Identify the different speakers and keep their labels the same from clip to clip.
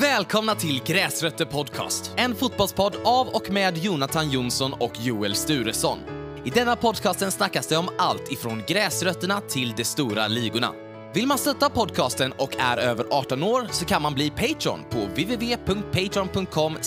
Speaker 1: Välkomna till Gräsrötter Podcast, en fotbollspodd av och med Jonathan Jonsson och Joel Sturesson. I denna podcasten snackas det om allt ifrån gräsrötterna till de stora ligorna. Vill man stötta podcasten och är över 18 år så kan man bli Patreon på www.patreon.com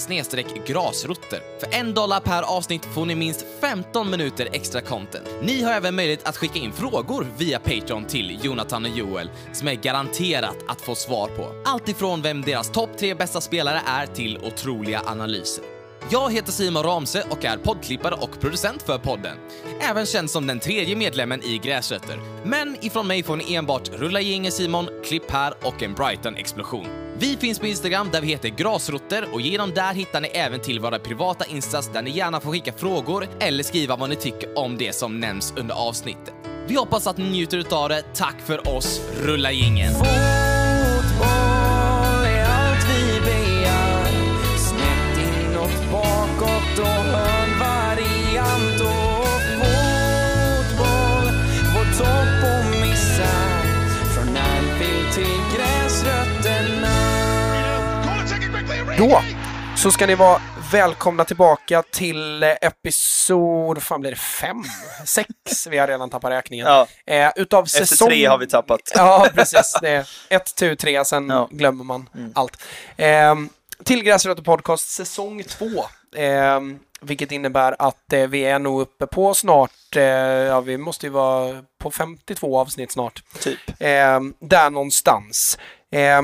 Speaker 1: grasrotter. För en dollar per avsnitt får ni minst 15 minuter extra content. Ni har även möjlighet att skicka in frågor via Patreon till Jonathan och Joel som är garanterat att få svar på. Allt ifrån vem deras topp tre bästa spelare är till otroliga analyser. Jag heter Simon Ramse och är poddklippare och producent för podden. Även känd som den tredje medlemmen i Gräsrötter. Men ifrån mig får ni enbart Rulla gänget Simon, Klipp här och en Brighton-explosion. Vi finns på Instagram där vi heter Grasrotter och genom där hittar ni även till våra privata instas där ni gärna får skicka frågor eller skriva vad ni tycker om det som nämns under avsnittet. Vi hoppas att ni njuter utav det. Tack för oss, Rulla gängen!
Speaker 2: Och hörnvariant och fotboll Vår topp och missa Från Anfield till gräsrötterna
Speaker 3: Då så ska ni vara välkomna tillbaka till episod, fan blir det, fem? Sex? Vi har redan tappat räkningen.
Speaker 4: Ja.
Speaker 3: Eh, utav
Speaker 4: Efter
Speaker 3: säsong...
Speaker 4: tre har vi tappat.
Speaker 3: Ja, precis. Det är ett, tu, tre, sen
Speaker 4: Ja.
Speaker 3: glömmer man allt. Eh, till Gräsrötter Podcast säsong två. Eh, vilket innebär att eh, vi är nog uppe på snart, eh, ja vi måste ju vara på 52 avsnitt snart.
Speaker 4: Typ.
Speaker 3: Eh, där någonstans. Eh,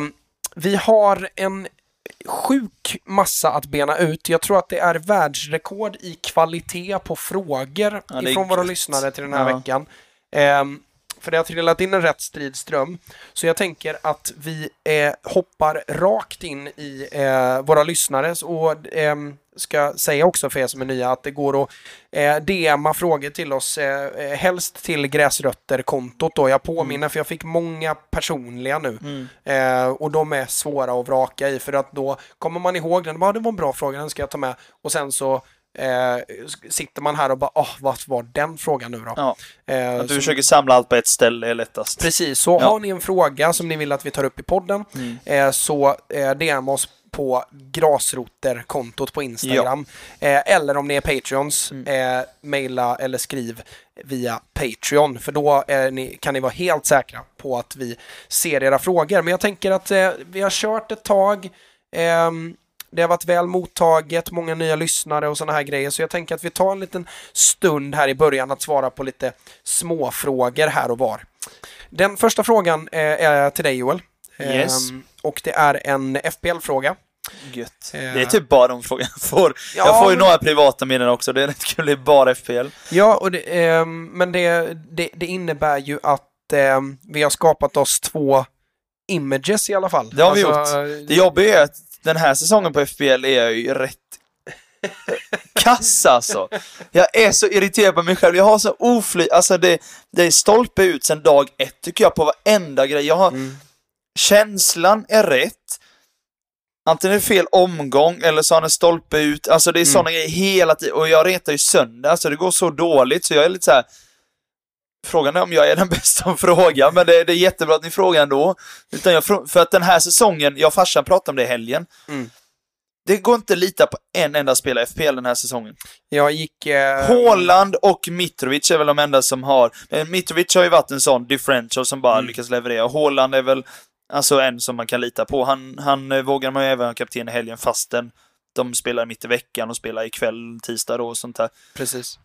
Speaker 3: vi har en sjuk massa att bena ut. Jag tror att det är världsrekord i kvalitet på frågor
Speaker 4: Ja,
Speaker 3: ifrån våra lyssnare till den här
Speaker 4: Ja.
Speaker 3: veckan. Ehm, för det har trillat in en rätt stridström. Så jag tänker att vi eh, hoppar rakt in i eh, våra lyssnares och ehm, ska säga också för er som är nya att det går att eh, DMa frågor till oss, eh, eh, helst till gräsrötterkontot då. Jag påminner för jag fick många personliga nu. Eh, och de är svåra att vraka i för att då kommer man ihåg den, bara, det var en bra fråga, den ska jag ta med. Och sen så eh, sitter man här och bara, åh, vad var den frågan nu då?
Speaker 4: Ja.
Speaker 3: Eh,
Speaker 4: Att du
Speaker 3: så-
Speaker 4: försöker samla allt på ett ställe är lättast.
Speaker 3: Precis, så
Speaker 4: Ja. Mm.
Speaker 3: har ni en fråga som ni vill att vi tar upp i podden eh, så eh, DM oss på grasroterkontot på Instagram. Eh, eller om ni är Patreons,
Speaker 4: Mm.
Speaker 3: eh, mejla eller skriv via Patreon. För då är ni, kan ni vara helt säkra på att vi ser era frågor. Men jag tänker att eh, vi har kört ett tag. ehm, det har varit väl mottaget, många nya lyssnare och sådana här grejer. Så jag tänker att vi tar en liten stund här i början att svara på lite småfrågor här och var. Den första frågan eh, är till dig Joel.
Speaker 4: Yes.
Speaker 3: Ehm, och det är en FPL-fråga.
Speaker 4: Gött.
Speaker 3: Eh.
Speaker 4: Det är typ bara de frågorna jag får.
Speaker 3: Ja,
Speaker 4: jag får ju
Speaker 3: men-
Speaker 4: några privata meddelanden också, det är rätt kul. Det är bara FPL.
Speaker 3: Ja, och det, ehm, men det, det, det innebär ju att ehm, vi har skapat oss två images i alla fall.
Speaker 4: Det har vi
Speaker 3: Alltså,
Speaker 4: gjort. Det jobbiga är att den här säsongen på FPL är jag ju rätt kass alltså. Jag är så irriterad på mig själv. Jag har så oflyt, alltså det, det är stolpe ut sedan dag ett tycker jag på varenda grej. Jag har,
Speaker 3: Mm.
Speaker 4: känslan är rätt. Antingen är det fel omgång eller så har den stolpe ut. Alltså det är sådana grejer hela tiden. Och jag retar ju sönder. Alltså det går så dåligt så jag är lite så här. Frågan är om jag är den bästa att fråga, men det, det är jättebra att ni frågar ändå. Utan jag, för att den här säsongen, jag och farsan pratade om det i helgen.
Speaker 3: Mm.
Speaker 4: Det går inte att lita på en enda spelare i FPL den här säsongen.
Speaker 3: Jag gick... Eh,
Speaker 4: Haaland och Mitrovic är väl de enda som har... Mitrovic har ju varit en sån differential som bara
Speaker 3: Mm.
Speaker 4: lyckas leverera. Haaland är väl alltså en som man kan lita på. Han, han eh, vågar man ju även ha kapten i helgen fastän de spelar mitt i veckan och spelar ikväll, tisdag då och sånt där.
Speaker 3: Precis.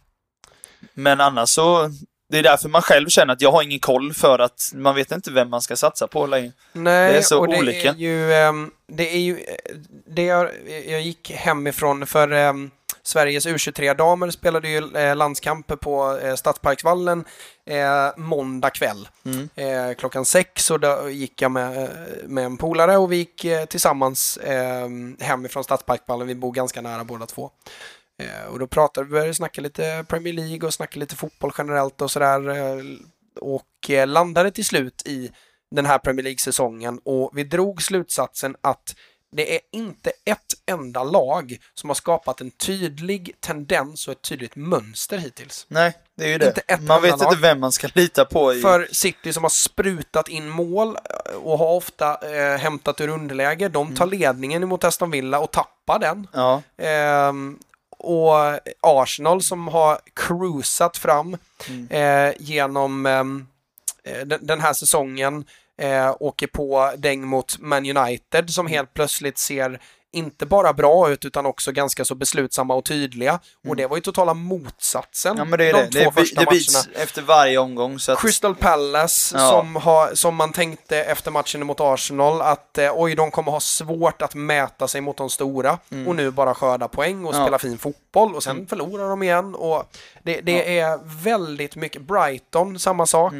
Speaker 4: Men annars så... Det är därför man själv känner att jag har ingen koll för att man vet inte vem man ska satsa på längre.
Speaker 3: Nej,
Speaker 4: Det är så
Speaker 3: och det
Speaker 4: olika.
Speaker 3: är ju... ehm, det är ju... eh, Det jag, jag gick hemifrån för ehm, Sveriges U23-damer spelade ju eh, landskamper på eh, Stadsparksvallen eh, måndag kväll.
Speaker 4: Mm.
Speaker 3: eh, klockan sex och då gick jag med, med en polare och vi gick tillsammans eh, hemifrån Stadsparkvallen. Vi bor ganska nära båda två. Och då pratade vi, började snacka lite Premier League och snacka lite fotboll generellt och sådär. Och landade till slut i den här Premier League-säsongen och vi drog slutsatsen att det är inte ett enda lag som har skapat en tydlig tendens och ett tydligt mönster hittills.
Speaker 4: Nej, det är ju det.
Speaker 3: Inte ett
Speaker 4: man vet inte vem man ska lita på. I...
Speaker 3: För City som har sprutat in mål eh, och har ofta eh, hämtat ur underläge, de tar ledningen emot Aston Villa och tappar den.
Speaker 4: Ja,
Speaker 3: Ehm, och Arsenal som har cruisat fram eh, genom ehm, eh, den här säsongen eh, åker på däng mot Man United som helt plötsligt ser inte bara bra ut utan också ganska så beslutsamma och tydliga. Och det var ju totala motsatsen
Speaker 4: ja men det är
Speaker 3: de
Speaker 4: det.
Speaker 3: två
Speaker 4: Det,
Speaker 3: första
Speaker 4: det
Speaker 3: matcherna.
Speaker 4: efter varje omgång. Att,
Speaker 3: Crystal Palace
Speaker 4: Ja.
Speaker 3: som, har, som man tänkte efter matchen mot Arsenal att eh, oj, de kommer ha svårt att mäta sig mot de stora och nu bara skörda poäng och
Speaker 4: Mm. Ja. Mm.
Speaker 3: spela fin fotboll och sen förlorar de igen och det, det är väldigt mycket Brighton, samma sak.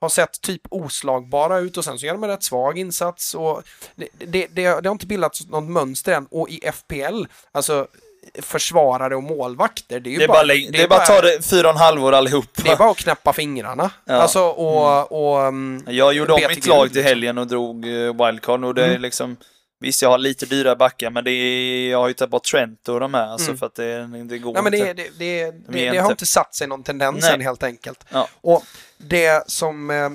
Speaker 4: Mm.
Speaker 3: Har sett typ oslagbara ut och sen så gör de en rätt svag insats och det, det, det, det har inte bildats något mönster än och i FPL, alltså försvarare och målvakter, det är
Speaker 4: det är
Speaker 3: bara,
Speaker 4: bara, det är bara ta det fyra och en halv år allihop.
Speaker 3: det är bara att knäppa fingrarna.
Speaker 4: Ja. Mm.
Speaker 3: Alltså och... och mm,
Speaker 4: Jag gjorde om mitt lag till helgen och drog eh, wildcard och det är
Speaker 3: Mm.
Speaker 4: liksom Visst, jag har lite dyra backar, men det är, jag har ju tagit bort Trent och de här, alltså
Speaker 3: Mm.
Speaker 4: för att det, det går
Speaker 3: Nej, men
Speaker 4: inte.
Speaker 3: det, det, det, det,
Speaker 4: ger
Speaker 3: det har
Speaker 4: inte.
Speaker 3: inte satt sig någon tendens
Speaker 4: Nej.
Speaker 3: än helt enkelt.
Speaker 4: Ja.
Speaker 3: Och det som... Eh,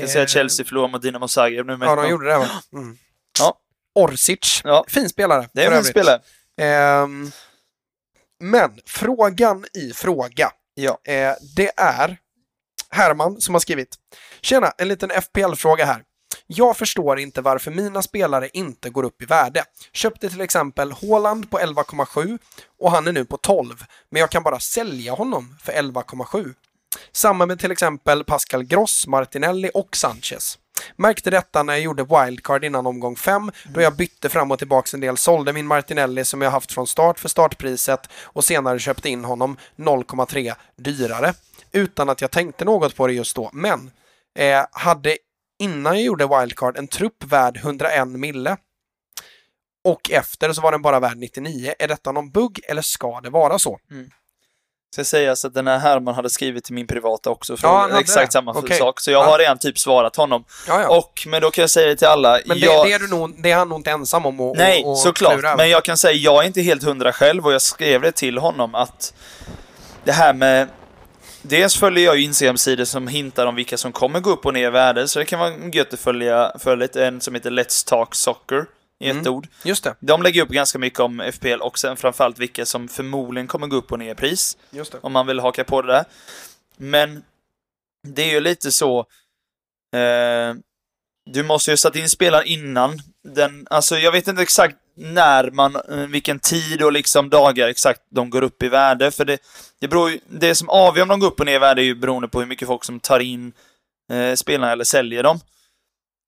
Speaker 4: Jag säga att Chelsea förlorade mot Dynamo Zagreb nu med
Speaker 3: Ja, de gjorde det va? Mm.
Speaker 4: Ja.
Speaker 3: Orsic,
Speaker 4: Ja.
Speaker 3: fin spelare.
Speaker 4: Det är en
Speaker 3: övrigt.
Speaker 4: spelare.
Speaker 3: Ehm, men frågan i fråga,
Speaker 4: Ja.
Speaker 3: eh, det är Herman som har skrivit. Tjena, en liten FPL-fråga här. Jag förstår inte varför mina spelare inte går upp i värde. Köpte till exempel Haaland på 11,7 och han är nu på 12, men jag kan bara sälja honom för 11,7. Samma med till exempel Pascal Gross, Martinelli och Sanchez. Märkte detta när jag gjorde wildcard innan omgång 5 då jag bytte fram och tillbaks en del, sålde min Martinelli som jag haft från start för startpriset och senare köpte in honom 0,3 dyrare. Utan att jag tänkte något på det just då, men eh, hade innan jag gjorde wildcard en trupp värd 101 mille och efter så var den bara värd 99. Är detta någon bugg eller ska det vara så?
Speaker 4: Ska sägas att den här Herman hade skrivit till min privata också,
Speaker 3: Ja, han hade
Speaker 4: exakt
Speaker 3: det.
Speaker 4: samma
Speaker 3: Okej.
Speaker 4: sak. Så jag
Speaker 3: Ja.
Speaker 4: har redan typ svarat honom.
Speaker 3: Ja, ja.
Speaker 4: Och, men då kan jag säga det till alla.
Speaker 3: men det,
Speaker 4: jag...
Speaker 3: det, är du nog, det är han nog inte ensam om att
Speaker 4: Nej,
Speaker 3: att
Speaker 4: såklart.
Speaker 3: klura.
Speaker 4: Men jag kan säga, jag är inte helt hundra själv och jag skrev det till honom att det här med... Dels följer jag ju Instagram-sidor som hintar om vilka som kommer gå upp och ner i värde, så det kan vara gött att följa, följa. En som heter Let's Talk Soccer, i ett
Speaker 3: Mm.
Speaker 4: ord.
Speaker 3: Just det,
Speaker 4: De lägger upp ganska mycket om FPL och sen framförallt vilka som förmodligen kommer gå upp och ner i pris
Speaker 3: just det.
Speaker 4: om man vill haka på det där. Men det är ju lite så... Eh, du måste ju satt in spelaren innan. Den, alltså jag vet inte exakt när man, eh, vilken tid och liksom dagar exakt de går upp i värde. För det, det, beror ju, det som avgör om de går upp och ner i värde är ju beroende på hur mycket folk som tar in eh, spelarna eller säljer dem.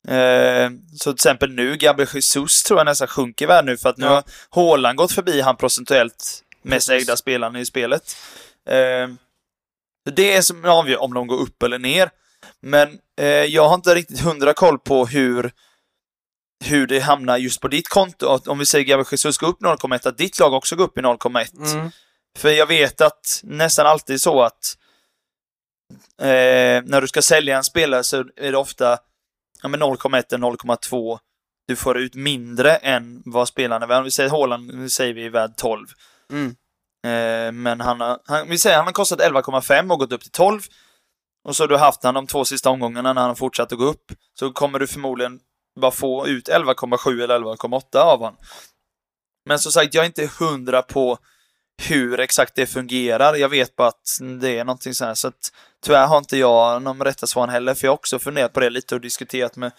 Speaker 4: Eh, så till exempel nu, Gabriel Jesus tror jag nästan sjunker i värde nu för att nu
Speaker 3: Ja.
Speaker 4: har Haaland gått förbi han procentuellt mest ägda spelaren i spelet. Eh, det är som avgör om de går upp eller ner. Men eh, jag har inte riktigt hundra koll på hur, hur det hamnar just på ditt konto. Att Om vi säger Gabriel Jesus går upp 0,1, att ditt lag också går upp i 0,1.
Speaker 3: Mm.
Speaker 4: För jag vet att nästan alltid så att eh, när du ska sälja en spelare så är det ofta ja, men 0,1 eller 0,2 du får ut mindre än vad spelaren är värd. Om vi säger Haaland, nu säger vi är värd 12.
Speaker 3: Mm.
Speaker 4: Eh, men han har, han, vi säger han har kostat 11,5 och gått upp till 12. Och så har du haft han de två sista omgångarna när han har fortsatt att gå upp. Så kommer du förmodligen bara få ut 11,7 eller 11,8 av han. Men som sagt, jag är inte hundra på hur exakt det fungerar. Jag vet bara att det är någonting så här. Så att tyvärr har inte jag någon rätta svar heller. För jag har också funderat på det lite och diskuterat med,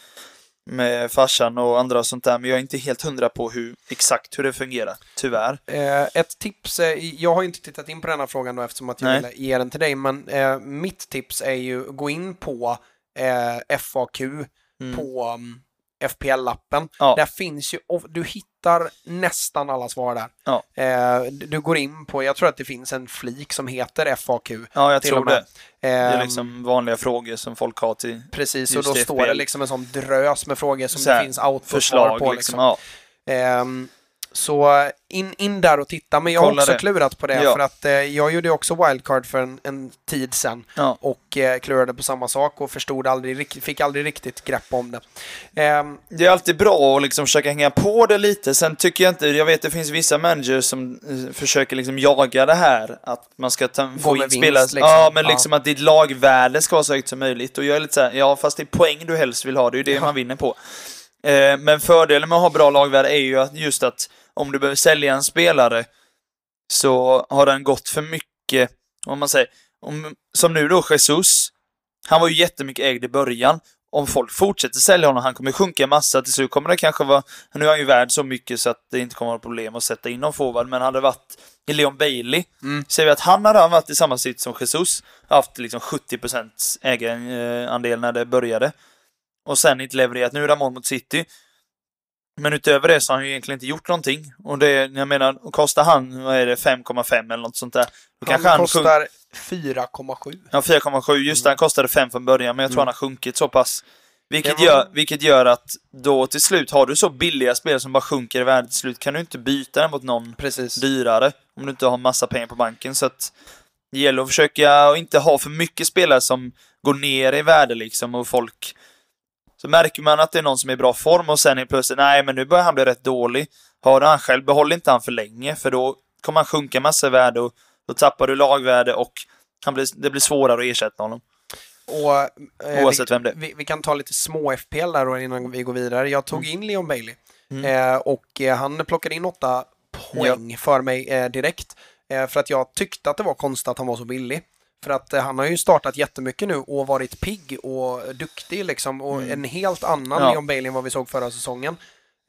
Speaker 4: med farsan och andra och sånt där. Men jag är inte helt hundra på hur, exakt hur det fungerar. Tyvärr.
Speaker 3: Eh, ett tips, eh, jag har inte tittat in på den här frågan då eftersom att jag
Speaker 4: Nej.
Speaker 3: ville ge den till dig, men eh, mitt tips är ju gå in på eh, FAQ
Speaker 4: Mm.
Speaker 3: på um, FPL-appen.
Speaker 4: Ja.
Speaker 3: Där finns ju, du hittar nästan alla svar där.
Speaker 4: Ja.
Speaker 3: Eh, du går in på, jag tror att det finns en flik som heter FAQ.
Speaker 4: Ja, jag tror det. Det är
Speaker 3: Ehm,
Speaker 4: liksom vanliga frågor som folk har till
Speaker 3: Precis, och då står det liksom en sån drös med frågor som
Speaker 4: Så
Speaker 3: det finns autosvar på.
Speaker 4: liksom.
Speaker 3: Liksom.
Speaker 4: Ja.
Speaker 3: Ehm, så in, in där och titta. Men jag har
Speaker 4: Kolla
Speaker 3: också
Speaker 4: det.
Speaker 3: klurat på det
Speaker 4: Ja.
Speaker 3: för att eh, jag gjorde också wildcard för en, en tid sedan
Speaker 4: Ja.
Speaker 3: och eh, klurade på samma sak och förstod aldrig, fick aldrig riktigt grepp om det. Ehm,
Speaker 4: Det är alltid bra att liksom försöka hänga på det lite. Sen tycker jag inte, jag vet det finns vissa managers som eh, försöker liksom jaga det här. Att man ska ta, få in spelare.
Speaker 3: liksom.
Speaker 4: Ja, men
Speaker 3: Ja.
Speaker 4: liksom att ditt lagvärde ska vara så högt som möjligt. Och jag är lite såhär, ja fast det är poäng du helst vill ha, det är ju det man vinner på. Eh, men fördelen med att ha bra lagvärde är ju att just att om du behöver sälja en spelare så har den gått för mycket, om man säger, om, som nu då Jesus, han var ju jättemycket ägd i början. Om folk fortsätter sälja honom, han kommer sjunka en massa. Till slut kommer det kanske vara... Nu är han ju värd så mycket så att det inte kommer att vara problem att sätta in någon forward. Men hade det varit i Leon Bailey,
Speaker 3: Mm.
Speaker 4: säger vi att han hade varit i samma sitt som Jesus, haft liksom 70% ägarandel när det började. Och sen inte levererat. Nu är det mål mot City. Men utöver det så har han ju egentligen inte gjort någonting. Och det, jag menar, och kostar han, vad är det, 5,5 eller något sånt där. Då
Speaker 3: han
Speaker 4: kanske han
Speaker 3: kostar 4,7.
Speaker 4: Ja, 4,7. Just det, han kostade 5 från början, men jag tror
Speaker 3: Mm.
Speaker 4: han har sjunkit så pass. Vilket,
Speaker 3: var-
Speaker 4: gör, vilket gör att då till slut, har du så billiga spel som bara sjunker i värde till slut, kan du inte byta den mot någon
Speaker 3: Precis.
Speaker 4: dyrare. Om du inte har massa pengar på banken. Så att det gäller att försöka att inte ha för mycket spelare som går ner i värde liksom och folk... Så märker man att det är någon som är i bra form och sen är plötsligt, nej men nu börjar han bli rätt dålig. Har han själv, behåll inte han för länge för då kommer han sjunka massa i värde och då tappar du lagvärde och han blir, det blir svårare att ersätta honom.
Speaker 3: Och, eh,
Speaker 4: Oavsett
Speaker 3: vi,
Speaker 4: vem det är.
Speaker 3: Vi, vi kan ta lite små FPL där då innan vi går vidare. Jag tog in Leon Bailey
Speaker 4: Mm.
Speaker 3: eh, och eh, han plockade in åtta poäng för mig eh, direkt. Eh, för att jag tyckte att det var konstigt att han var så billig. För att eh, han har ju startat jättemycket nu och varit pigg och duktig liksom. Och en helt annan
Speaker 4: Mm. Ja.
Speaker 3: Leon Bailey än vad vi såg förra säsongen.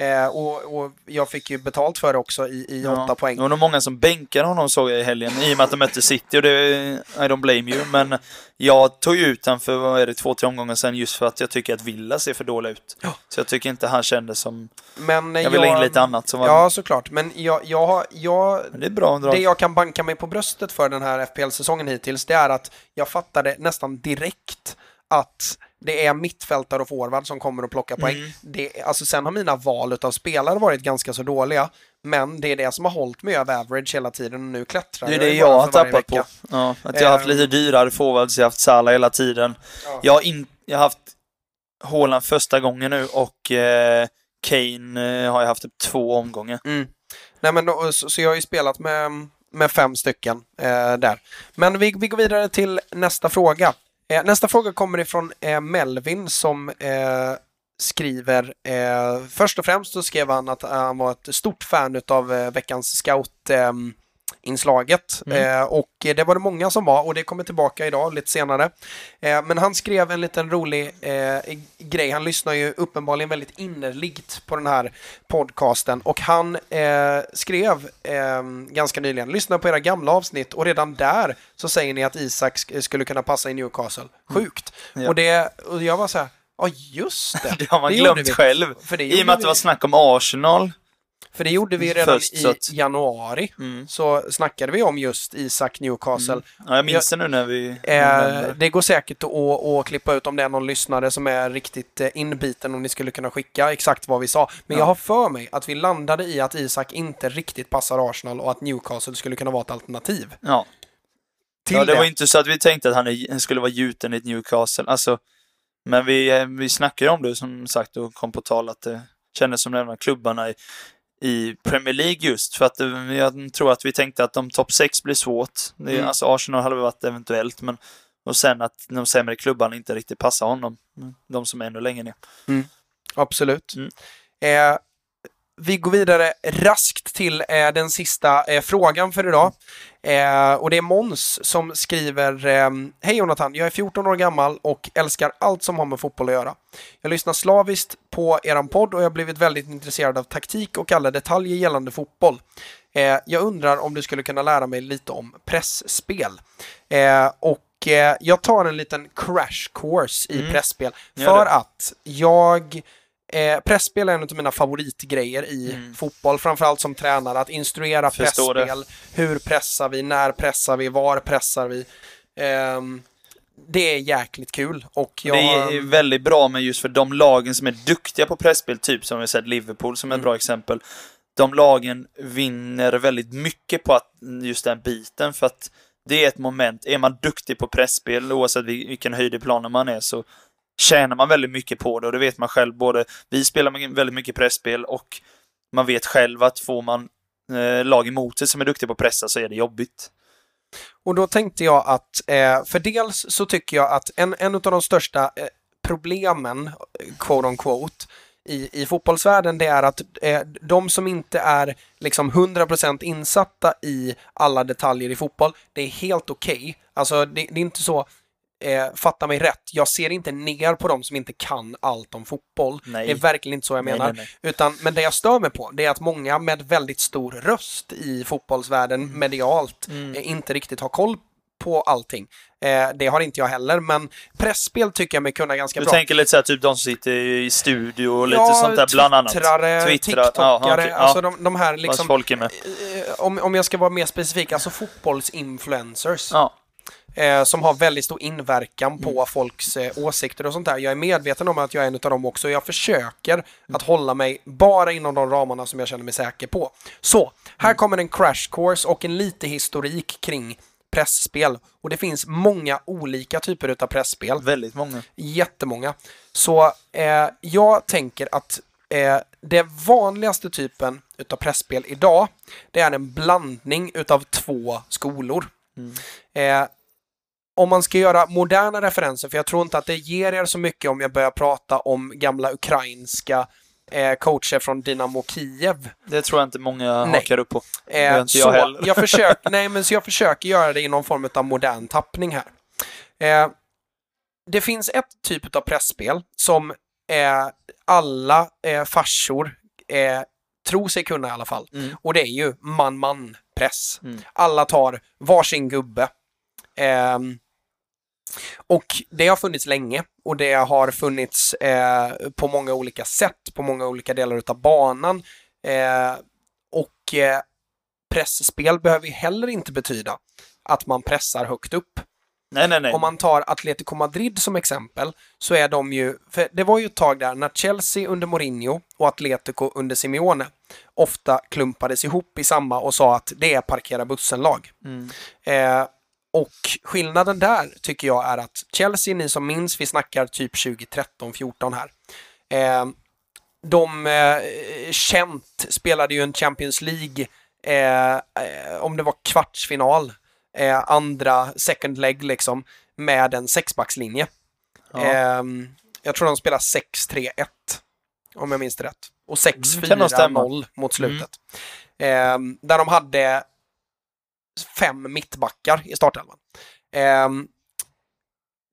Speaker 3: Eh, och, och jag fick ju betalt för det också i, i åtta poäng.
Speaker 4: Det var nog många som bänkade honom såg jag i helgen i och med att de mötte City och det, I don't blame you. Men jag tog ju ut han för, vad är det, två, tre omgångar sedan just för att jag tycker att Villa ser för dålig ut.
Speaker 3: Ja.
Speaker 4: Så jag tycker inte han kändes som...
Speaker 3: Men eh,
Speaker 4: Jag vill ha in lite annat som var...
Speaker 3: Ja, såklart. Men jag, jag, jag,
Speaker 4: Men det är bra.
Speaker 3: Det jag kan banka mig på bröstet för den här FPL-säsongen hittills, det är att jag fattade nästan direkt att det är mittfältare och forward som kommer att plocka poäng.
Speaker 4: Mm.
Speaker 3: Det, alltså sen har mina val av spelare varit ganska så dåliga, men det är det som har hållit mig över average hela tiden och nu klättrar
Speaker 4: Det är det jag har tappat på. Ja, att jag har haft
Speaker 3: Ehm.
Speaker 4: lite dyrare forwards, jag har haft Salah hela tiden.
Speaker 3: Ja.
Speaker 4: Jag har, in, jag har haft Haaland första gången nu och eh, Kane eh, har jag haft typ två omgångar.
Speaker 3: Mm. Nej, men då, så, så jag har ju spelat med, med fem stycken eh, där. Men vi, vi går vidare till nästa fråga. Eh, nästa fråga kommer ifrån eh, Melvin som eh, skriver, eh, först och främst så skrev han att han var ett stort fan av eh, veckans scout ehm, inslaget eh, och det var det många som var och det kommer tillbaka idag lite senare. Eh, men han skrev en liten rolig eh, grej. Han lyssnar ju uppenbarligen väldigt innerligt på den här podcasten och han eh, skrev eh, ganska nyligen, lyssna på era gamla avsnitt och redan där så säger ni att Isak sk- skulle kunna passa i Newcastle. Sjukt!
Speaker 4: Ja.
Speaker 3: Och, det, och jag var så här, ja just det.
Speaker 4: Det har man
Speaker 3: det
Speaker 4: glömt själv.
Speaker 3: För det
Speaker 4: I och med att det var snack om Arsenal.
Speaker 3: För det gjorde vi redan
Speaker 4: Först,
Speaker 3: i
Speaker 4: att-
Speaker 3: januari.
Speaker 4: Mm.
Speaker 3: Så snackade vi om just Isak Newcastle.
Speaker 4: Ja, jag minns det nu när vi...
Speaker 3: Eh, det går säkert att, att, att klippa ut om det är någon lyssnare som är riktigt eh, inbiten om ni skulle kunna skicka exakt vad vi sa. Men
Speaker 4: Ja.
Speaker 3: jag har för mig att vi landade i att Isak inte riktigt passar Arsenal och att Newcastle skulle kunna vara ett alternativ.
Speaker 4: Ja.
Speaker 3: Till
Speaker 4: ja, det
Speaker 3: det.
Speaker 4: var inte så att vi tänkte att han skulle vara gjuten i ett Newcastle. Alltså, men vi, eh, vi snackade om det som sagt och kom på tal att det kändes som här klubbarna i, i Premier League just. För att eh, jag tror att vi tänkte att de topp 6 blir svårt. Det,
Speaker 3: Mm.
Speaker 4: Alltså Arsenal hade varit eventuellt, men och sen att de sämre klubbarna inte riktigt passar honom. De som är ännu längre ner.
Speaker 3: Absolut.
Speaker 4: Mm.
Speaker 3: Eh, vi går vidare raskt till eh, den sista eh, frågan för idag. Eh, och det är Mons som skriver eh, Hej Jonathan, jag är 14 år gammal och älskar allt som har med fotboll att göra. Jag lyssnar slaviskt på eran podd och jag har blivit väldigt intresserad av taktik och alla detaljer gällande fotboll. Eh, jag undrar om du skulle kunna lära mig lite om pressspel. Eh, och jag tar en liten crash course i
Speaker 4: Mm.
Speaker 3: pressspel för att jag Eh, pressspel är en av mina favoritgrejer i
Speaker 4: Mm.
Speaker 3: fotboll, framförallt som tränare, att instruera
Speaker 4: Förstår det.
Speaker 3: pressspel. Hur pressar vi? När pressar vi? Var pressar vi? Ehm, det är jäkligt kul och jag...
Speaker 4: Det är väldigt bra med just för de lagen som är duktiga på pressspel, typ som vi sett Liverpool som är ett
Speaker 3: Mm.
Speaker 4: bra exempel. de lagen vinner väldigt mycket på att just den biten för att det är ett moment. Är man duktig på pressspel oavsett vil- vilken höjd i planen man är så tjänar man väldigt mycket på det och det vet man själv. Både vi spelar väldigt mycket pressspel och man vet själv att får man eh, lag emot sig som är duktiga på att pressa så är det jobbigt.
Speaker 3: Och då tänkte jag att, eh, för dels så tycker jag att en, en av de största eh, problemen, eh, quote on quote, i, i fotbollsvärlden det är att eh, de som inte är liksom 100% insatta i alla detaljer i fotboll, det är helt okej. Alltså det, det är inte så, eh, fatta mig rätt, jag ser inte ner på de som inte kan allt om fotboll.
Speaker 4: Nej.
Speaker 3: Det är verkligen inte så jag
Speaker 4: Nej,
Speaker 3: menar.
Speaker 4: nej,
Speaker 3: Utan, men det jag stör mig på, det är att många med väldigt stor röst i fotbollsvärlden
Speaker 4: Mm.
Speaker 3: medialt eh, inte riktigt har koll på allting. Eh, det har inte jag heller, men pressspel tycker jag mig kunna ganska
Speaker 4: Du
Speaker 3: bra.
Speaker 4: tänker lite såhär, typ de som sitter i studio och lite sånt där bland annat.
Speaker 3: Twittrare,
Speaker 4: Twittrar,
Speaker 3: TikTokare,
Speaker 4: okej,
Speaker 3: alltså
Speaker 4: ja.
Speaker 3: de, de här liksom,
Speaker 4: folk är med.
Speaker 3: eh, om, om jag ska vara mer specifik, alltså fotbollsinfluencers.
Speaker 4: Ja.
Speaker 3: Eh, som har väldigt stor inverkan på
Speaker 4: Mm.
Speaker 3: folks eh, åsikter och sånt där. Jag är medveten om att jag är en av dem också. Jag försöker
Speaker 4: Mm.
Speaker 3: att hålla mig bara inom de ramarna som jag känner mig säker på. Så,
Speaker 4: Mm.
Speaker 3: här kommer en crash course och en lite historik kring pressspel. Och det finns många olika typer utav pressspel
Speaker 4: Väldigt många.
Speaker 3: jättemånga. Så eh, jag tänker att eh, det vanligaste typen utav pressspel idag, det är en blandning utav två skolor. Eh, om man ska göra moderna referenser, för jag tror inte att det ger er så mycket om jag börjar prata om gamla ukrainska eh, coacher från Dynamo Kiev.
Speaker 4: Det tror jag inte många
Speaker 3: Nej.
Speaker 4: hakar upp på. Det
Speaker 3: Eh,
Speaker 4: inte
Speaker 3: så
Speaker 4: jag heller.
Speaker 3: jag försöker, nej, men så jag försöker göra det i någon form av modern tappning här. Eh, det finns ett typ av pressspel som eh, alla eh, farsor eh, tror sig kunna i alla fall.
Speaker 4: Mm.
Speaker 3: Och det är ju man-man-press.
Speaker 4: Mm.
Speaker 3: Alla tar varsin gubbe. Ehm, och det har funnits länge och det har funnits eh, på många olika sätt, på många olika delar utav banan. Eh, och eh, pressspel behöver ju heller inte betyda att man pressar högt upp.
Speaker 4: Nej, nej, nej.
Speaker 3: Om man tar Atletico Madrid som exempel så är de ju, för det var ju ett tag där när Chelsea under Mourinho och Atletico under Simeone ofta klumpades ihop i samma och sa att det är parkera bussen-lag.
Speaker 4: Mm.
Speaker 3: Eh, och skillnaden där tycker jag är att Chelsea, ni som minns, vi snackar typ 2013-14 här. Eh, de eh, känt spelade ju en Champions League, eh, om det var kvartsfinal, eh, andra second leg liksom, med en sexbackslinje.
Speaker 4: Ja.
Speaker 3: Ehm, jag tror de spelar 6-3-1, om jag minns det rätt. Och
Speaker 4: Mm, kan nog stämma.
Speaker 3: 6-4-0 mot slutet. Ehm, där de hade fem mittbackar i startelvan. Eh,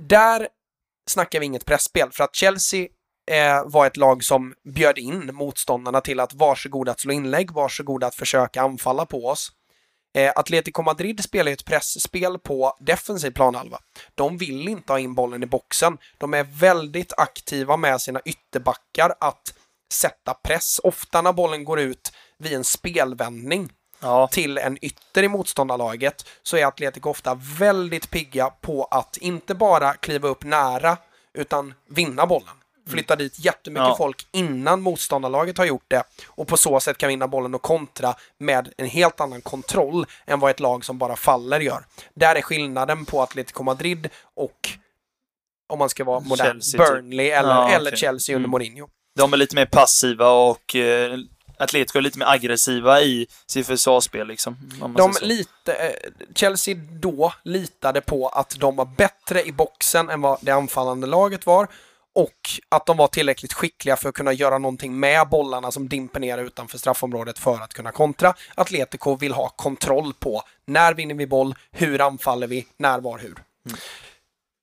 Speaker 3: där snackar vi inget pressspel för att Chelsea eh, var ett lag som bjöd in motståndarna till att varsågoda att slå inlägg, varsågoda att försöka anfalla på oss. Eh, Atletico Madrid spelar ju ett pressspel på defensiv planhalva. De vill inte ha in bollen i boxen. De är väldigt aktiva med sina ytterbackar att sätta press. Ofta när bollen går ut vid en spelvändning
Speaker 4: Ja.
Speaker 3: till en ytter i motståndarlaget så är Atletico ofta väldigt pigga på att inte bara kliva upp nära utan vinna bollen. Flytta dit jättemycket
Speaker 4: Ja.
Speaker 3: folk innan motståndarlaget har gjort det och på så sätt kan vinna bollen och kontra med en helt annan kontroll än vad ett lag som bara faller gör. Där är skillnaden på Atletico Madrid och om man ska vara modern,
Speaker 4: Chelsea, typ.
Speaker 3: Burnley eller,
Speaker 4: Ja,
Speaker 3: eller. Chelsea under
Speaker 4: Mm.
Speaker 3: Mourinho.
Speaker 4: De är lite mer passiva och eh, Atletico är lite mer aggressiva i sitt försvarsspel liksom.
Speaker 3: De lite, eh, Chelsea då litade på att de var bättre i boxen än vad det anfallande laget var och att de var tillräckligt skickliga för att kunna göra någonting med bollarna som dimper ner utanför straffområdet för att kunna kontra. Atletico vill ha kontroll på när vinner vi boll, hur anfaller vi, när, var, hur.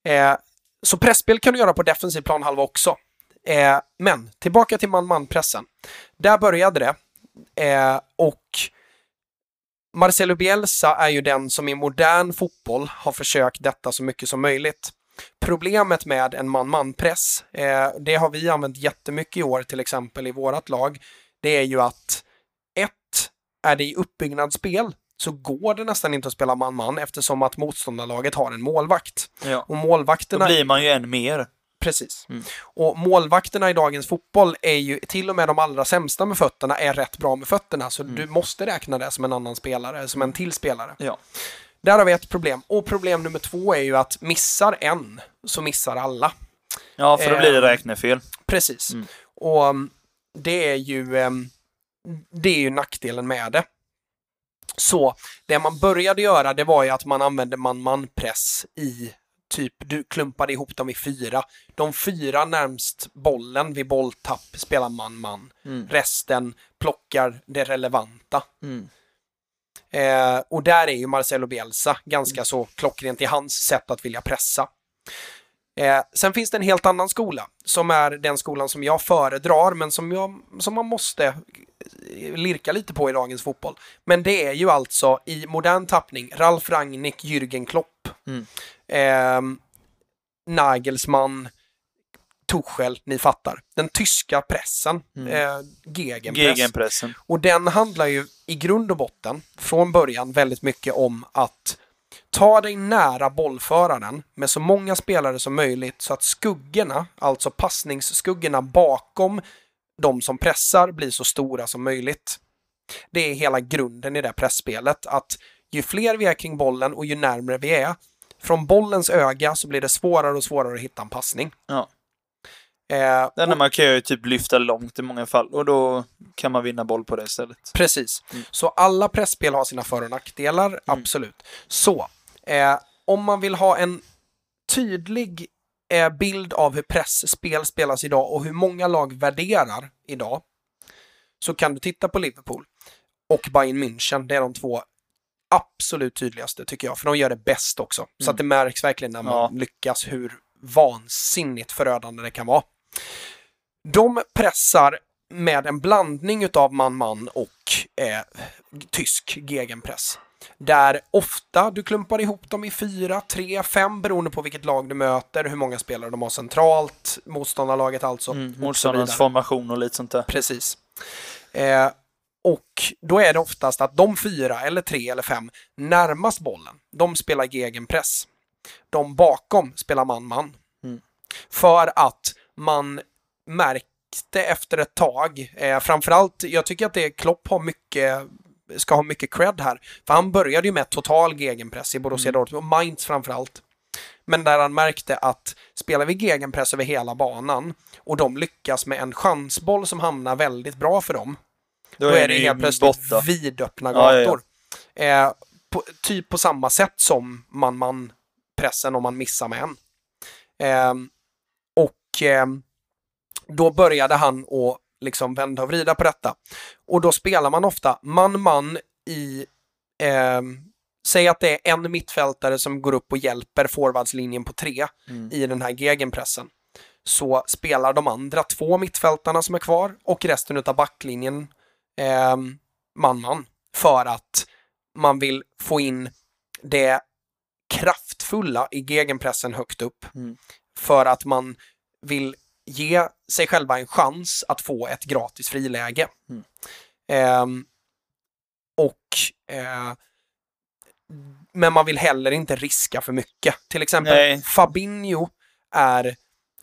Speaker 3: Eh, så pressspel kan du göra på defensiv planhalva också. Eh, men tillbaka till man-man-pressen. Där började det. Eh, och Marcelo Bielsa är ju den som i modern fotboll har försökt detta så mycket som möjligt. Problemet med en man-man-press, eh, det har vi använt jättemycket i år till exempel i vårat lag, det är ju att ett, är det i uppbyggnadsspel så går det nästan inte att spela man-man eftersom att motståndarlaget har en målvakt.
Speaker 4: Ja.
Speaker 3: Och
Speaker 4: Då
Speaker 3: målvakterna
Speaker 4: blir man ju än mer.
Speaker 3: Precis.
Speaker 4: Mm.
Speaker 3: Och målvakterna i dagens fotboll är ju, till och med de allra sämsta med fötterna, är rätt bra med fötterna. Så du måste räkna det som en annan spelare, som en till spelare.
Speaker 4: Ja.
Speaker 3: Där har vi ett problem. Och problem nummer två är ju att missar en, så missar alla.
Speaker 4: Ja, för då blir det
Speaker 3: Ehm,
Speaker 4: räknefel.
Speaker 3: Precis.
Speaker 4: Mm.
Speaker 3: Och um, det är ju um, det är ju nackdelen med det. Så det man började göra det var ju att man använde man-man-press i typ, du klumpade ihop dem i fyra. De fyra närmst bollen vid bolltapp spelar man-man.
Speaker 4: Mm.
Speaker 3: Resten plockar det relevanta.
Speaker 4: Mm.
Speaker 3: Eh, och där är ju Marcelo Bielsa ganska så klockrent i hans sätt att vilja pressa. Eh, sen finns det en helt annan skola som är den skolan som jag föredrar men som, jag, som man måste eh, lirka lite på i dagens fotboll. Men det är ju alltså i modern tappning Ralf Rangnick, Jürgen Klopp,
Speaker 4: Mm.
Speaker 3: Eh, Nagelsmann, Tuchel, ni fattar. Den tyska pressen,
Speaker 4: Mm.
Speaker 3: eh, gegenpress.
Speaker 4: Gegenpressen.
Speaker 3: Och den handlar ju i grund och botten från början väldigt mycket om att ta dig nära bollföraren med så många spelare som möjligt så att skuggorna, alltså passningsskuggorna bakom de som pressar blir så stora som möjligt. Det är hela grunden i det pressspelet att ju fler vi är kring bollen och ju närmare vi är från bollens öga så blir det svårare och svårare att hitta en passning.
Speaker 4: Ja.
Speaker 3: Eh,
Speaker 4: Den enda man kan göra är typ lyfta långt i många fall och då kan man vinna boll på det istället.
Speaker 3: Precis.
Speaker 4: Mm.
Speaker 3: Så alla pressspel har sina för och nackdelar, absolut. Så, eh, om man vill ha en tydlig eh, bild av hur pressspel spelas idag och hur många lag värderar idag, så kan du titta på Liverpool och Bayern München. Det är de två absolut tydligaste tycker jag, för de gör det bäst också. Så att det märks verkligen när man
Speaker 4: Ja.
Speaker 3: lyckas hur vansinnigt förödande det kan vara. De pressar med en blandning utav man-man och eh, tysk gegenpress. Där ofta du klumpar ihop dem i fyra, tre, fem beroende på vilket lag du möter, hur många spelare de har centralt, motståndarlaget alltså.
Speaker 4: Mm. Motståndarens formation och lite sånt där.
Speaker 3: Precis. Eh, och då är det oftast att de fyra, eller tre eller fem närmast bollen, de spelar gegenpress. De bakom spelar man-man.
Speaker 4: Mm.
Speaker 3: För att man märkte efter ett tag, eh, framförallt, jag tycker att det Klopp har mycket ska ha mycket cred här. För han började ju med total gegenpress i Borussia Dortmund, och Mainz framförallt. Men där han märkte att spelar vi gegenpress över hela banan och de lyckas med en chansboll som hamnar väldigt bra för dem, då, är det helt plötsligt
Speaker 4: borta.
Speaker 3: vidöppna
Speaker 4: Ja, ja, ja.
Speaker 3: gator. Eh, på, typ på samma sätt som man, man pressen om man missar med en. Eh, och eh, då började han att liksom vända och vrida på detta. Och då spelar man ofta man-man i eh, Säg att det är en mittfältare som går upp och hjälper forwardslinjen på tre
Speaker 4: Mm.
Speaker 3: i den här gegenpressen. Så spelar de andra två mittfältarna som är kvar och resten utav backlinjen eh, man-man. För att man vill få in det kraftfulla i gegenpressen högt upp.
Speaker 4: Mm.
Speaker 3: För att man vill ge sig själva en chans att få ett gratis friläge.
Speaker 4: Mm.
Speaker 3: Ehm, och eh, men man vill heller inte riska för mycket. Till exempel
Speaker 4: Nej.
Speaker 3: Fabinho är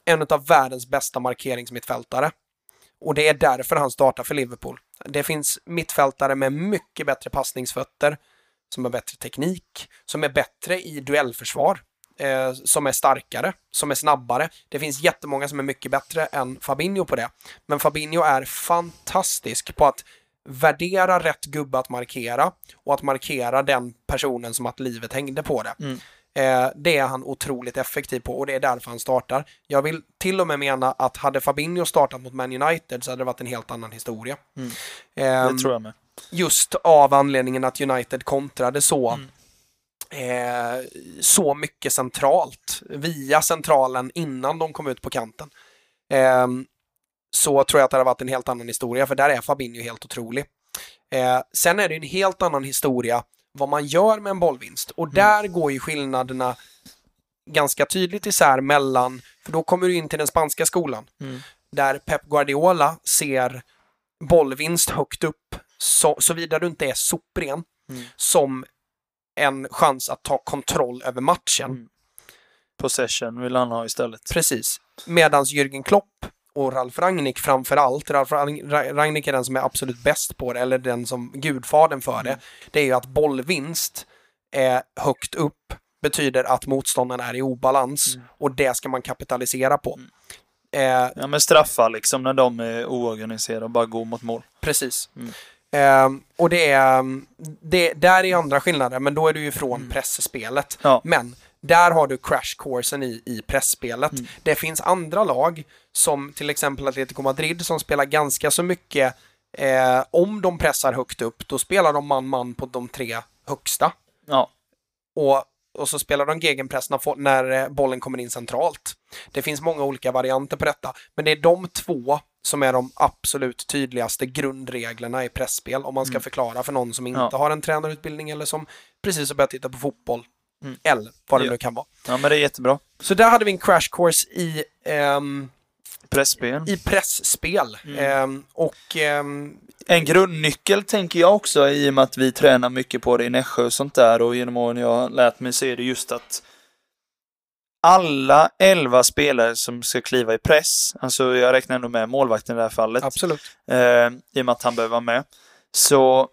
Speaker 3: en av världens bästa markeringsmittfältare. Och det är därför han startar för Liverpool. Det finns mittfältare med mycket bättre passningsfötter, som har bättre teknik, som är bättre i duellförsvar, eh, som är starkare, som är snabbare. Det finns jättemånga som är mycket bättre än Fabinho på det. Men Fabinho är fantastisk på att värdera rätt gubbe att markera och att markera den personen som att livet hängde på det.
Speaker 4: Mm.
Speaker 3: Eh, det är han otroligt effektiv på och det är därför han startar. Jag vill till och med mena att hade Fabinho startat mot Man United så hade det varit en helt annan historia.
Speaker 4: Mm.
Speaker 3: Ehm,
Speaker 4: Det tror jag med.
Speaker 3: just av anledningen att United kontrade så
Speaker 4: Mm.
Speaker 3: eh, så mycket centralt via centralen innan de kom ut på kanten. Ehm, så tror jag att det hade varit en helt annan historia för där är Fabinho helt otrolig. Eh, sen är det en helt annan historia vad man gör med en bollvinst och där går ju skillnaderna ganska tydligt isär mellan, för då kommer du in till den spanska skolan
Speaker 4: Mm.
Speaker 3: där Pep Guardiola ser bollvinst högt upp, så, såvida du inte är sopren,
Speaker 4: Mm.
Speaker 3: som en chans att ta kontroll över matchen.
Speaker 4: Mm. Possession vill han ha istället.
Speaker 3: Precis. Medans Jürgen Klopp och Ralf Rangnick framför allt, Ralf Rang- Ra- Rangnick är den som är absolut bäst på det, eller den som gudfadern för det, det är ju att bollvinst är högt upp betyder att motståndaren är i obalans och det ska man kapitalisera på. Eh,
Speaker 4: Ja, men straffar liksom när de är oorganiserade och bara går mot mål.
Speaker 3: Precis.
Speaker 4: Mm.
Speaker 3: Ehm, och det är, det, där är andra skillnader, men då är du ju från pressspelet.
Speaker 4: Ja.
Speaker 3: Men där har du crash coursen i, i pressspelet. Det finns andra lag, som till exempel Atletico Madrid, som spelar ganska så mycket eh, om de pressar högt upp, då spelar de man-man på de tre högsta.
Speaker 4: Ja,
Speaker 3: Och, och så spelar de gegenpress när, när eh, bollen kommer in centralt. Det finns många olika varianter på detta, men det är de två som är de absolut tydligaste grundreglerna i pressspel om man ska förklara för någon som inte
Speaker 4: Mm. Ja.
Speaker 3: har en tränarutbildning eller som precis har börjat titta på fotboll. Eller vad det
Speaker 4: Ja.
Speaker 3: nu kan vara.
Speaker 4: ja men det är jättebra.
Speaker 3: Så där hade vi en crash course i, ehm,
Speaker 4: Pressspel.
Speaker 3: i pressspel.
Speaker 4: Mm.
Speaker 3: Ehm, och ehm,
Speaker 4: En grundnyckel tänker jag också i och med att vi tränar mycket på det i Nässjö och sånt där och genom åren jag har lärt mig så är det just att alla elva spelare som ska kliva i press, alltså jag räknar ändå med målvakten i det här fallet,
Speaker 3: absolut.
Speaker 4: eh, i och med att han behöver vara med. Så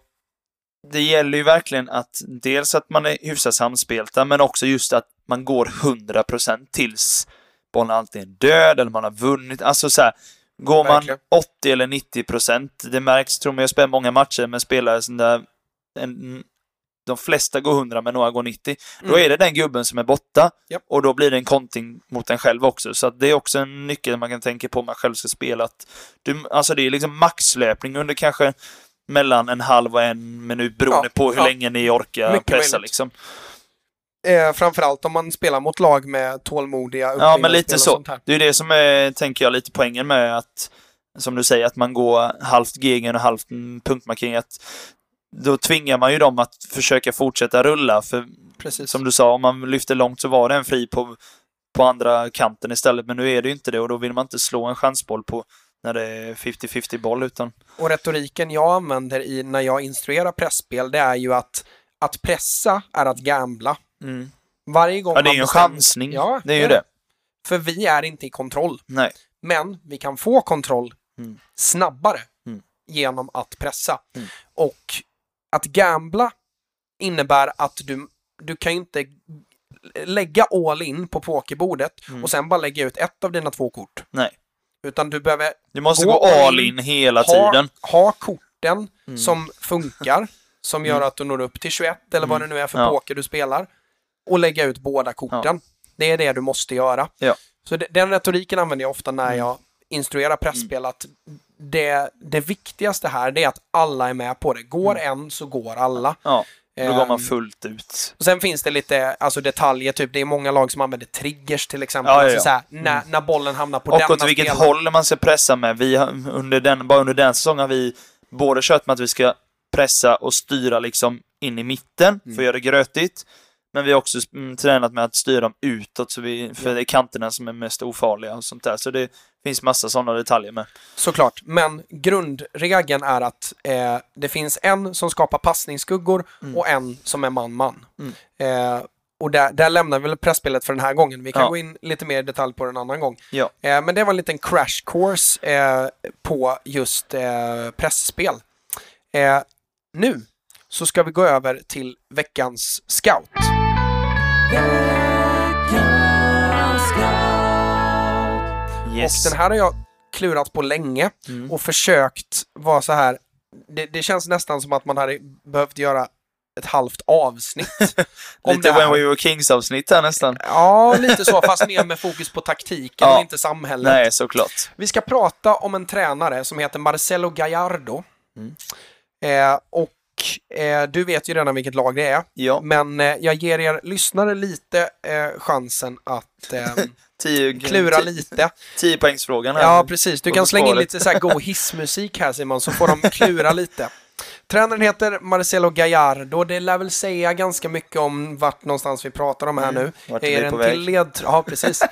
Speaker 4: det gäller ju verkligen att dels att man är hyfsat samspelta, men också just att man går 100% tills bollen antingen är död eller man har vunnit. Alltså så här, går man
Speaker 3: Verkligen.
Speaker 4: 80 eller 90%, det märks, tror man jag spelar många matcher med spelare som där en, de flesta går 100 men några går 90. Då
Speaker 3: Mm.
Speaker 4: är det den gubben som är borta
Speaker 3: Japp.
Speaker 4: och då blir det en konting mot en själv också. Så det är också en nyckel man kan tänka på om man själv ska spela. Att du, alltså det är liksom maxlöpning under kanske mellan en halv och en minut beroende
Speaker 3: Ja,
Speaker 4: på hur
Speaker 3: ja.
Speaker 4: länge ni orkar
Speaker 3: Mycket
Speaker 4: pressa
Speaker 3: möjligt.
Speaker 4: liksom.
Speaker 3: Eh, framförallt om man spelar mot lag med tålmodiga
Speaker 4: Ja, men lite så. Det är det som är, tänker jag, lite poängen med att, som du säger, att man går halvt gegen och halvt punktmarkering. Att då tvingar man ju dem att försöka fortsätta rulla. För
Speaker 3: Precis.
Speaker 4: som du sa, om man lyfter långt så var det en fri på, på andra kanten istället. Men nu är det ju inte det och då vill man inte slå en chansboll på när det är 50-50 boll utan...
Speaker 3: Och retoriken jag använder i när jag instruerar pressspel det är ju att att pressa är att gambla.
Speaker 4: Mm.
Speaker 3: Varje gång
Speaker 4: Ja, det är ju en
Speaker 3: bestämmer-
Speaker 4: chansning.
Speaker 3: Ja,
Speaker 4: det är ju det.
Speaker 3: För vi är inte i kontroll.
Speaker 4: Nej.
Speaker 3: Men vi kan få kontroll
Speaker 4: Mm.
Speaker 3: snabbare
Speaker 4: Mm.
Speaker 3: genom att pressa.
Speaker 4: Mm.
Speaker 3: Och att gambla innebär att du, du kan ju inte lägga all in på pokerbordet
Speaker 4: Mm.
Speaker 3: och sen bara lägga ut ett av dina två kort.
Speaker 4: Nej.
Speaker 3: Utan du behöver
Speaker 4: Du måste
Speaker 3: Gå
Speaker 4: gå
Speaker 3: all in,
Speaker 4: hela
Speaker 3: ha,
Speaker 4: tiden.
Speaker 3: ha korten
Speaker 4: Mm.
Speaker 3: som funkar, som gör att du når upp till 21 eller vad det nu är för
Speaker 4: Mm. Ja.
Speaker 3: poker du spelar. Och lägga ut båda korten. Det är det du måste göra.
Speaker 4: Ja.
Speaker 3: Så de- den retoriken använder jag ofta när
Speaker 4: Mm.
Speaker 3: jag instruerar pressspel att det, det viktigaste här är att alla är med på det. Går en så går alla.
Speaker 4: Ja, då går man
Speaker 3: Ehm,
Speaker 4: fullt ut.
Speaker 3: och sen finns det lite alltså detaljer, typ det är många lag som använder triggers till exempel.
Speaker 4: Ja, ja,
Speaker 3: Alltså
Speaker 4: ja.
Speaker 3: så här, när, när bollen hamnar på
Speaker 4: Och
Speaker 3: denna
Speaker 4: åt vilket
Speaker 3: spelare.
Speaker 4: håll man ska pressa med. Vi har, under den, bara under den säsongen har vi både kört med att vi ska pressa och styra liksom in i mitten för att göra det grötigt. Men vi har också mm, tränat med att styra dem utåt, så vi, för det är kanterna som är mest ofarliga och sånt där. Så det finns massa sådana detaljer med.
Speaker 3: Såklart, men grundregeln är att eh, det finns en som skapar passningsskuggor
Speaker 4: Mm.
Speaker 3: och en som är man-man. Eh, och där, där lämnar vi väl pressspelet för den här gången. Vi kan
Speaker 4: Ja.
Speaker 3: gå in lite mer i detalj på det en annan gång.
Speaker 4: Ja.
Speaker 3: Eh, men det var en liten crash course eh, på just eh, pressspel. Eh, nu så ska vi gå över till veckans scout.
Speaker 4: Yes.
Speaker 3: Och den här har jag klurat på länge
Speaker 4: Mm.
Speaker 3: och försökt vara så här. Det, det känns nästan som att man hade behövt göra ett halvt avsnitt.
Speaker 4: Lite. When We Were Kings-avsnitt här nästan.
Speaker 3: Ja, lite så, fast mer med fokus på taktiken
Speaker 4: Ja.
Speaker 3: och inte samhället.
Speaker 4: Nej, såklart.
Speaker 3: Vi ska prata om en tränare som heter Marcelo Gallardo.
Speaker 4: Mm.
Speaker 3: Eh, och eh, du vet ju redan vilket lag det är.
Speaker 4: Ja,
Speaker 3: Men eh, jag ger er lyssnare lite eh, chansen att eh,
Speaker 4: 10,
Speaker 3: klura lite.
Speaker 4: 10 poängsfrågan här.
Speaker 3: Ja, precis. Du kan slänga in lite så här god hissmusik här Simon, så får de klura lite. Tränaren heter Marcelo Gallardo. Det lär väl säga ganska mycket om vart någonstans vi pratar om här nu.
Speaker 4: Mm. vart
Speaker 3: Jag
Speaker 4: vi
Speaker 3: ger
Speaker 4: är
Speaker 3: en
Speaker 4: på
Speaker 3: till
Speaker 4: väg.
Speaker 3: led... Ja, precis.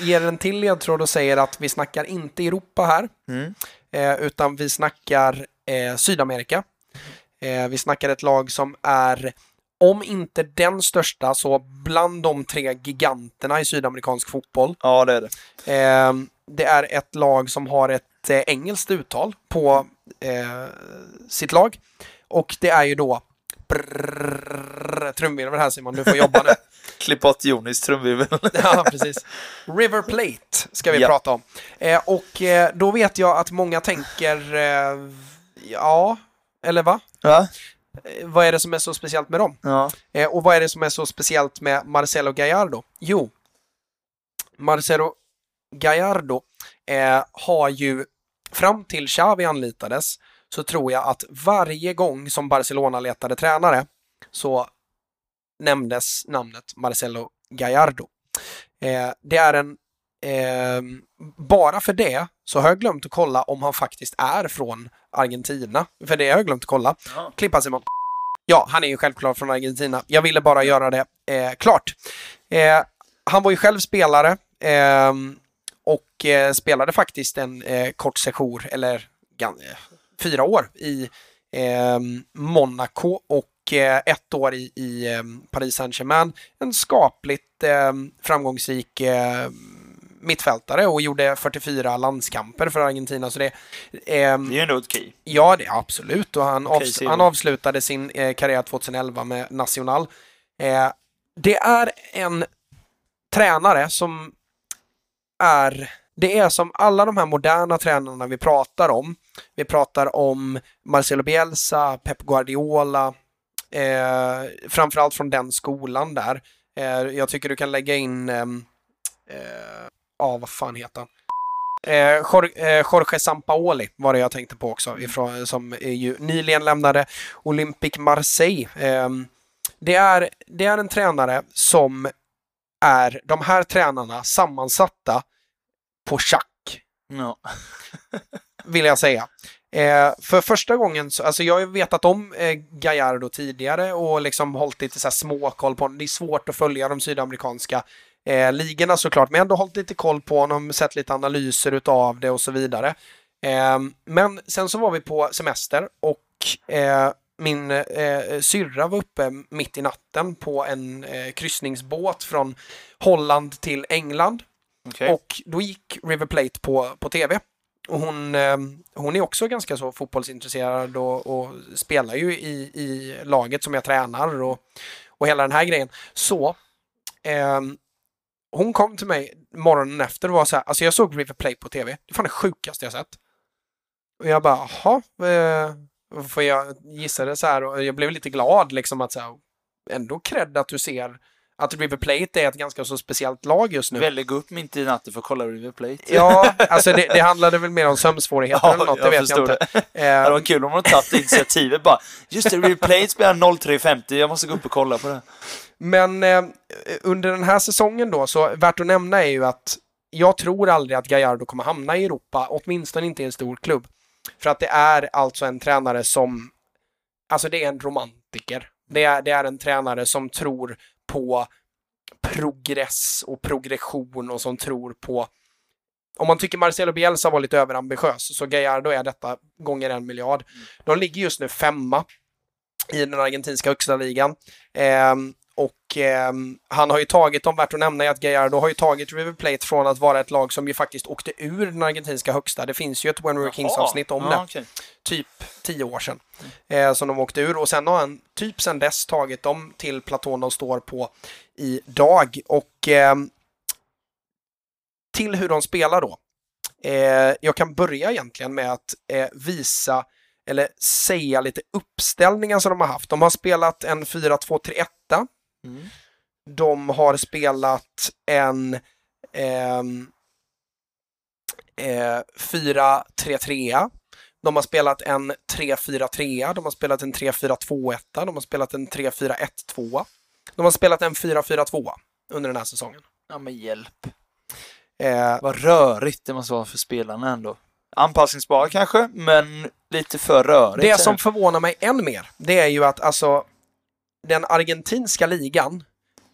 Speaker 3: Ger en till ledtråd och säger att vi snackar inte Europa här,
Speaker 4: Mm.
Speaker 3: eh, utan vi snackar eh, Sydamerika. Eh, vi snackar ett lag som är om inte den största, så bland de tre giganterna i sydamerikansk fotboll.
Speaker 4: Ja, det är det.
Speaker 3: Eh, det är ett lag som har ett eh, engelskt uttal på eh, sitt lag. Och det är ju då trumvirvel här Simon, du får jobba nu.
Speaker 4: Klipp bort Jonis trumvirvel.
Speaker 3: ja, precis. River Plate ska vi
Speaker 4: Ja.
Speaker 3: prata om. Eh, och eh, då vet jag att många tänker, eh, ja, eller va?
Speaker 4: Va?
Speaker 3: Eh, vad är det som är så speciellt med dem?
Speaker 4: Ja.
Speaker 3: Eh, och vad är det som är så speciellt med Marcelo Gallardo? Jo, Marcelo Gallardo eh, har ju fram till Xavi anlitades så tror jag att varje gång som Barcelona letade tränare så nämndes namnet Marcelo Gallardo. Eh, det är en eh, bara för det så har jag glömt att kolla om han faktiskt är från Argentina. För det har jag glömt att kolla.
Speaker 4: Ja.
Speaker 3: Klippa Simon. Ja, han är ju självklart från Argentina. Jag ville bara göra det eh, klart. Eh, han var ju själv spelare ehm, och eh, spelade faktiskt en eh, kort sejour, eller eh, fyra år i ehm, Monaco och eh, ett år i, i ehm, Paris Saint-Germain. En skapligt ehm, framgångsrik eh, mittfältare och gjorde 44 landskamper för Argentina. Så det, ehm,
Speaker 4: Det är ju ändå okej.
Speaker 3: Ja, det, absolut. Och han,
Speaker 4: Okej,
Speaker 3: avs- han avslutade sin eh, karriär 2011 med Nacional. Eh, det är en tränare som är... Det är som alla de här moderna tränarna vi pratar om. Vi pratar om Marcelo Bielsa, Pep Guardiola, eh, framförallt från den skolan där. Eh, jag tycker du kan lägga in... ehm, eh, Ja, vad fan heter han? Eh, Jor- eh, Jorge Sampaoli var det jag tänkte på också, ifrån, som är ju nyligen lämnade Olympique Marseille. Eh, det, är, det är en tränare som är de här tränarna sammansatta på schack,
Speaker 4: Ja.
Speaker 3: vill jag säga. Eh, för första gången, så, alltså jag har ju vetat om eh, Gallardo tidigare och liksom hållit lite så här småkoll på honom. Det är svårt att följa de sydamerikanska eh, ligorna såklart, men ändå hållit lite koll på honom, sett lite analyser utav det och så vidare. Eh, men sen så var vi på semester och eh, min eh, syrra var uppe mitt i natten på en eh, kryssningsbåt från Holland till England.
Speaker 4: Okej.
Speaker 3: Och då gick River Plate på, på tv. Och hon, eh, hon är också ganska så fotbollsintresserad och, och spelar ju i, i laget som jag tränar och, och hela den här grejen. Så ehm, hon kom till mig morgonen efter och var så här, alltså jag såg River Plate på tv. Det är fan det sjukaste jag sett. Och jag bara, jaha, eh, för jag gissade så här och jag blev lite glad liksom att så här, ändå cred att du ser att River Plate är ett ganska så speciellt lag just nu.
Speaker 4: Väldigt gå upp mitt i natten för att kolla River Plate.
Speaker 3: Ja, alltså det, det handlade väl mer om sömnsvårigheter eller något, det vet jag inte.
Speaker 4: Det. Ja, det
Speaker 3: Eh,
Speaker 4: var kul om de tagit initiativet bara. Just det, River Plate spelar 03.50, jag måste gå upp och kolla på det
Speaker 3: men eh, under den här säsongen då, så värt att nämna är ju att jag tror aldrig att Gallardo kommer hamna i Europa, åtminstone inte i en stor klubb. För att det är alltså en tränare som, alltså det är en romantiker. Det är, det är en tränare som tror på progress och progression och som tror på om man tycker Marcelo Bielsa var lite överambitiös så Gallardo är detta gånger en miljard. De ligger just nu femma i den argentinska högsta ligan. Eh, och ehm, han har ju tagit, om värt att nämna är att Gallardo har ju tagit River Plate från att vara ett lag som ju faktiskt åkte ur den argentinska högsta. Det finns ju ett When We Were Kings avsnitt om
Speaker 4: ja,
Speaker 3: det
Speaker 4: okej.
Speaker 3: typ tio år sedan. Eh, som de åkte ur och sen har han typ sen dess tagit dem till platån de står på idag. Och ehm, till hur de spelar då. Eh, jag kan börja egentligen med att eh, visa eller säga lite uppställningar som de har haft. De har spelat en 4-2-3-1.
Speaker 4: Mm.
Speaker 3: De har spelat en ehm, eh, 4-3-3. De har spelat en 3-4-3, de har spelat en 3-4-2-1, de har spelat en 3-4-1-2. De har spelat en 4-4-2 under den här säsongen.
Speaker 4: Ja, men hjälp.
Speaker 3: Eh,
Speaker 4: Vad rörigt det måste vara för spelarna ändå. Anpassningsbara kanske, men lite för rörigt.
Speaker 3: det som förvånar mig än mer, det är ju att alltså den argentinska ligan,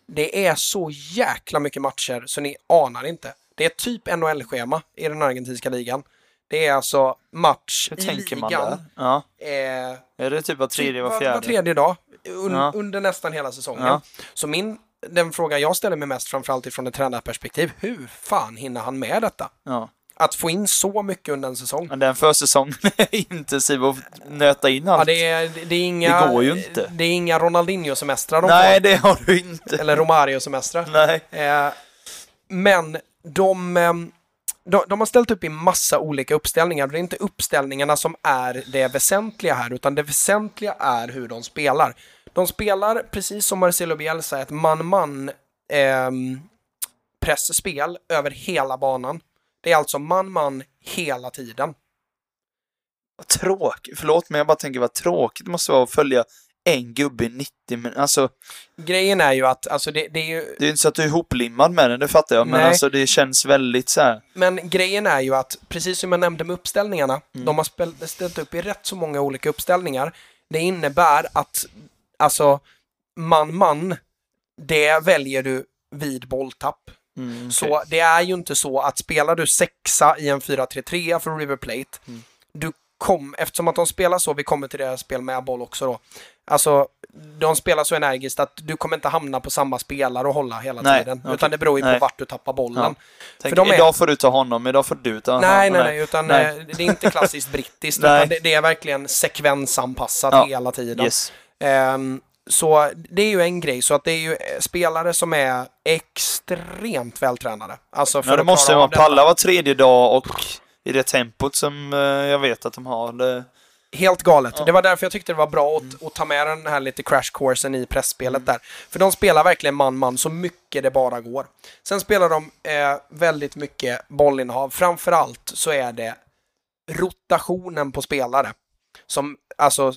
Speaker 3: det är så jäkla mycket matcher så ni anar inte. Det är typ NHL-schema i den argentinska ligan. Det är alltså match
Speaker 4: Hur
Speaker 3: i
Speaker 4: tänker man
Speaker 3: ligan.
Speaker 4: där? Ja.
Speaker 3: Eh,
Speaker 4: Är det typ var tredje,
Speaker 3: typ
Speaker 4: var
Speaker 3: var,
Speaker 4: fjärde?
Speaker 3: var tredje dag. un,
Speaker 4: Ja.
Speaker 3: under nästan hela säsongen.
Speaker 4: Ja.
Speaker 3: Så min, den fråga jag ställer mig mest framförallt ifrån ett tränarperspektiv, hur fan hinner han med detta?
Speaker 4: Ja.
Speaker 3: Att få in så mycket under en säsong.
Speaker 4: Men den försäsongen är intensiv och nöta in allt.
Speaker 3: Ja, det, är, det är inga...
Speaker 4: Det går ju inte.
Speaker 3: Det är inga Ronaldinho-semestrar de
Speaker 4: Nej,
Speaker 3: får.
Speaker 4: det har du inte.
Speaker 3: Eller Romario-semestrar.
Speaker 4: Nej.
Speaker 3: Eh, men de, ehm, de, de har ställt upp i massa olika uppställningar. Det är inte uppställningarna som är det väsentliga här, utan det väsentliga är hur de spelar. De spelar, precis som Marcelo Bielsa, ett man-man ehm, pressspel över hela banan. Det är alltså man-man hela tiden.
Speaker 4: Vad tråkigt. Förlåt, men jag bara tänker vad tråkigt det måste vara att följa en gubbe i 90 minuter. Alltså,
Speaker 3: Grejen är ju att, alltså det, det är ju,
Speaker 4: det är inte så att du är ihoplimmad med den, det fattar jag. Men
Speaker 3: Nej.
Speaker 4: alltså det känns väldigt så här.
Speaker 3: Men grejen är ju att, precis som jag nämnde med uppställningarna,
Speaker 4: Mm.
Speaker 3: de har spel- ställt upp i rätt så många olika uppställningar. Det innebär att, alltså, man-man, det väljer du vid bolltapp.
Speaker 4: Mm, okej.
Speaker 3: Så det är ju inte så att spelar du sexa i en 4-3-3 för River Plate,
Speaker 4: Mm.
Speaker 3: du kom, eftersom att de spelar så, vi kommer till deras spel med boll också då, alltså de spelar så energiskt att du kommer inte hamna på samma spelare och hålla hela
Speaker 4: Nej,
Speaker 3: tiden.
Speaker 4: okej.
Speaker 3: Utan det beror ju på
Speaker 4: Nej.
Speaker 3: vart du tappar bollen.
Speaker 4: Ja. Tänk,
Speaker 3: är-
Speaker 4: Idag får du ta honom, idag får du ta honom.
Speaker 3: Nej, nej, nej, utan
Speaker 4: Nej.
Speaker 3: eh, det är inte klassiskt brittiskt, utan det, det är verkligen sekvensanpassat
Speaker 4: Ja.
Speaker 3: hela tiden.
Speaker 4: Yes.
Speaker 3: Ehm, så det är ju en grej, så att det är ju eh, spelare som är extremt vältränade. Alltså för
Speaker 4: Ja, det måste man palla var tredje dag och i det tempot som eh, jag vet att de har. Det,
Speaker 3: Helt galet.
Speaker 4: Ja.
Speaker 3: Det var därför jag tyckte det var bra att, att ta med den här lite crash coursen i pressspelet där. För de spelar verkligen man-man så mycket det bara går. Sen spelar de eh, väldigt mycket bollinnehav. Framförallt så är det rotationen på spelare. Som, alltså,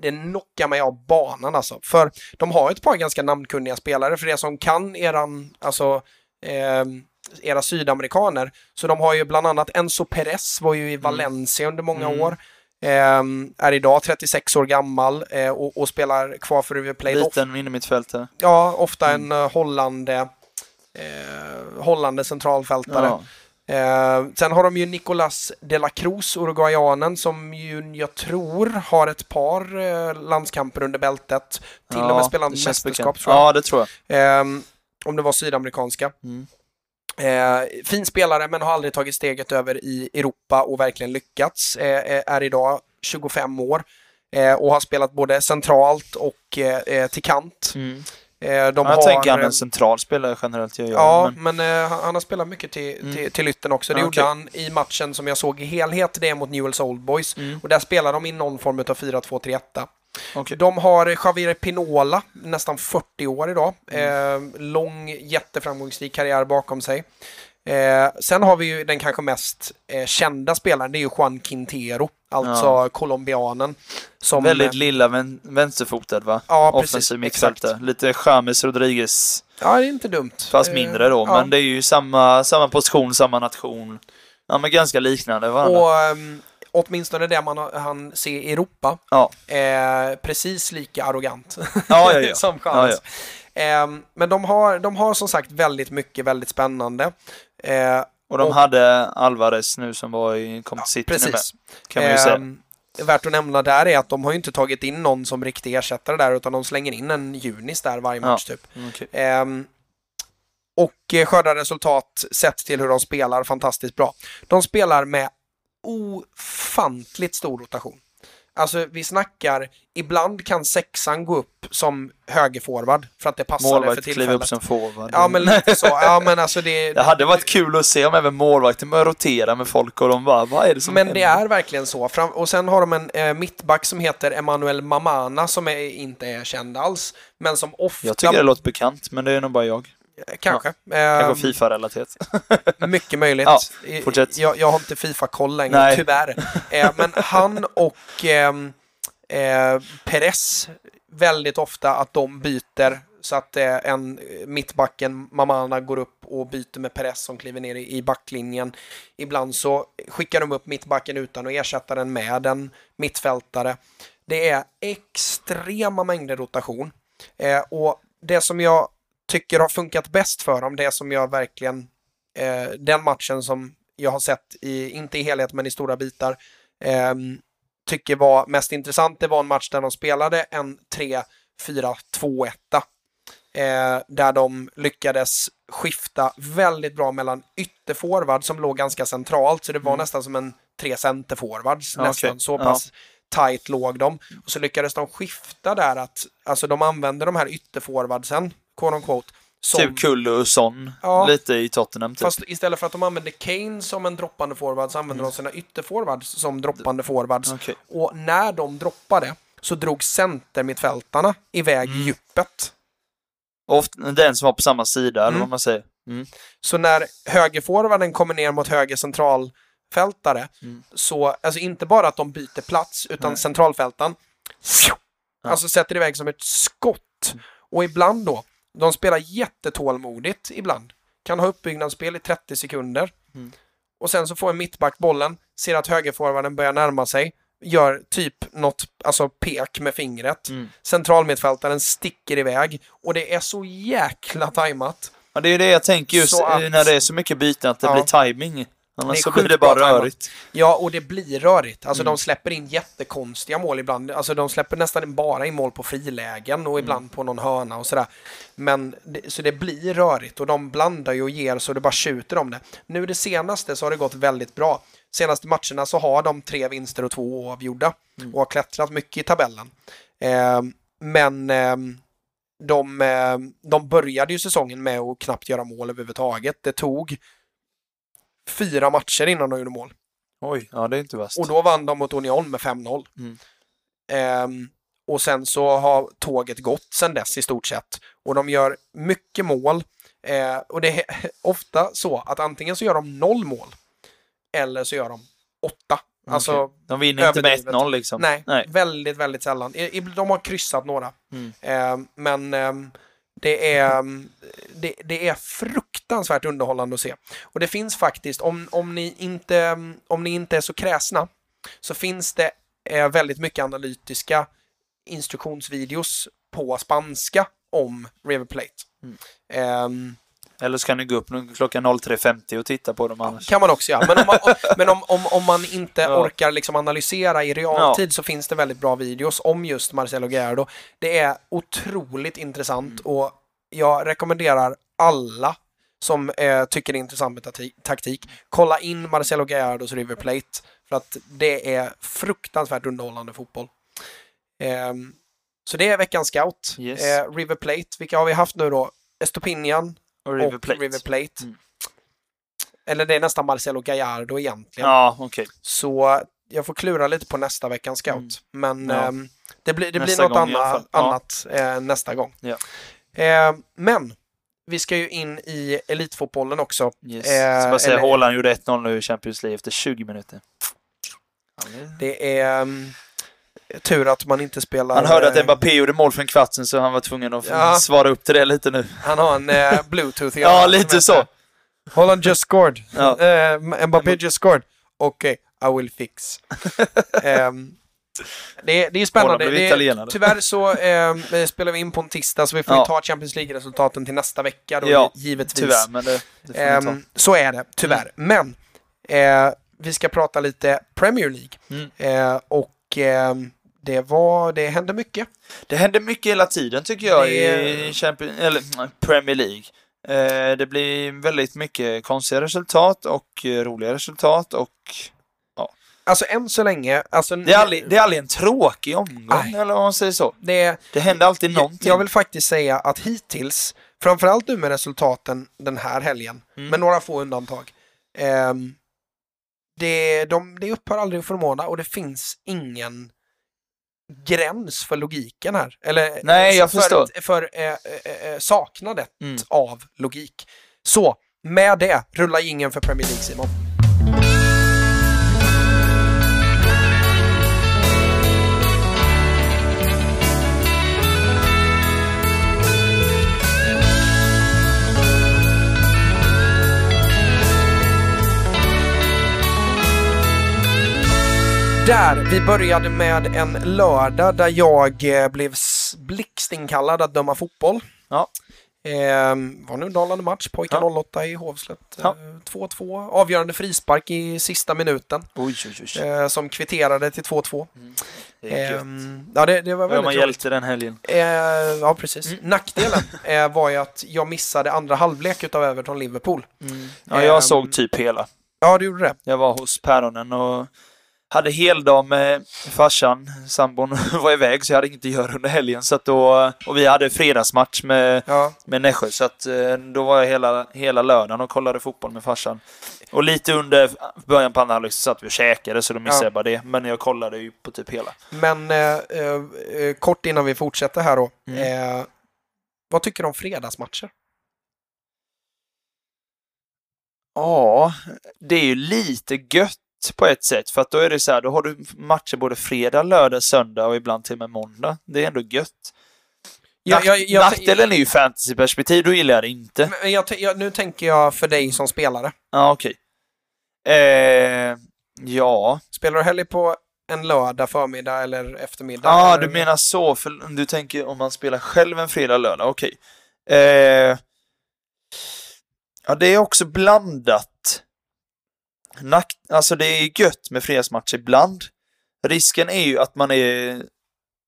Speaker 3: det knockar mig av banan alltså. För de har ett par ganska namnkunniga spelare, för det som kan eran, alltså, eh, era sydamerikaner. Så de har ju bland annat Enzo Perez, var ju i Valencia under många
Speaker 4: Mm.
Speaker 3: år. Eh, är idag 36 år gammal eh, och, och spelar kvar för River Plate.
Speaker 4: Liten innermittfältare.
Speaker 3: ja, ofta en uh, hollande, eh, hollande centralfältare.
Speaker 4: Ja.
Speaker 3: Eh, sen har de ju Nicolas de la Cruz, uruguayanen, som ju jag tror har ett par eh, landskamper under bältet. Till och med spelat
Speaker 4: känns
Speaker 3: mästerskap tror jag.
Speaker 4: Ja, det tror jag.
Speaker 3: Ehm, om det var sydamerikanska.
Speaker 4: Mm.
Speaker 3: Eh, fin spelare men har aldrig tagit steget över i Europa och verkligen lyckats. Eh, eh, är idag 25 år eh, och har spelat både centralt och eh, eh, till kant.
Speaker 4: Mm.
Speaker 3: Eh, de
Speaker 4: jag
Speaker 3: har,
Speaker 4: tänker han är
Speaker 3: eh,
Speaker 4: en central spelare generellt. Gör jag,
Speaker 3: Ja,
Speaker 4: men,
Speaker 3: men, eh, han har spelat mycket till,
Speaker 4: Mm.
Speaker 3: till, till ytten också. Det
Speaker 4: Ja,
Speaker 3: gjorde han i matchen som jag såg i helhet, det är mot Newells Old Boys.
Speaker 4: Mm.
Speaker 3: Och där spelar de i någon form av 4-2-3-1.
Speaker 4: okej.
Speaker 3: De har Javier Pinola, nästan 40 år idag.
Speaker 4: Mm.
Speaker 3: Eh, lång, jätteframgångsrik karriär bakom sig. Eh, sen har vi ju den kanske mest eh, kända spelaren, det är ju Juan Quintero, alltså
Speaker 4: Ja.
Speaker 3: colombianen. Som,
Speaker 4: Väldigt
Speaker 3: eh,
Speaker 4: lilla vän, vänsterfotad va?
Speaker 3: Ja, precis.
Speaker 4: Offensiv mittfältare. Lite James Rodriguez,
Speaker 3: Ja, det är inte dumt.
Speaker 4: fast
Speaker 3: Eh,
Speaker 4: mindre då.
Speaker 3: ja.
Speaker 4: Men det är ju samma, samma position, samma nation. Ja, men ganska liknande varandra.
Speaker 3: Och ehm, åtminstone det man han ser i Europa,
Speaker 4: Ja.
Speaker 3: är precis lika arrogant
Speaker 4: Ja, ja, ja.
Speaker 3: som
Speaker 4: Ja,
Speaker 3: James. Ehm, men de har, de har som sagt väldigt mycket, väldigt spännande. Eh,
Speaker 4: Och de
Speaker 3: Och-
Speaker 4: hade Alvarez nu som var i kom till City nu med.
Speaker 3: precis.
Speaker 4: Kan man ju säga.
Speaker 3: Ehm, Värt att nämna där är att de har ju inte tagit in någon som riktig ersättare där, utan de slänger in en Junis där varje match typ.
Speaker 4: Mm, okej.
Speaker 3: Ehm, och eh, skördar resultat sett till hur de spelar fantastiskt bra. De spelar med ofantligt stor rotation. Alltså vi snackar, ibland kan sexan gå upp som högerforward för att det passar för
Speaker 4: Målvakt kliver
Speaker 3: tillfället.
Speaker 4: upp som forward.
Speaker 3: Ja men lite så. Ja men alltså det...
Speaker 4: Det hade varit kul att se om även målvakten börjar rotera med folk och de bara, vad är det som
Speaker 3: Men
Speaker 4: händer?
Speaker 3: det är verkligen så. Och sen har de en eh, mittback som heter Emanuel Mamana som är, inte är känd alls. Men som ofta...
Speaker 4: Jag tycker det låter bekant, men det är nog bara jag.
Speaker 3: Kanske.
Speaker 4: Kanske
Speaker 3: Ehm,
Speaker 4: Fifa-relaterat.
Speaker 3: Mycket möjligt.
Speaker 4: Ja, fortsätt.
Speaker 3: Jag, jag har inte Fifa-koll längre,
Speaker 4: Nej.
Speaker 3: tyvärr. Eh, men han och ehm, eh, Perez, väldigt ofta att de byter så att eh, en mittbacken, Mamana, går upp och byter med Perez som kliver ner i, backlinjen. Ibland så skickar de upp mittbacken utan att ersätta den med en mittfältare. Det är extrema mängder rotation. Eh, och det som jag tycker har funkat bäst för dem, det som jag verkligen, eh, den matchen som jag har sett, i, inte i helhet men i stora bitar, ehm, tycker var mest intressant, det var en match där de spelade en 4-2-1. Eh, där de lyckades skifta väldigt bra mellan ytterforward som låg ganska centralt, så det var nästan som en tre centerforwards
Speaker 4: Mm. Ja,
Speaker 3: nästan. Så
Speaker 4: Ja.
Speaker 3: pass tight låg de. Och så lyckades de skifta där att, alltså de använde de här ytterforwardsen, quote on quote, som,
Speaker 4: Typ Kullu och Son,
Speaker 3: Ja.
Speaker 4: lite i Tottenham typ.
Speaker 3: Fast istället för att de använde Kane som en droppande forward så använde de sina ytterforwards som droppande forwards.
Speaker 4: Mm. Okej.
Speaker 3: Och när de droppade så drog centermittfältarna iväg
Speaker 4: Mm.
Speaker 3: djupet.
Speaker 4: Ofta den som var på samma sida, eller
Speaker 3: Mm.
Speaker 4: vad man säger.
Speaker 3: Så när högerforwarden kommer ner mot höger centralfältare
Speaker 4: Mm.
Speaker 3: så, alltså inte bara att de byter plats utan
Speaker 4: Nej.
Speaker 3: centralfältaren
Speaker 4: Ja. Mm.
Speaker 3: alltså sätter iväg som ett skott. Och ibland då, de spelar jättetålmodigt ibland. Kan ha uppbyggnadsspel i 30 sekunder.
Speaker 4: Mm.
Speaker 3: Och sen så får en mittback bollen, ser att högerforwarden börjar närma sig, gör typ något, alltså pek med fingret.
Speaker 4: Mm.
Speaker 3: Centralmittfältaren sticker iväg och det är så jäkla tajmat.
Speaker 4: Ja, det är det jag tänker just
Speaker 3: att-
Speaker 4: när det är så mycket byten, att det
Speaker 3: Ja.
Speaker 4: blir timing. Annars så blir det bara rörigt.
Speaker 3: Ja, och det blir rörigt. Alltså
Speaker 4: Mm.
Speaker 3: de släpper in jättekonstiga mål ibland. Alltså de släpper nästan bara in mål på frilägen och ibland
Speaker 4: Mm.
Speaker 3: på någon hörna och sådär. Men, det, så det blir rörigt och de blandar ju och ger så det bara tjuter om det. Nu det senaste så har det gått väldigt bra. Senaste matcherna så har de tre vinster och två oavgjorda
Speaker 4: Mm.
Speaker 3: och har klättrat mycket i tabellen. Eh, men eh, de, eh, de började ju säsongen med att knappt göra mål överhuvudtaget. Det tog fyra matcher innan de gjorde mål.
Speaker 4: Oj, ja det är inte värst.
Speaker 3: Och då vann de mot Union med 5-0.
Speaker 4: Mm.
Speaker 3: Ehm, och sen så har tåget gått sen dess i stort sett. Och de gör mycket mål. Eh, och det är ofta så att antingen så gör de noll mål eller så gör de åtta. Alltså,
Speaker 4: Okej. De vinner inte med
Speaker 3: överdrivet.
Speaker 4: 1-0 liksom.
Speaker 3: nej,
Speaker 4: Nej.
Speaker 3: väldigt, väldigt sällan. De har kryssat några.
Speaker 4: Mm.
Speaker 3: Ehm, men ehm, det, är, ehm, det, det är fruktansvärt underhållande att se. Och det finns faktiskt, om, om, ni, inte, om ni inte är så kräsna, så finns det eh, väldigt mycket analytiska instruktionsvideos på spanska om River Plate.
Speaker 4: Mm.
Speaker 3: Ehm,
Speaker 4: Eller så kan ni gå upp klockan 03.50 och titta på dem annars.
Speaker 3: kan man också göra. Men om man, men om, om, om man inte
Speaker 4: Ja.
Speaker 3: orkar liksom analysera i realtid så finns det väldigt bra videos om just Marcelo Gallardo. Det är otroligt intressant och jag rekommenderar alla som eh, tycker det är intressant med tati- taktik, kolla in Marcelo Gallardos River Plate för att det är fruktansvärt underhållande fotboll. Ehm, så det är veckans scout.
Speaker 4: Yes.
Speaker 3: Eh, River Plate, vilka har vi haft nu då? Estopinian
Speaker 4: Och River
Speaker 3: och
Speaker 4: Plate.
Speaker 3: River Plate.
Speaker 4: Mm.
Speaker 3: Eller det är nästan Marcelo Gallardo egentligen.
Speaker 4: Ja, okej.
Speaker 3: Så jag får klura lite på nästa veckans scout.
Speaker 4: Mm.
Speaker 3: Men
Speaker 4: Ja.
Speaker 3: ehm, det blir, det blir något
Speaker 4: gång
Speaker 3: anna,
Speaker 4: fall. Ja.
Speaker 3: annat eh, nästa gång.
Speaker 4: Ja.
Speaker 3: Eh, men vi ska ju in i elitfotbollen också.
Speaker 4: Yes.
Speaker 3: Eh,
Speaker 4: så bara säga,
Speaker 3: eller-
Speaker 4: Haaland gjorde 1-0 nu i Champions League efter 20 minuter.
Speaker 3: Det är ehm, tur att man inte spelar...
Speaker 4: Han hörde att
Speaker 3: eh,
Speaker 4: Mbappé gjorde mål för en kvart sen så han var tvungen att
Speaker 3: Ja.
Speaker 4: svara upp till det lite nu.
Speaker 3: Han har en eh, bluetooth i
Speaker 4: Ja, lite så.
Speaker 3: Holland just scored.
Speaker 4: Ja.
Speaker 3: Eh, Mbappé just scored. Okej, I will fix. Ehm, det, är- det är spännande. Det, är- tyvärr så ehm, eh, spelar vi in på en tisdag så vi får
Speaker 4: Ja.
Speaker 3: ta Champions League-resultaten till nästa vecka då,
Speaker 4: Ja,
Speaker 3: givetvis.
Speaker 4: Tyvärr, men det, det.
Speaker 3: Ehm, så är det, tyvärr. Men eh, vi ska prata lite Premier League.
Speaker 4: Mm.
Speaker 3: Eh, och ehm, det, var, det hände mycket.
Speaker 4: Det händer mycket hela tiden tycker jag
Speaker 3: Det-
Speaker 4: i Champions, eller, Premier League. Eh, det blir väldigt mycket konstiga resultat och eh, roliga resultat och
Speaker 3: Alltså än så länge, alltså,
Speaker 4: det är aldrig, det är aldrig en tråkig omgång
Speaker 3: Nej.
Speaker 4: eller vad man säger så.
Speaker 3: det,
Speaker 4: Det händer alltid någonting.
Speaker 3: Jag vill faktiskt säga att hittills, framförallt nu med resultaten den här helgen,
Speaker 4: Mm.
Speaker 3: med några få undantag, ehm, det, de, det upphör aldrig att förmåna och det finns ingen gräns för logiken här. Eller
Speaker 4: Nej, jag
Speaker 3: för,
Speaker 4: förstår.
Speaker 3: för eh, eh, eh, saknadet
Speaker 4: Mm.
Speaker 3: av logik. Så, med det, rulla ingen för Premier League Simon. Där, vi började med en lördag där jag eh, blev blixtinkallad att döma fotboll.
Speaker 4: Ja.
Speaker 3: Eh, var nu en dalande match. Pojkar
Speaker 4: Ja.
Speaker 3: 08 i Hovslätt.
Speaker 4: Ja.
Speaker 3: Eh, 2-2. Avgörande frispark i sista minuten.
Speaker 4: Oj, oj, oj.
Speaker 3: Eh, som kvitterade till 2-2.
Speaker 4: Det är gött.
Speaker 3: Ehm, ja, det, det var
Speaker 4: Vad gör man
Speaker 3: väldigt
Speaker 4: hjälte den helgen?
Speaker 3: Eh, ja, precis.
Speaker 4: Mm.
Speaker 3: Nackdelen eh, var ju att jag missade andra halvlek utav Everton-Liverpool.
Speaker 4: Ja, jag
Speaker 3: Ehm,
Speaker 4: såg typ hela.
Speaker 3: Ja, du gjorde det.
Speaker 4: Jag var hos päronen och hade heldag med farsan. Sambon var iväg så jag hade inget att göra under helgen. Så då, och vi hade fredagsmatch med,
Speaker 3: Ja,
Speaker 4: med Nässjö. Så att eh, då var jag hela, hela lördagen och kollade fotboll med farsan. Och lite under början på andra halvlek så satt vi och käkade så då missade
Speaker 3: Ja.
Speaker 4: jag bara det. Men jag kollade ju på typ hela.
Speaker 3: men eh, eh, kort innan vi fortsätter här då.
Speaker 4: Mm.
Speaker 3: Eh, vad tycker du om fredagsmatcher?
Speaker 4: Ja, det är ju lite gött på ett sätt. För att då är det så här, då har du matcher både fredag, lördag, söndag och ibland till och med måndag. Det är ändå gött. Nack,
Speaker 3: jag, jag,
Speaker 4: nackdelen är ju fantasyperspektiv, då gillar jag det inte.
Speaker 3: men jag, jag, nu tänker jag för dig som spelare.
Speaker 4: Ja, okej. Eh, ja.
Speaker 3: Spelar du hellre på en lördag förmiddag eller eftermiddag?
Speaker 4: Ja,
Speaker 3: eller?
Speaker 4: du menar så. För du tänker om man spelar själv en fredag, lördag. Okej. Eh, ja, det är också blandat. Nack, alltså det är gött med fredagsmatcher ibland. Risken är ju att man är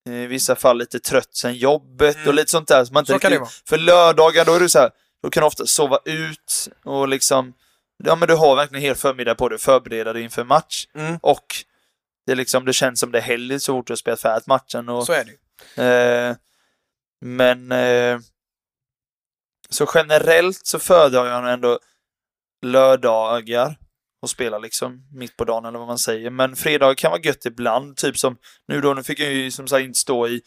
Speaker 4: i vissa fall lite trött sen jobbet
Speaker 3: Mm.
Speaker 4: och lite sånt där. Så man inte
Speaker 3: Så kan det
Speaker 4: riktigt-
Speaker 3: vara.
Speaker 4: För lördagar då är det så här, då kan du ofta sova ut och liksom, ja men du har verkligen hel förmiddag på dig att förbereda dig inför match.
Speaker 3: Mm,
Speaker 4: Och det, är liksom, det känns som det är helg så fort du har spelat färdigt matchen. Och,
Speaker 3: så är det ju.
Speaker 4: eh, men eh, så generellt så föredrar jag ändå lördagar och spela liksom mitt på dagen eller vad man säger. Men fredagar kan vara gött ibland. Typ som nu då, nu fick jag ju som sagt inte stå i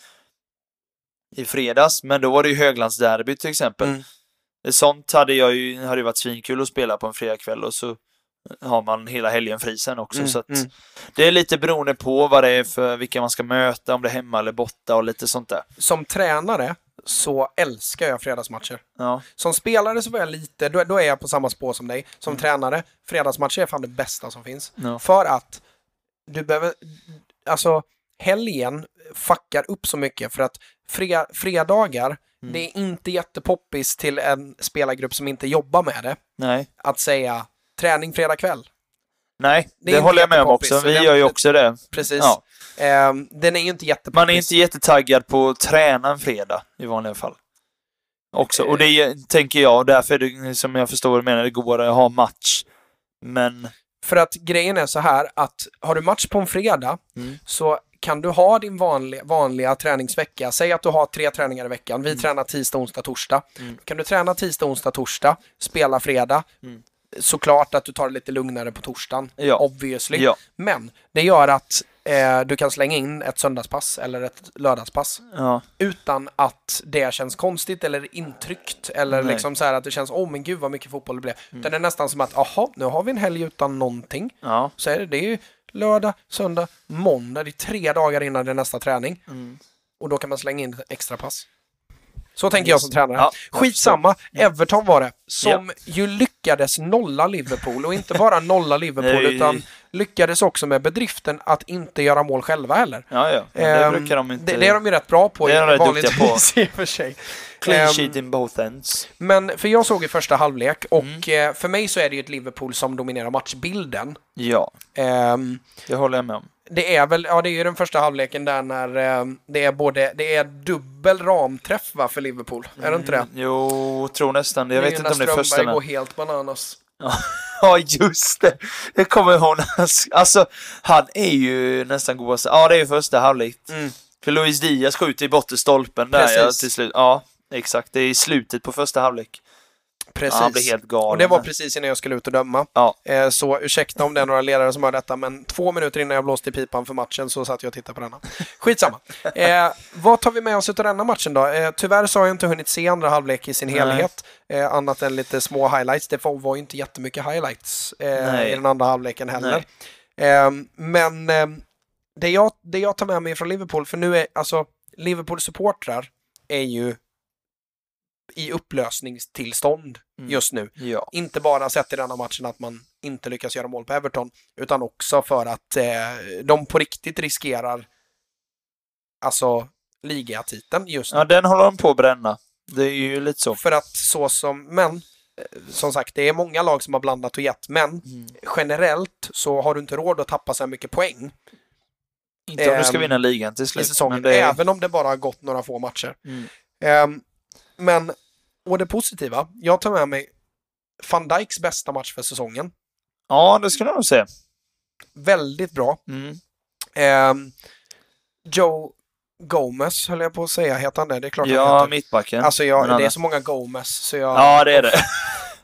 Speaker 4: i fredags, men då var det ju Höglandsderby till exempel.
Speaker 3: Mm.
Speaker 4: Sånt hade jag ju, hade ju varit svinkul att spela på en fredagkväll och så har man hela helgen fri sen också.
Speaker 3: Mm,
Speaker 4: så att
Speaker 3: mm.
Speaker 4: Det är lite beroende på vad det är för vilka man ska möta, om det är hemma eller borta och lite sånt där.
Speaker 3: Som tränare så älskar jag fredagsmatcher.
Speaker 4: Ja,
Speaker 3: Som spelare så var jag lite, då, då är jag på samma spår som dig. Som tränare, fredagsmatcher är fan det bästa som finns.
Speaker 4: ja.
Speaker 3: För att du behöver, alltså helgen fuckar upp så mycket för att fre, fredagar,
Speaker 4: Mm.
Speaker 3: det är inte jättepoppis till en spelargrupp som inte jobbar med det
Speaker 4: Nej,
Speaker 3: att säga träning fredag kväll.
Speaker 4: nej,
Speaker 3: Det
Speaker 4: det, håller jag med om också.
Speaker 3: så
Speaker 4: Vi gör ju också det.
Speaker 3: Precis.
Speaker 4: Ja.
Speaker 3: Ehm, den är ju inte jättepoppis.
Speaker 4: Man är inte jättetaggad på att träna en fredag i vanliga fall. Också. Och det är- tänker jag, därför är det som jag förstår du menar, det går att ha match. Men,
Speaker 3: För att grejen är så här att har du match på en fredag
Speaker 4: Mm.
Speaker 3: så kan du ha din vanliga, vanliga träningsvecka. Säg att du har tre träningar i veckan. Vi tränar tisdag, onsdag, torsdag.
Speaker 4: Mm.
Speaker 3: Kan du träna tisdag, onsdag, torsdag, spela fredag.
Speaker 4: Mm.
Speaker 3: Såklart att du tar det lite lugnare på torsdagen,
Speaker 4: Ja.
Speaker 3: obviously.
Speaker 4: ja.
Speaker 3: Men det gör att eh, du kan slänga in ett söndagspass eller ett lördagspass
Speaker 4: ja.
Speaker 3: utan att det känns konstigt eller intryckt eller
Speaker 4: Nej. Mm.
Speaker 3: liksom så här att det känns, åh men gud vad mycket fotboll det blev. Utan det är nästan som att, aha, nu har vi en helg utan någonting.
Speaker 4: ja.
Speaker 3: Så är det, det är ju lördag, söndag, måndag, det är tre dagar innan det är nästa träning.
Speaker 4: Mm.
Speaker 3: Och då kan man slänga in extra pass. Så tänker jag som tränare.
Speaker 4: Ja,
Speaker 3: Skitsamma, Everton var det, som ju lyckades nolla Liverpool och inte bara nolla Liverpool
Speaker 4: Nej.
Speaker 3: utan lyckades också med bedriften att inte göra mål själva heller.
Speaker 4: Ja, ja. Det brukar de inte...
Speaker 3: det, det är de ju rätt bra på
Speaker 4: Det är de
Speaker 3: vanligtvis
Speaker 4: på.
Speaker 3: i och för sig.
Speaker 4: Clean
Speaker 3: Ehm,
Speaker 4: sheet in both ends.
Speaker 3: Men för jag såg i första halvlek och
Speaker 4: Mm.
Speaker 3: eh, för mig så är det ju ett Liverpool som dominerar matchbilden.
Speaker 4: Ja,
Speaker 3: Ehm,
Speaker 4: det håller jag med om.
Speaker 3: Det är väl, ja det är ju den första halvleken där när eh, det är både, det är dubbel ramträff va för Liverpool, är det inte det?
Speaker 4: Mm, Jo, tror nästan det. Jag vet inte om det är första.
Speaker 3: Strömberg går helt bananas.
Speaker 4: Ja, just det. Det kommer sk- Alltså, han är ju nästan godast. Ja, det är ju första halvlek.
Speaker 3: Mm.
Speaker 4: För Luis Diaz skjuter i botten stolpen där ja, till slut. Ja, exakt. Det är i slutet på första halvlek.
Speaker 3: Precis.
Speaker 4: Han blir helt galen.
Speaker 3: och det var precis innan jag skulle ut och döma.
Speaker 4: Ja.
Speaker 3: Eh, så ursäkta om det är några ledare som hör detta, men två minuter innan jag blåste i pipan för matchen så satt jag och tittade på denna. Skitsamma. Eh, vad tar vi med oss av denna matchen då? Eh, tyvärr så har jag inte hunnit se andra halvlek i sin helhet, eh, annat än lite små highlights. Det var ju inte jättemycket highlights eh, i den andra halvleken heller. Eh, men det, jag, det jag tar med mig från Liverpool, för nu är alltså Liverpool-supportrar är ju i upplösningstillstånd
Speaker 4: Mm.
Speaker 3: just nu.
Speaker 4: Ja.
Speaker 3: Inte bara sett i denna matchen att man inte lyckas göra mål på Everton, utan också för att eh, de på riktigt riskerar alltså ligatiteln just nu.
Speaker 4: ja, den håller de på att bränna. Det är ju lite så.
Speaker 3: För att så som, men eh, som sagt, det är många lag som har blandat och gett, men
Speaker 4: Mm.
Speaker 3: generellt så har du inte råd att tappa så här mycket poäng
Speaker 4: Inte om du ska
Speaker 3: Ehm,
Speaker 4: vinna ligan till
Speaker 3: i
Speaker 4: slut.
Speaker 3: säsongen,
Speaker 4: men det är...
Speaker 3: även om det bara har gått några få matcher.
Speaker 4: Mm.
Speaker 3: Ehm, men, och det positiva, jag tar med mig van Dijks bästa match för säsongen.
Speaker 4: Ja, det skulle jag nog säga.
Speaker 3: Väldigt bra.
Speaker 4: Mm.
Speaker 3: Ehm, Joe Gomez höll jag på att säga, heter han det? Det är klart han
Speaker 4: Ja,
Speaker 3: heter.
Speaker 4: mittbacken.
Speaker 3: Alltså jag, det är så många Gomez så jag...
Speaker 4: Ja, det är det.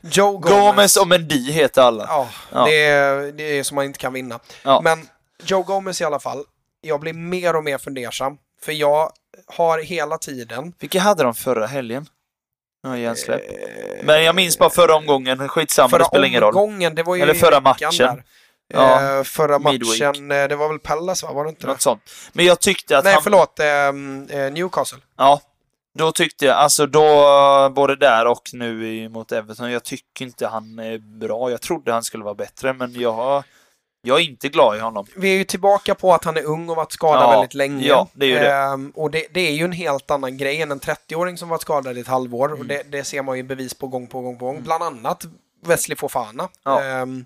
Speaker 3: Joe Gomez.
Speaker 4: Gomez och Mendy heter alla.
Speaker 3: Ja,
Speaker 4: Ja.
Speaker 3: Det, är, det är som man inte kan vinna.
Speaker 4: Ja.
Speaker 3: Men Joe Gomez i alla fall, jag blir mer och mer fundersam. För jag har hela tiden...
Speaker 4: Vilka hade de förra helgen? Ja, hjärnsläpp. Men jag minns bara förra omgången. Skitsamma, det
Speaker 3: Förra
Speaker 4: spelar ingen roll.
Speaker 3: omgången, det var ju
Speaker 4: Eller förra matchen.
Speaker 3: Där.
Speaker 4: Ja,
Speaker 3: Eh, förra
Speaker 4: midweek.
Speaker 3: matchen, eh, det var väl Pallas va? Var det inte det?
Speaker 4: Något sånt. Men jag tyckte att
Speaker 3: Nej,
Speaker 4: han...
Speaker 3: förlåt. ehm, eh, Newcastle.
Speaker 4: Ja. Då tyckte jag, alltså då, både där och nu mot Everton, jag tycker inte han är bra. Jag trodde han skulle vara bättre, men jag, jag är inte glad i honom.
Speaker 3: Vi är ju tillbaka på att han är ung och varit skadad
Speaker 4: Ja,
Speaker 3: väldigt länge.
Speaker 4: ja, det är ju det.
Speaker 3: Ehm, och det, det är ju en helt annan grej än en 30-åring som varit skadad i ett halvår.
Speaker 4: Mm.
Speaker 3: Och det, det ser man ju bevis på gång på gång på gång. Bland annat Wesley Fofana.
Speaker 4: Ja.
Speaker 3: Ehm,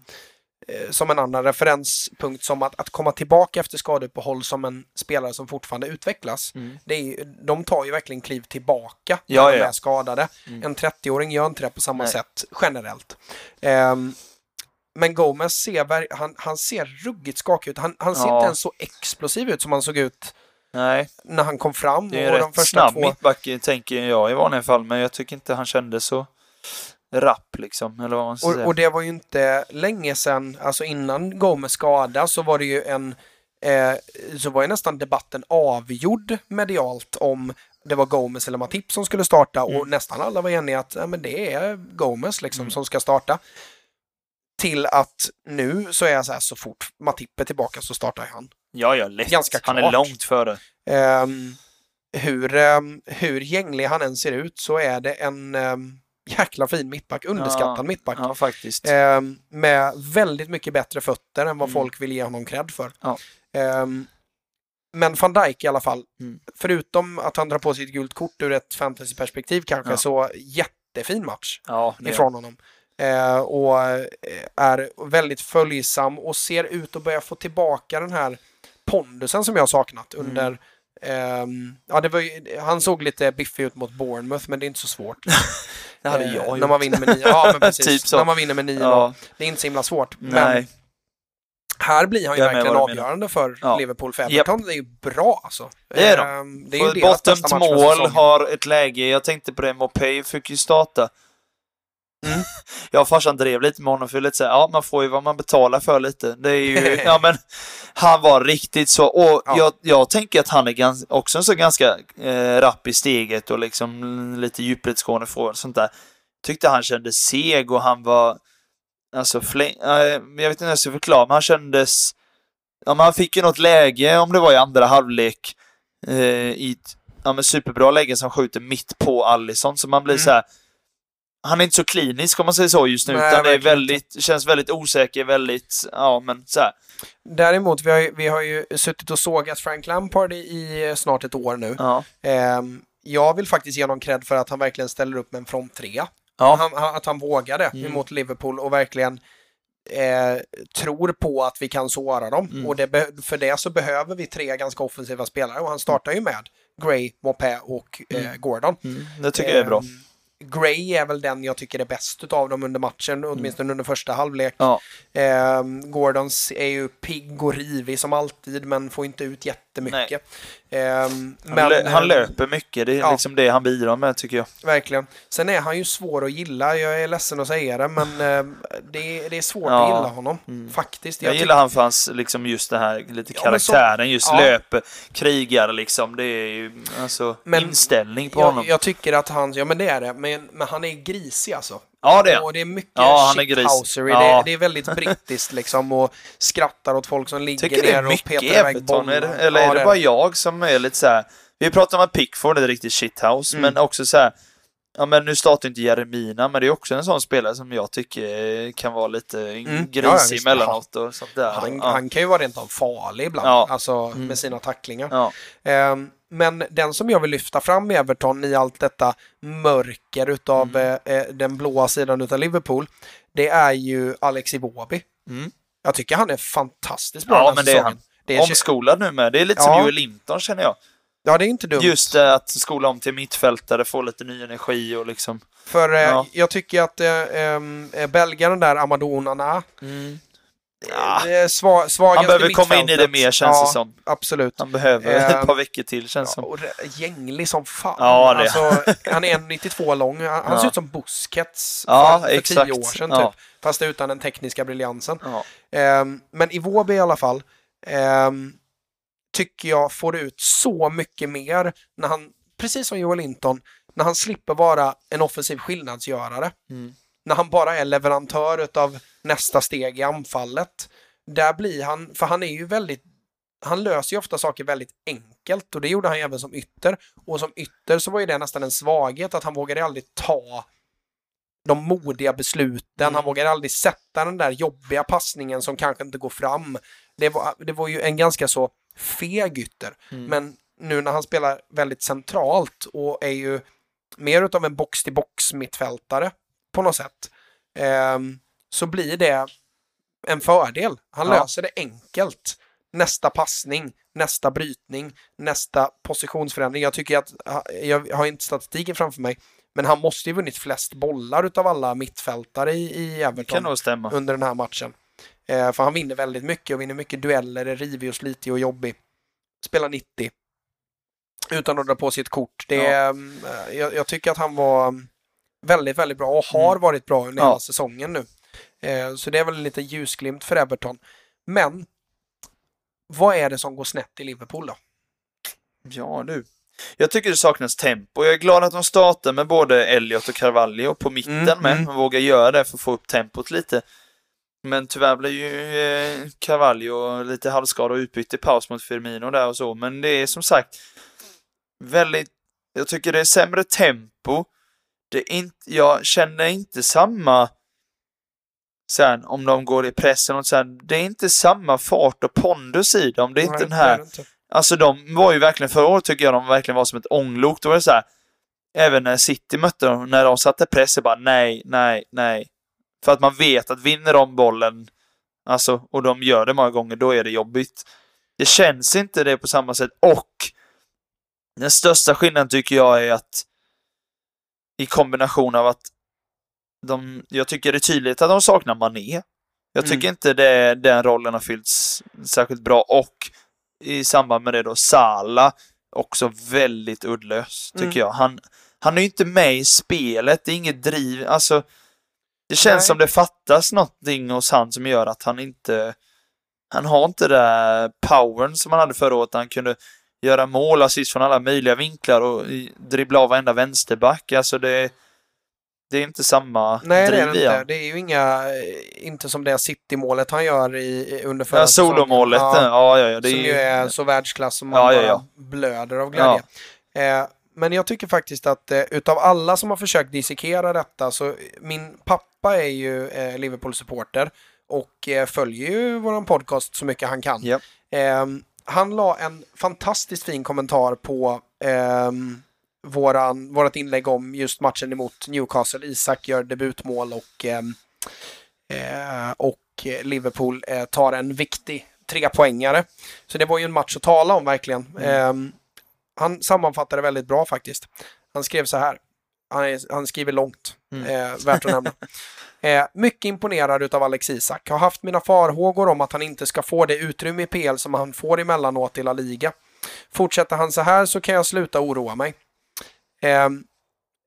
Speaker 3: eh, som en annan referenspunkt som att, att komma tillbaka efter skadeuppehåll som en spelare som fortfarande utvecklas.
Speaker 4: Mm.
Speaker 3: Det är de tar ju verkligen kliv tillbaka
Speaker 4: Ja,
Speaker 3: när de
Speaker 4: ja.
Speaker 3: är skadade.
Speaker 4: Mm.
Speaker 3: En 30-åring gör inte det på samma
Speaker 4: Nej.
Speaker 3: sätt generellt. Ehm, men Gomez ser, han, han ser ruggigt skakig ut. Han, han ser
Speaker 4: Ja.
Speaker 3: inte ens så explosiv ut som han såg ut
Speaker 4: Nej,
Speaker 3: när han kom fram.
Speaker 4: det är
Speaker 3: och
Speaker 4: en
Speaker 3: de
Speaker 4: rätt
Speaker 3: första
Speaker 4: snabb
Speaker 3: två...
Speaker 4: mittback tänker jag i vanliga fall, men jag tycker inte han kände så rapp liksom, eller vad man ska
Speaker 3: Och,
Speaker 4: säga.
Speaker 3: och det var ju inte länge sedan, alltså innan Gomez skada så var det ju en, eh, så var ju nästan debatten avgjord medialt om det var Gomez eller Matip som skulle starta
Speaker 4: Mm.
Speaker 3: och nästan alla var eniga att ja, men det är Gomez liksom som ska starta. Till att nu så är jag så här, så fort Matip är tillbaka så startar han.
Speaker 4: Ja, ja, lätt.
Speaker 3: Ganska
Speaker 4: Han är
Speaker 3: klart.
Speaker 4: långt före.
Speaker 3: Ehm, hur, um, hur gänglig han än ser ut så är det en um, jäkla fin mittback, underskattad
Speaker 4: Ja,
Speaker 3: mittback.
Speaker 4: Ja, faktiskt.
Speaker 3: Ehm, med väldigt mycket bättre fötter än vad
Speaker 4: Mm.
Speaker 3: folk vill ge honom cred för.
Speaker 4: Ja.
Speaker 3: Ehm, men van Dijk i alla fall,
Speaker 4: Mm.
Speaker 3: förutom att han drar på sig ett gult kort ur ett fantasyperspektiv kanske,
Speaker 4: Ja.
Speaker 3: så jättefin match
Speaker 4: Ja,
Speaker 3: ifrån honom. Eh, och eh, är väldigt följsam och ser ut att börja få tillbaka den här pondusen som jag har saknat
Speaker 4: Mm.
Speaker 3: under ehm, ja, det var ju, han såg lite biffig ut mot Bournemouth, men det är inte så svårt.
Speaker 4: Det hade
Speaker 3: Eh,
Speaker 4: jag
Speaker 3: När
Speaker 4: gjort.
Speaker 3: man vinner med nio. Ja, men.
Speaker 4: Typ så.
Speaker 3: När man vinner med nio
Speaker 4: Ja,
Speaker 3: Det är inte så himla svårt. Men
Speaker 4: nej.
Speaker 3: här blir han ju verkligen avgörande för
Speaker 4: Ja.
Speaker 3: Liverpool. För Everton det är ju bra alltså.
Speaker 4: Det är de.
Speaker 3: Ehm, Det är ju deras bästa match
Speaker 4: mål har ett läge, jag tänkte på det, Mopay fick ju starta.
Speaker 3: Mm.
Speaker 4: Jag och farsan drev lite med honom för lite så här, ja man får ju vad man betalar för lite. Det är ju, ja men han var riktigt så, och
Speaker 3: Ja.
Speaker 4: jag, jag tänker att han är gans, också så ganska eh, rapp i steget och liksom lite djupledsgående från sånt där. Tyckte han kändes seg och han var, alltså, fläng, eh, jag vet inte hur jag ska förklara, men han kändes, ja men han fick ju något läge, om det var i andra halvlek, eh, i ja, men superbra läge som skjuter mitt på Allison, så man blir
Speaker 3: Mm.
Speaker 4: så här. Han är inte så klinisk om man säger så just nu,
Speaker 3: Nej,
Speaker 4: utan det är väldigt, känns väldigt osäker, väldigt, ja men så här.
Speaker 3: Däremot, vi har, ju, vi har ju suttit och sågat Frank Lampard i, i snart ett år nu.
Speaker 4: Ja.
Speaker 3: Ehm, jag vill faktiskt ge honom cred för att han verkligen ställer upp med en fronttrea.
Speaker 4: Ja.
Speaker 3: Han, han, att han vågade
Speaker 4: Mm.
Speaker 3: emot Liverpool och verkligen eh, tror på att vi kan såra dem.
Speaker 4: Mm.
Speaker 3: Och det för det så behöver vi tre ganska offensiva spelare och han startar ju med Gray, Mopé och eh, Gordon.
Speaker 4: Mm, det tycker jag är bra.
Speaker 3: Gray är väl den jag tycker är bäst av dem under matchen, åtminstone under första halvlek.
Speaker 4: Ja.
Speaker 3: Ehm, Gordons är ju pigg och rivig som alltid, men får inte ut jättemycket. Ehm,
Speaker 4: Han,
Speaker 3: men,
Speaker 4: lö- han
Speaker 3: ehm,
Speaker 4: löper mycket, det är
Speaker 3: ja.
Speaker 4: liksom det han bidrar med tycker jag.
Speaker 3: Verkligen. Sen är han ju svår att gilla, jag är ledsen att säga det, men ehm, det, är, det är svårt
Speaker 4: Ja.
Speaker 3: att gilla honom.
Speaker 4: Mm.
Speaker 3: Faktiskt.
Speaker 4: Jag,
Speaker 3: tyck-
Speaker 4: gillar han för hans, liksom just det här, lite
Speaker 3: Ja, men så-
Speaker 4: karaktären, just
Speaker 3: ja.
Speaker 4: löper, krigar liksom. Det är ju, alltså,
Speaker 3: Men
Speaker 4: inställning på
Speaker 3: jag,
Speaker 4: honom.
Speaker 3: jag tycker att han, ja men det är det, men, men han är grisig alltså.
Speaker 4: Ja, det är.
Speaker 3: Och det är mycket
Speaker 4: Ja, han är gris.
Speaker 3: shithousery.
Speaker 4: Ja.
Speaker 3: Det, är- det är väldigt brittiskt liksom och skrattar åt folk som ligger
Speaker 4: Tycker det
Speaker 3: ner och petar iväg
Speaker 4: det,
Speaker 3: bollar.
Speaker 4: eller
Speaker 3: Ja,
Speaker 4: är det
Speaker 3: är
Speaker 4: bara jag som är lite så här. Vi pratar om att Pickford är riktigt shithouse,
Speaker 3: Mm.
Speaker 4: men också så här. Ja men nu startar inte Jeremina, men det är också en sån spelare som jag tycker kan vara lite
Speaker 3: Ja, ja,
Speaker 4: grisig
Speaker 3: visst.
Speaker 4: emellanåt och sånt där.
Speaker 3: Han,
Speaker 4: ja.
Speaker 3: han kan ju vara rent av farlig ibland,
Speaker 4: Ja.
Speaker 3: alltså
Speaker 4: Mm.
Speaker 3: med sina tacklingar.
Speaker 4: ja.
Speaker 3: Ehm, men den som jag vill lyfta fram i Everton i allt detta mörker utav
Speaker 4: Mm.
Speaker 3: eh, eh, den blåa sidan utav Liverpool, det är ju Alex Iwobi.
Speaker 4: Mm.
Speaker 3: Jag tycker han är fantastiskt bra
Speaker 4: Ja,
Speaker 3: den
Speaker 4: men det är han.
Speaker 3: Det är,
Speaker 4: Omskolad nu med. Det är lite
Speaker 3: Ja.
Speaker 4: som Joel Linton känner jag.
Speaker 3: ja, det är inte dumt.
Speaker 4: Just det, att skola om till mittfältare, få lite ny energi och liksom...
Speaker 3: För eh,
Speaker 4: Ja.
Speaker 3: jag tycker att eh, eh, belgaren där, Amadou Onana,
Speaker 4: Ja,
Speaker 3: det är sva, svagaste
Speaker 4: han behöver komma in i det mer känns
Speaker 3: ja,
Speaker 4: det som.
Speaker 3: Absolut.
Speaker 4: Han behöver
Speaker 3: Eh,
Speaker 4: ett par veckor till känns
Speaker 3: Ja,
Speaker 4: som.
Speaker 3: och gänglig som fan.
Speaker 4: Ja, det-
Speaker 3: alltså, han är 1,92 lång. Han, han
Speaker 4: Ja.
Speaker 3: ser ut som Busquets
Speaker 4: Ja,
Speaker 3: för,
Speaker 4: exakt.
Speaker 3: tio år sedan typ. Fast utan den tekniska briljansen.
Speaker 4: Ja.
Speaker 3: Ehm, men Iwobi i alla fall ehm, tycker jag får ut så mycket mer när han, precis som Joel Linton, när han slipper vara en offensiv skillnadsgörare.
Speaker 4: Mm.
Speaker 3: När han bara är leverantör utav nästa steg i anfallet. Där blir han, för han är ju väldigt han löser ju ofta saker väldigt enkelt och det gjorde han ju även som ytter. Och som ytter så var ju det nästan en svaghet att han vågade aldrig ta de modiga besluten.
Speaker 4: Mm.
Speaker 3: Han vågade aldrig sätta den där jobbiga passningen som kanske inte går fram. Det var, det var ju en ganska så feg ytter.
Speaker 4: Mm.
Speaker 3: Men nu när han spelar väldigt centralt och är ju mer utav en box-till-box mittfältare på något sätt. ehm, så blir det en fördel. Han
Speaker 4: Ja.
Speaker 3: löser det enkelt. Nästa passning, nästa brytning, nästa positionsförändring. Jag tycker att, jag har inte statistiken framför mig, men han måste ju vunnit flest bollar utav alla mittfältare i, i Everton under den här matchen. Eh, för han vinner väldigt mycket och vinner mycket dueller, är rivig och slitig och jobbig. Spelar 90. Utan att dra på sitt kort. Det, är, eh, jag, jag tycker att han var mm, väldigt, väldigt bra och har
Speaker 4: Mm.
Speaker 3: varit bra under
Speaker 4: Ja.
Speaker 3: hela säsongen nu. Eh, så det är väl en liten ljusglimt för Everton. Men vad är det som går snett i Liverpool då?
Speaker 4: Ja du. Jag tycker det saknas tempo. Jag är glad att de startar med både Elliot och Carvalho på mitten
Speaker 3: Mm,
Speaker 4: med.
Speaker 3: mm.
Speaker 4: De vågar göra det för att få upp tempot lite. Men tyvärr blev ju eh, Carvalho lite halvskadad och utbytt i paus mot Firmino där och så. Men det är som sagt väldigt... Jag tycker det är sämre tempo. Det är inte, jag känner inte samma... Sen om de går i pressen och sen, det är inte samma fart och pondus i dem. Det är inte
Speaker 3: Nej,
Speaker 4: den här
Speaker 3: inte.
Speaker 4: Alltså de var ju verkligen, förra året tycker jag de verkligen var som ett ånglok. Då var det så här, även när City mötte dem, när de satte press, bara nej, nej, nej. För att man vet att vinner de bollen, alltså, och de gör det många gånger, då är det jobbigt. Det känns inte det på samma sätt. Och den största skillnaden tycker jag är att i kombination av att de, jag tycker det är tydligt att de saknar Mané. Jag tycker
Speaker 3: Mm.
Speaker 4: inte det, den rollen har fyllts särskilt bra och i samband med det då Sala också väldigt uddlös, tycker
Speaker 3: Mm.
Speaker 4: jag. Han, han är ju inte med i spelet, det är inget driv, alltså det känns
Speaker 3: Nej.
Speaker 4: som det fattas någonting hos han som gör att han inte han har inte den där powern som han hade förra året. Han kunde göra mål, assist från alla möjliga vinklar och dribbla av varenda vänsterback. Alltså det, det är inte samma
Speaker 3: Nej, det är
Speaker 4: driv
Speaker 3: det inte. Det är ju inga, eh, inte som det City-målet han gör i, under förra
Speaker 4: Ja, solomålet, ja, ja, ja, det är
Speaker 3: som ju är så världsklass som man
Speaker 4: Ja, ja,
Speaker 3: bara
Speaker 4: ja.
Speaker 3: blöder av glädje. Eh, men jag tycker faktiskt att eh, utav alla som har försökt dissekera detta så min pappa är ju eh, Liverpool-supporter och eh, följer ju våran podcast så mycket han kan.
Speaker 4: Ja.
Speaker 3: Eh, han la en fantastiskt fin kommentar på ehm, våran, vårat inlägg om just matchen emot Newcastle. Isak gör debutmål och, ehm, eh, och Liverpool eh, tar en viktig trepoängare. Så det var ju en match att tala om verkligen. Ehm, han sammanfattade väldigt bra faktiskt. Han skrev så här. Han, är, han skriver långt.
Speaker 4: Mm.
Speaker 3: Eh, värt att nämna. Eh, mycket imponerad utav Alex Isak. Har haft mina farhågor om att han inte ska få det utrymme i PL som han får emellanåt i La Liga. Fortsätter han så här så kan jag sluta oroa mig. Eh,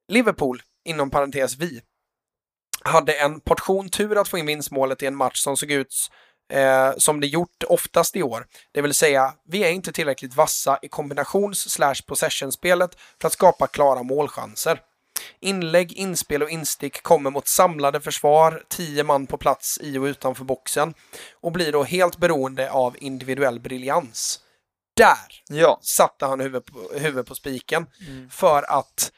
Speaker 3: Liverpool, inom parentes vi, hade en portion tur att få in vinstmålet i en match som såg ut eh, som det gjort oftast i år. Det vill säga, vi är inte tillräckligt vassa i kombinations slash possession-spelet för att skapa klara målchanser. Inlägg, inspel och instick kommer mot samlade försvar, tio man på plats i och utanför boxen och blir då helt beroende av individuell briljans. Där
Speaker 4: Ja.
Speaker 3: satte han huvudet på, huvudet på spiken. För att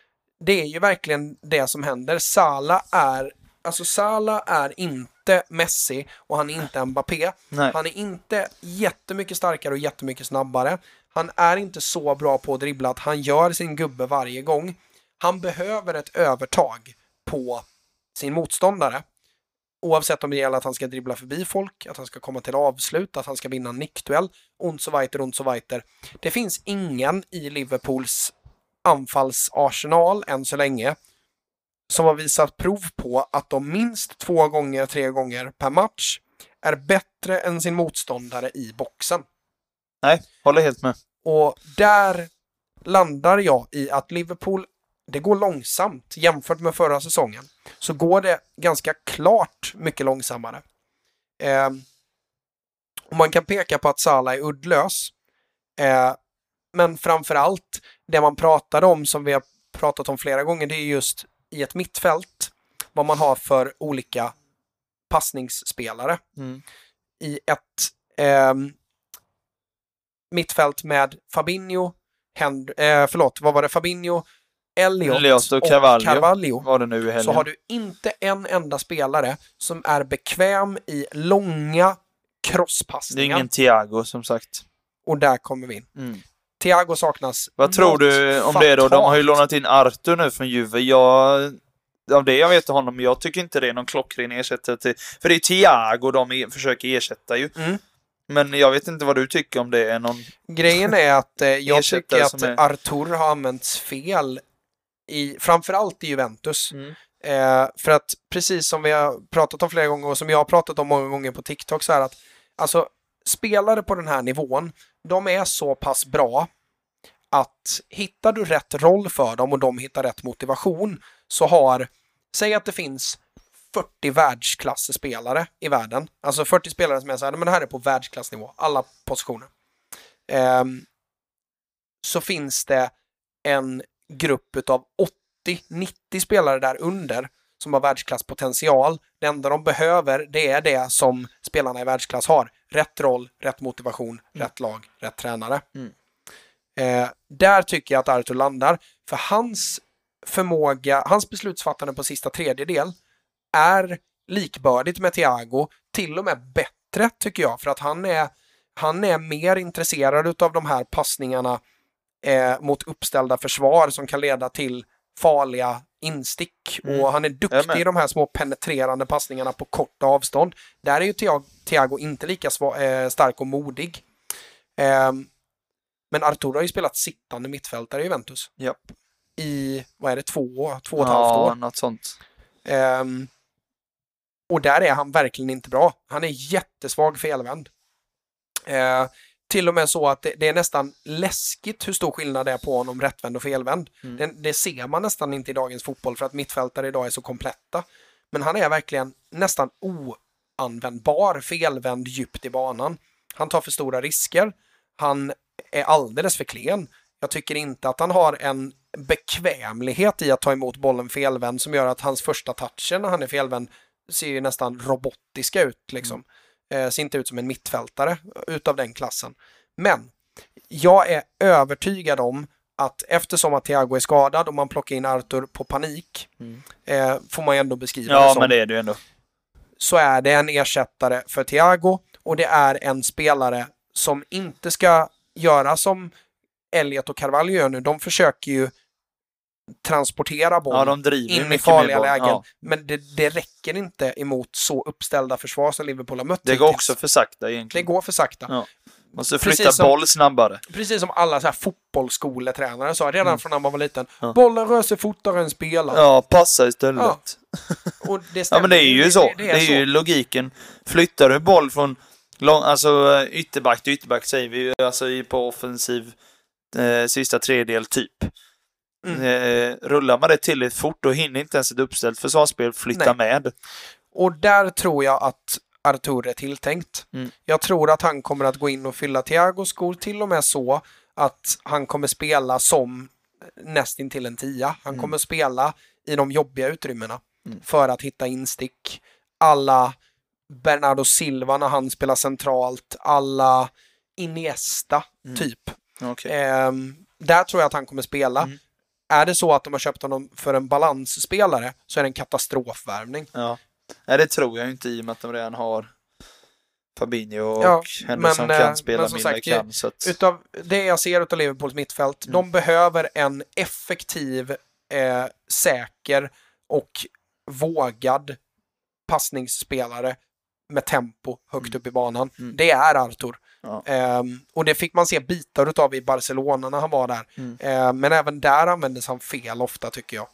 Speaker 3: det är ju verkligen det som händer. Sala är, alltså Sala är inte Messi och han är inte Mbappé.
Speaker 4: Nej.
Speaker 3: Han är inte jättemycket starkare och jättemycket snabbare. Han är inte så bra på att dribbla att han gör sin gubbe varje gång. Han behöver ett övertag på sin motståndare. Oavsett om det gäller att han ska dribbla förbi folk, att han ska komma till avslut, att han ska vinna en nickduell, und so weiter, und so weiter. Det finns ingen i Liverpools anfallsarsenal än så länge som har visat prov på att de minst två gånger, tre gånger per match är bättre än sin motståndare i boxen.
Speaker 4: Nej, håller helt med.
Speaker 3: Och där landar jag i att Liverpool, det går långsamt jämfört med förra säsongen. Så går det ganska klart mycket långsammare. Eh, och man kan peka på att Salah är uddlös. Eh, men framför allt det man pratade om som vi har pratat om flera gånger, det är just i ett mittfält vad man har för olika passningsspelare.
Speaker 4: Mm.
Speaker 3: I ett ehm, mittfält med Fabinho, Hend eh, förlåt, vad var det? Fabinho, Elliot,
Speaker 4: Elliot och
Speaker 3: och
Speaker 4: Carvalho. Var det nu i
Speaker 3: Så har du inte en enda spelare som är bekväm i långa
Speaker 4: Det är
Speaker 3: crosspassningar.
Speaker 4: ingen Thiago som sagt.
Speaker 3: Och där kommer vi in.
Speaker 4: Mm.
Speaker 3: Thiago saknas.
Speaker 4: Vad tror du om det då? De har ju
Speaker 3: fatalt.
Speaker 4: lånat in Arthur nu från Juve. Jag, av det jag vet av honom, jag tycker inte det är någon klockren ersättare till... För det är Thiago de försöker ersätta ju.
Speaker 3: Mm.
Speaker 4: Men jag vet inte vad du tycker om det är någon...
Speaker 3: Grejen är att eh, jag tycker att
Speaker 4: är-
Speaker 3: Artur har använts fel, i, framförallt i Juventus.
Speaker 4: Mm.
Speaker 3: Eh, för att precis som vi har pratat om flera gånger och som jag har pratat om många gånger på TikTok så är att alltså spelare på den här nivån, de är så pass bra att hittar du rätt roll för dem och de hittar rätt motivation så har, säg att det finns 40 världsklassspelare i världen. Alltså 40 spelare som är så här, men det här är på världsklassnivå, alla positioner. Ehm, så finns det en grupp utav 80-90 spelare där under som har världsklasspotential. Det enda de behöver, det är det som spelarna i världsklass har. Rätt roll, rätt motivation, rätt lag, rätt tränare.
Speaker 4: Mm.
Speaker 3: Eh, där tycker jag att Artur landar, för hans förmåga, hans beslutsfattande på sista tredjedel är likbördigt med Thiago, till och med bättre tycker jag, för att han är, han är mer intresserad av de här passningarna eh, mot uppställda försvar som kan leda till farliga instick.
Speaker 4: Mm.
Speaker 3: Och han är duktig i de här små penetrerande passningarna på kort avstånd. Där är ju Thiago, inte lika eh, stark och modig. Ehm, men Arturo har ju spelat sittande mittfältare i Juventus
Speaker 4: Japp.
Speaker 3: i, vad är det, två, två och ett halvt år.
Speaker 4: Ja, något sånt.
Speaker 3: Ehm, och där är han verkligen inte bra. Han är jättesvag felvänd. Eh, till och med så att det, det är nästan läskigt hur stor skillnad det är på honom rättvänd och felvänd.
Speaker 4: Mm.
Speaker 3: Det, det ser man nästan inte i dagens fotboll för att mittfältare idag är så kompletta. Men han är verkligen nästan oanvändbar felvänd djupt i banan. Han tar för stora risker. Han är alldeles för klen. Jag tycker inte att han har en bekvämlighet i att ta emot bollen felvänd som gör att hans första toucher när han är felvänd ser ju nästan robotiska ut liksom. Eh, ser inte ut som en mittfältare utav den klassen. Men jag är övertygad om att eftersom att Thiago är skadad och man plockar in Arthur på panik,
Speaker 4: Mm.
Speaker 3: eh, får man ju ändå beskriva det
Speaker 4: Ja,
Speaker 3: som
Speaker 4: men det är det ju ändå.
Speaker 3: så är det en ersättare för Thiago och det är en spelare som inte ska göra som Elliot och Carvalho gör nu. De försöker ju transportera bollen
Speaker 4: Ja,
Speaker 3: in i farliga
Speaker 4: boll.
Speaker 3: lägen.
Speaker 4: Ja.
Speaker 3: Men det, det räcker inte emot så uppställda försvar som Liverpool har mött
Speaker 4: Det går
Speaker 3: hittills.
Speaker 4: också för sakta
Speaker 3: Det
Speaker 4: egentligen.
Speaker 3: går för sakta.
Speaker 4: Ja. Måste
Speaker 3: Precis
Speaker 4: flytta
Speaker 3: som-
Speaker 4: boll snabbare.
Speaker 3: Precis som alla så här fotbollsskoletränare sa redan
Speaker 4: Mm.
Speaker 3: från när man var liten.
Speaker 4: Ja.
Speaker 3: Bollen rör sig fortare än spelaren.
Speaker 4: Ja, passa istället.
Speaker 3: Ja,
Speaker 4: Ja.
Speaker 3: Och det stämmer.
Speaker 4: men det är ju så. Det, är,
Speaker 3: så.
Speaker 4: ju logiken. Flyttar du boll från lång, alltså ytterback till ytterback säger vi alltså på offensiv eh, sista tredjedel typ.
Speaker 3: Mm.
Speaker 4: Eh, rullar man det tillräckligt fort då hinner inte ens ett uppställt försvarsspel flytta med.
Speaker 3: Och där tror jag att Artur är tilltänkt.
Speaker 4: Mm.
Speaker 3: Jag tror att han kommer att gå in och fylla Thiagos skor till och med så att han kommer spela som nästintill en tia. Han
Speaker 4: Mm.
Speaker 3: kommer spela i de jobbiga utrymmena
Speaker 4: Mm.
Speaker 3: för att hitta instick. Alla Bernardo Silva när han spelar centralt, alla Iniesta
Speaker 4: Mm.
Speaker 3: typ.
Speaker 4: Okej.
Speaker 3: Ehm, där tror jag att han kommer spela.
Speaker 4: Mm.
Speaker 3: Är det så att de har köpt honom för en balansspelare så är det en katastrofvärvning.
Speaker 4: Ja. Nej, det tror jag inte i och med att de redan har Fabinho och
Speaker 3: Ja,
Speaker 4: Henderson
Speaker 3: men, eh,
Speaker 4: kan spela,
Speaker 3: men som sagt,
Speaker 4: kan. Så att,
Speaker 3: Utav det jag ser utav Liverpools mittfält,
Speaker 4: Mm.
Speaker 3: de behöver en effektiv, eh, säker och vågad passningsspelare med tempo högt upp i banan.
Speaker 4: Mm.
Speaker 3: Det är Artur.
Speaker 4: Ja.
Speaker 3: Ehm, och det fick man se bitar utav i Barcelona när han var där.
Speaker 4: Mm.
Speaker 3: Ehm, men även där användes han fel ofta tycker jag.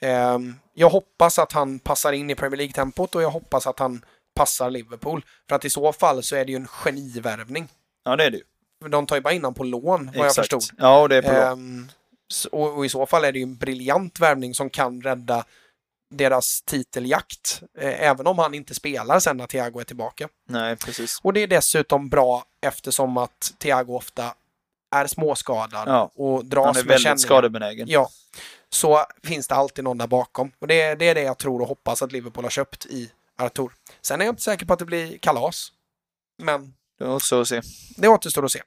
Speaker 3: Ehm, jag hoppas att han passar in i Premier League-tempot och jag hoppas att han passar Liverpool. För att i så fall så är det ju en genivärvning.
Speaker 4: ja, det är det ju.
Speaker 3: De tar ju bara in honom på lån, vad jag
Speaker 4: Exakt.
Speaker 3: förstod.
Speaker 4: Ja, och det är på lån.
Speaker 3: Ehm, och, och i så fall är det ju en briljant värvning som kan rädda deras titeljakt. Eh, även om han inte spelar sen när Thiago är tillbaka.
Speaker 4: Nej, precis.
Speaker 3: Och det är dessutom bra eftersom att Thiago ofta är småskadad
Speaker 4: Ja.
Speaker 3: och dras
Speaker 4: Han är
Speaker 3: med
Speaker 4: väldigt
Speaker 3: känningar.
Speaker 4: skadebenägen.
Speaker 3: Ja, så finns det alltid någon där bakom. Och det, är- det är det jag tror och hoppas att Liverpool har köpt i Artur. Sen är jag inte säker på att det blir kalas. Men
Speaker 4: Det också att se.
Speaker 3: det återstår att se.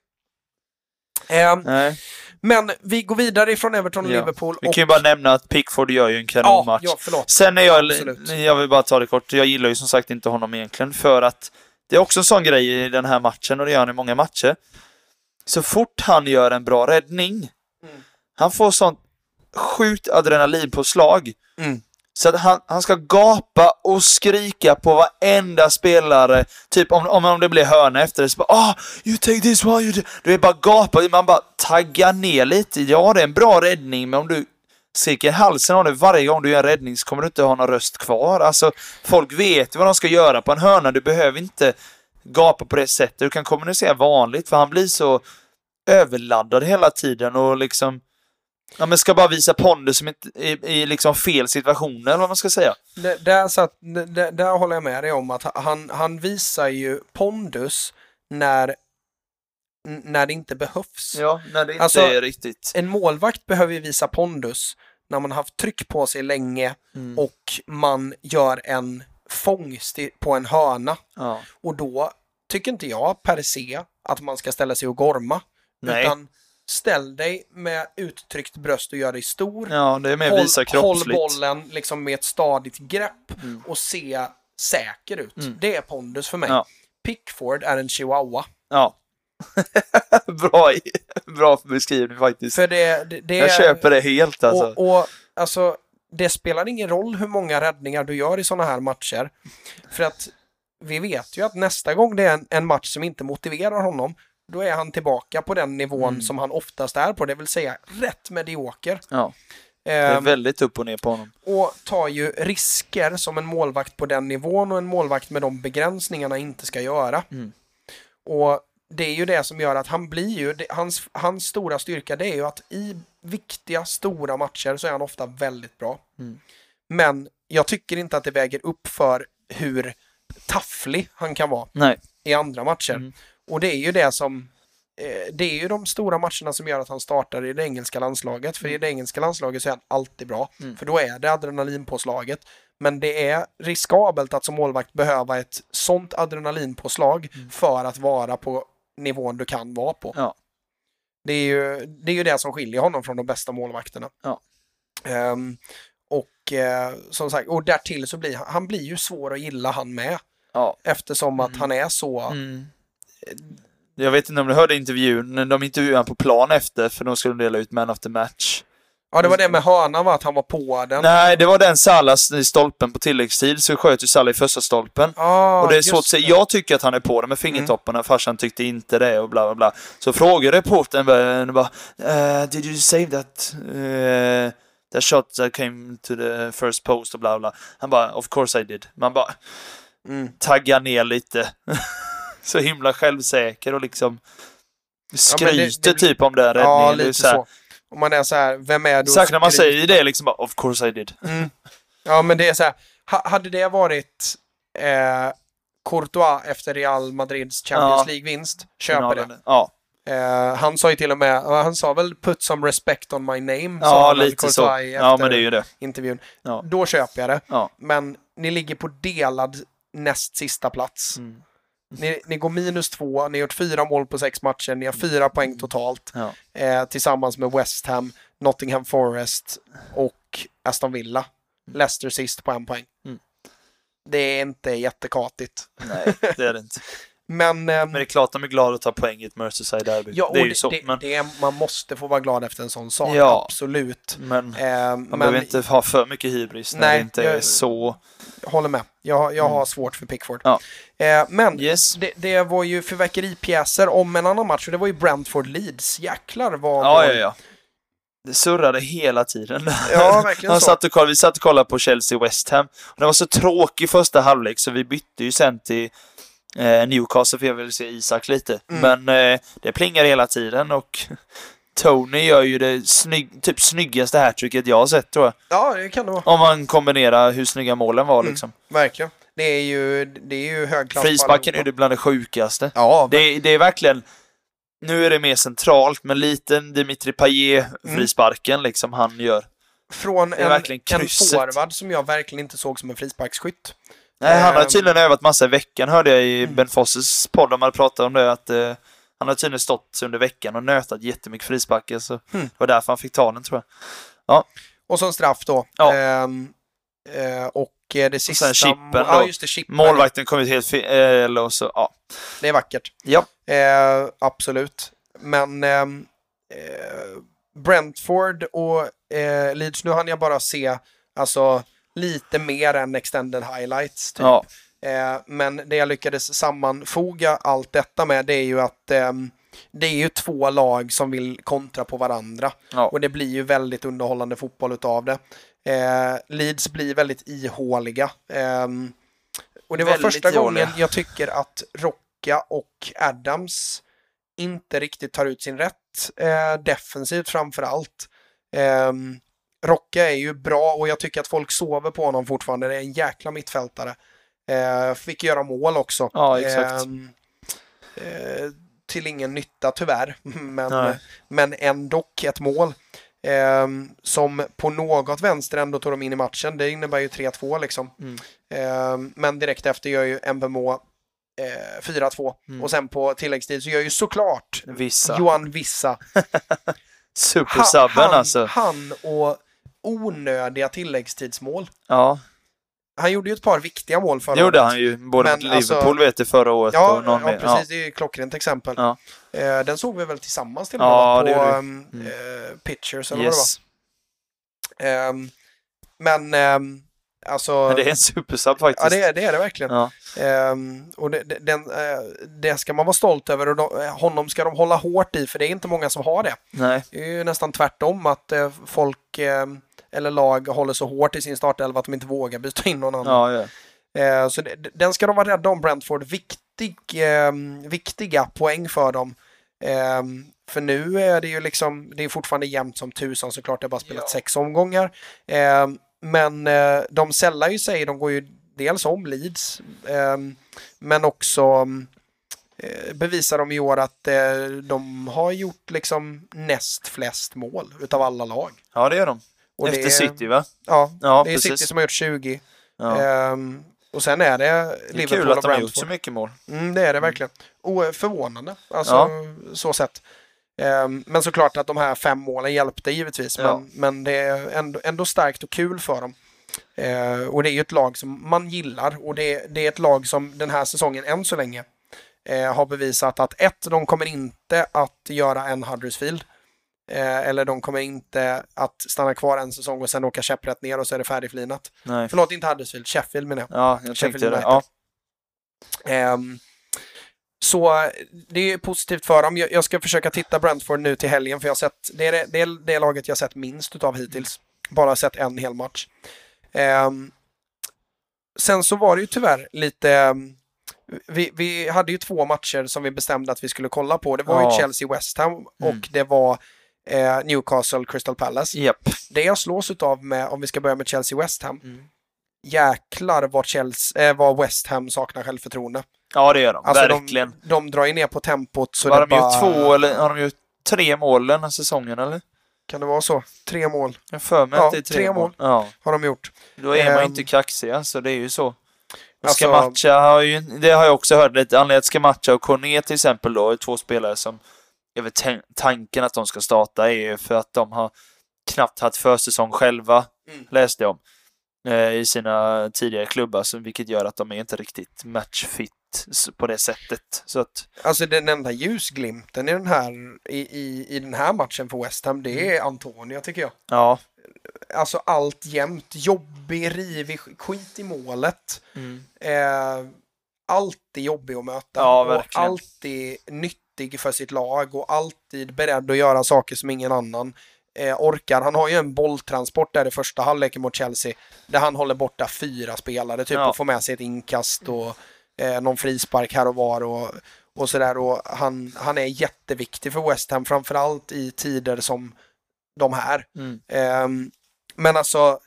Speaker 3: Ehm,
Speaker 4: Nej.
Speaker 3: Men vi går vidare ifrån Everton och
Speaker 4: Ja.
Speaker 3: Liverpool.
Speaker 4: Vi
Speaker 3: och...
Speaker 4: kan ju bara nämna att Pickford gör ju en
Speaker 3: ja,
Speaker 4: kanonmatch.
Speaker 3: ja, förlåt.
Speaker 4: Sen är jag,
Speaker 3: Absolut.
Speaker 4: jag vill bara ta det kort, jag gillar ju som sagt inte honom egentligen för att det är också en sån grej i den här matchen och det gör han i många matcher. Så fort han gör en bra räddning,
Speaker 3: Mm.
Speaker 4: han får sånt sjukt adrenalinpåslag.
Speaker 3: Mm.
Speaker 4: Så att han, han ska gapa och skrika på varenda spelare. Typ om, om, om det blir hörna efter det så bara ah, you take this one, you do. Du är bara gapa, man bara taggar ner lite. Ja, det är en bra räddning, men om du skriker i halsen av det varje gång du gör en räddning så kommer du inte ha någon röst kvar. Alltså, folk vet ju vad de ska göra på en hörna. Du behöver inte gapa på det sättet. Du kan kommunicera vanligt, för han blir så överladdad hela tiden och liksom Ja men ska bara visa pondus som inte, i, i liksom fel situationer eller vad man ska säga.
Speaker 3: Det, där, så att, det, där håller jag med dig om att han, han visar ju pondus när, när det inte behövs.
Speaker 4: Ja, när det inte
Speaker 3: Alltså-
Speaker 4: är riktigt.
Speaker 3: En målvakt behöver ju visa pondus när man har haft tryck på sig länge
Speaker 4: Mm.
Speaker 3: och man gör en fångst på en hörna.
Speaker 4: Ja.
Speaker 3: Och då tycker inte jag per se att man ska ställa sig och gorma.
Speaker 4: Nej.
Speaker 3: Utan ställ dig med uttryckt bröst och gör dig stor.
Speaker 4: ja, det är mer
Speaker 3: håll,
Speaker 4: visa
Speaker 3: håll
Speaker 4: kroppsligt.
Speaker 3: bollen liksom med ett stadigt grepp
Speaker 4: Mm.
Speaker 3: och se säker ut.
Speaker 4: Mm.
Speaker 3: Det är pondus för mig.
Speaker 4: Ja.
Speaker 3: Pickford är en chihuahua.
Speaker 4: Ja. bra, bra beskrivning faktiskt.
Speaker 3: För det, det, det
Speaker 4: Jag köper det helt alltså.
Speaker 3: Och, och alltså, det spelar ingen roll hur många räddningar du gör i sådana här matcher. För att vi vet ju att nästa gång det är en, en match som inte motiverar honom, då är han tillbaka på den nivån
Speaker 4: Mm.
Speaker 3: som han oftast är på, det vill säga rätt medioker.
Speaker 4: Ja, det är
Speaker 3: Ehm,
Speaker 4: väldigt upp och ner på honom.
Speaker 3: och tar ju risker som en målvakt på den nivån och en målvakt med de begränsningarna inte ska göra.
Speaker 4: Mm.
Speaker 3: Och det är ju det som gör att han blir ju, det, hans, hans stora styrka det är ju att i viktiga, stora matcher så är han ofta väldigt bra.
Speaker 4: Mm.
Speaker 3: Men jag tycker inte att det väger upp för hur tafflig han kan vara
Speaker 4: Nej.
Speaker 3: i andra matcher.
Speaker 4: Mm.
Speaker 3: Och det är ju det som eh, det är ju de stora matcherna som gör att han startar i det engelska landslaget. För i det engelska landslaget så är han alltid bra.
Speaker 4: Mm.
Speaker 3: För då är det adrenalinpåslaget. Men det är riskabelt att som målvakt behöva ett sånt adrenalinpåslag för att vara på nivån du kan vara på.
Speaker 4: Mm. Ja.
Speaker 3: Det, är ju, det är ju det som skiljer honom från de bästa målvakterna.
Speaker 4: Ja.
Speaker 3: Ehm, och eh, som sagt, och därtill så blir han, han blir ju svår att gilla han med.
Speaker 4: Ja.
Speaker 3: Eftersom att
Speaker 4: Mm.
Speaker 3: han är så...
Speaker 4: Mm. Jag vet inte om du hörde intervjun, men de intervjuade honom på plan efter för de skulle dela ut man of the match.
Speaker 3: Ja, det var det med hörnan va? Att han var på den.
Speaker 4: Nej, det var den Salah i stolpen på tilläggstid, så sköt ju Salah i första stolpen.
Speaker 3: Ah,
Speaker 4: och det är svårt att säga.
Speaker 3: Mm.
Speaker 4: Jag tycker att han är på den med fingertopparna, farsan tyckte inte det och bla bla bla. Så frågade reportern bara, bara eh, Did you save that, uh, that shot that came to the first post och bla bla. Han bara, of course I did. Man bara
Speaker 3: Mm.
Speaker 4: taggar ner lite. så himla självsäker och liksom
Speaker 3: Ja, men det-
Speaker 4: skryter
Speaker 3: det blir-
Speaker 4: typ om den räddningen.
Speaker 3: Ja, lite
Speaker 4: så.
Speaker 3: Så. Om man är så här, vem är du?
Speaker 4: Särskilt när man
Speaker 3: skryter?
Speaker 4: säger det liksom bara, of course I did.
Speaker 3: Mm. Ja, men det är så här. Ha, hade det varit eh, Courtois efter Real Madrids Champions
Speaker 4: Ja.
Speaker 3: League-vinst, köper det.
Speaker 4: Ja,
Speaker 3: Eh, han sa ju till och med, ja, han sa väl put some respect on my name,
Speaker 4: ja lite så.
Speaker 3: Courtois i
Speaker 4: Ja, men det är ju det.
Speaker 3: intervjun.
Speaker 4: Ja.
Speaker 3: Då köper jag det.
Speaker 4: Ja.
Speaker 3: Men ni ligger på delad näst sista plats.
Speaker 4: Mm.
Speaker 3: Ni, ni går minus två, ni har gjort fyra mål på sex matcher, ni har fyra poäng totalt.
Speaker 4: Ja.
Speaker 3: Eh, tillsammans med West Ham, Nottingham Forest och Aston Villa. Leicester sist på en poäng.
Speaker 4: Mm.
Speaker 3: Det är inte jättekatigt.
Speaker 4: Nej, det är det inte.
Speaker 3: Men, eh,
Speaker 4: Men det är klart de är glada att ta poäng i ett Merseyside-derby.
Speaker 3: ja,
Speaker 4: det är ju så.
Speaker 3: det,
Speaker 4: men,
Speaker 3: det, man måste få vara glad efter en sån sak,
Speaker 4: Ja.
Speaker 3: absolut.
Speaker 4: men
Speaker 3: Eh,
Speaker 4: man
Speaker 3: men
Speaker 4: behöver inte ha för mycket hybris när
Speaker 3: Nej,
Speaker 4: det inte
Speaker 3: jag-
Speaker 4: är så.
Speaker 3: håller med. Jag, jag har svårt för Pickford.
Speaker 4: Ja.
Speaker 3: Eh, men
Speaker 4: Yes.
Speaker 3: det, det var ju fyrverkeripjäser om en annan match och det var ju Brentford-Leeds. Jäklar vad...
Speaker 4: Ja, ja, ja. Det surrade hela tiden.
Speaker 3: Ja, verkligen så.
Speaker 4: satt och kollade, vi satt och kollade på Chelsea-West Ham. Och Det var så tråkig första halvlek så vi bytte ju sen till Newcastle för jag ville se Isak lite.
Speaker 3: Mm.
Speaker 4: Men eh, det plingar hela tiden och Tony gör ju det snygg, typ snyggaste hattricket jag har sett tror jag.
Speaker 3: Ja, det kan det vara.
Speaker 4: Om man kombinerar hur snygga målen var
Speaker 3: Mm.
Speaker 4: liksom.
Speaker 3: Verkligen. Det är ju, det är ju hög klass
Speaker 4: Frisparken är ju bland det sjukaste.
Speaker 3: Ja,
Speaker 4: Det, det är verkligen... Nu är det mer centralt, men liten Dimitri Payet-frisparken liksom han gör.
Speaker 3: från
Speaker 4: det
Speaker 3: en, en forward som jag verkligen inte såg som en frisparksskytt.
Speaker 4: Nej, han har
Speaker 3: Ehm.
Speaker 4: tydligen övat massa i veckan, hörde jag i
Speaker 3: Mm.
Speaker 4: Ben Fosses podd. De hade pratat om det, att eh, han har tydligen stått under veckan och nötat jättemycket frisparkar. Så
Speaker 3: Mm.
Speaker 4: det var därför han fick ta den, tror jag.
Speaker 3: Och så en straff då.
Speaker 4: Ja.
Speaker 3: Ehm, eh, och eh, det sista...
Speaker 4: chippen då.
Speaker 3: Ja, just det. Chippen.
Speaker 4: Målvakten kom ut helt fel och så, ja.
Speaker 3: Det är vackert.
Speaker 4: Ja.
Speaker 3: Eh, absolut. Men ehm, eh, Brentford och eh, Leeds, nu hann jag bara se alltså lite mer än extended highlights. Typ.
Speaker 4: ja.
Speaker 3: Eh, men det jag lyckades sammanfoga allt detta med det är ju att ehm, det är ju två lag som vill kontra på varandra.
Speaker 4: Ja.
Speaker 3: Och det blir ju väldigt underhållande fotboll utav det. Eh, Leeds blir väldigt ihåliga. Ehm, och det var
Speaker 4: Väldigt
Speaker 3: första
Speaker 4: ihåliga.
Speaker 3: gången jag tycker att Rocka och Adams inte riktigt tar ut sin rätt. Eh, defensivt framför allt. Ehm, Rocka är ju bra och jag tycker att folk sover på honom fortfarande. Det är en jäkla mittfältare. Eh, fick göra mål också.
Speaker 4: Ja, exakt.
Speaker 3: Ehm, eh, till ingen nytta tyvärr, men,
Speaker 4: Nej.
Speaker 3: men ändå ett mål. Ehm, som på något vänster ändå tog de in i matchen. Det innebär ju 3-2 liksom.
Speaker 4: Mm.
Speaker 3: Ehm, men direkt efter gör ju MBMO eh, 4-2.
Speaker 4: Mm.
Speaker 3: Och sen på tilläggstid så gör ju såklart
Speaker 4: Vissa.
Speaker 3: Johan Vissa.
Speaker 4: Supersubben alltså.
Speaker 3: han och onödiga tilläggstidsmål.
Speaker 4: Ja,
Speaker 3: Han gjorde ju ett par viktiga mål förra
Speaker 4: det gjorde
Speaker 3: året.
Speaker 4: han ju. Både
Speaker 3: Men
Speaker 4: mot Liverpool
Speaker 3: alltså-
Speaker 4: vet jag förra året
Speaker 3: Ja,
Speaker 4: och någon
Speaker 3: ja
Speaker 4: mer.
Speaker 3: precis. Det är ju klockrent exempel.
Speaker 4: Ja.
Speaker 3: Eh, den såg vi väl tillsammans till och
Speaker 4: Ja,
Speaker 3: på um,
Speaker 4: Mm.
Speaker 3: eh, Pictures
Speaker 4: Ja.
Speaker 3: eller
Speaker 4: Yes.
Speaker 3: vad det var. Ehm, men ehm, alltså...
Speaker 4: Men det är en supersub faktiskt.
Speaker 3: Ja, det är det, är det verkligen.
Speaker 4: Ja.
Speaker 3: Ehm, och det, det- den, eh, det ska man vara stolt över och de, eh, honom ska de hålla hårt i för det är inte många som har det.
Speaker 4: Nej.
Speaker 3: Det är ju nästan tvärtom att eh, folk eh, eller lag håller så hårt i sin startelva att de inte vågar byta in någon annan.
Speaker 4: Ja, ja.
Speaker 3: Eh, så det, den ska de vara rädda om, Brentford. Viktig, eh, viktiga poäng för dem. Eh, för nu är det ju liksom, det är fortfarande jämnt som tusan såklart, det har bara spelat sex omgångar. Eh, men eh, de sällar ju sig, de går ju dels om Leeds, eh, men också eh, bevisar de i år att de har gjort liksom näst flest mål utav alla lag.
Speaker 4: ja, det gör de.
Speaker 3: Och
Speaker 4: Efter
Speaker 3: det är,
Speaker 4: City, va?
Speaker 3: Ja,
Speaker 4: Ja,
Speaker 3: det är
Speaker 4: precis.
Speaker 3: City som har gjort 20.
Speaker 4: Ja.
Speaker 3: Ehm, och sen är det
Speaker 4: det är
Speaker 3: Liverpool
Speaker 4: kul att de har gjort så mycket mål.
Speaker 3: Mm, det är det verkligen. Och eh, förvånande, alltså
Speaker 4: Ja.
Speaker 3: så sett. Ehm, men såklart att de här fem målen hjälpte givetvis,
Speaker 4: Ja.
Speaker 3: men, men det är ändå, ändå starkt och kul för dem. Ehm, och det är ju ett lag som man gillar och det, det är ett lag som den här säsongen än så länge eh, har bevisat att ett, de kommer inte att göra en Huddersfield. Eh, eller de kommer inte att stanna kvar en säsong och sen åka käpprätt ner och så är det färdigflinat.
Speaker 4: Nej.
Speaker 3: Förlåt, inte Huddersfield, Sheffield menar jag.
Speaker 4: Ja, jag
Speaker 3: Sheffield
Speaker 4: tänkte det. Ja.
Speaker 3: Ehm, så det är positivt för dem. Jag, jag ska försöka titta Brentford nu till helgen för jag har sett, det är det, det, är det laget jag sett minst utav hittills. Bara sett en hel match. Ehm, sen så var det ju tyvärr lite vi, vi hade ju två matcher som vi bestämde att vi skulle kolla på. Det var ju
Speaker 4: Ja.
Speaker 3: Chelsea-West Ham och
Speaker 4: Mm.
Speaker 3: det var eh, Newcastle-Crystal Palace.
Speaker 4: Japp.
Speaker 3: Det jag slås utav med, om vi ska börja med Chelsea-West Ham,
Speaker 4: Mm.
Speaker 3: jäklar vad, Chelsea, eh, vad West Ham saknar självförtroende.
Speaker 4: Ja, det gör de.
Speaker 3: Alltså
Speaker 4: Verkligen.
Speaker 3: De, de drar ju ner på tempot så
Speaker 4: har de
Speaker 3: bara...
Speaker 4: två eller har de gjort tre mål den här säsongen, eller?
Speaker 3: Kan det vara så? Tre mål
Speaker 4: Jag för mig
Speaker 3: Ja,
Speaker 4: att det är tre,
Speaker 3: tre
Speaker 4: mål.
Speaker 3: mål.
Speaker 4: Ja.
Speaker 3: har de gjort.
Speaker 4: Då är man
Speaker 3: Ehm.
Speaker 4: inte kaxig, alltså. Det är ju så.
Speaker 3: Alltså-
Speaker 4: Scamacca har ju, det har jag också hört lite. Anledningen till Scamacca och Cornet till exempel då, är två spelare som tän- tanken att de ska starta är ju för att de har knappt haft försäsong själva,
Speaker 3: Mm.
Speaker 4: läste jag om, eh, i sina tidigare klubbar, så, vilket gör att de är inte riktigt matchfit på det sättet. Så att,
Speaker 3: Alltså den enda ljusglimten i den här, i, i, i den här matchen för West Ham, det är Antonio tycker jag.
Speaker 4: ja.
Speaker 3: Alltså allt jämt, jobbig, rivig, skit i målet. Eh, alltid jobbig att möta.
Speaker 4: Ja,
Speaker 3: och alltid nyttig för sitt lag och alltid beredd att göra saker som ingen annan eh, orkar. Han har ju en bolltransport där i första halvleken mot Chelsea där han håller borta fyra spelare typ
Speaker 4: Ja.
Speaker 3: och får med sig ett inkast och eh, någon frispark här och var och, och sådär. Och han, han är jätteviktig för West Ham, framförallt i tider som de här.
Speaker 4: Mm.
Speaker 3: Ehm, men alltså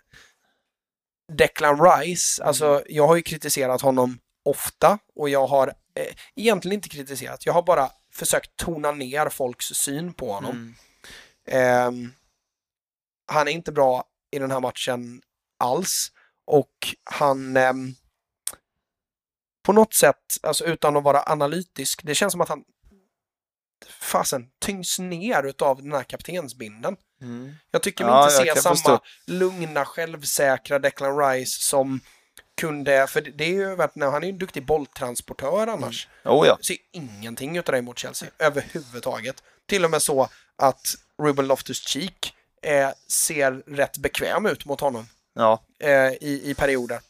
Speaker 3: Declan Rice, alltså jag har ju kritiserat honom ofta och jag har eh, egentligen inte kritiserat, jag har bara försökt tona ner folks syn på honom.
Speaker 4: Mm.
Speaker 3: Ehm, han är inte bra i den här matchen alls och han ehm, på något sätt, alltså utan att vara analytisk, det känns som att han fasen tyngs ner utav den här kaptensbinden.
Speaker 4: Mm.
Speaker 3: Jag tycker mig
Speaker 4: Ja,
Speaker 3: inte se samma
Speaker 4: förstå.
Speaker 3: lugna, självsäkra Declan Rice som kunde, för det är ju värt, han är ju en duktig bolltransportör annars.
Speaker 4: Oh ja.
Speaker 3: Ser ingenting utav det mot Chelsea överhuvudtaget. Till och med så att Ruben Loftus-Cheek eh, ser rätt bekväm ut mot honom
Speaker 4: ja.
Speaker 3: eh, i, i perioder.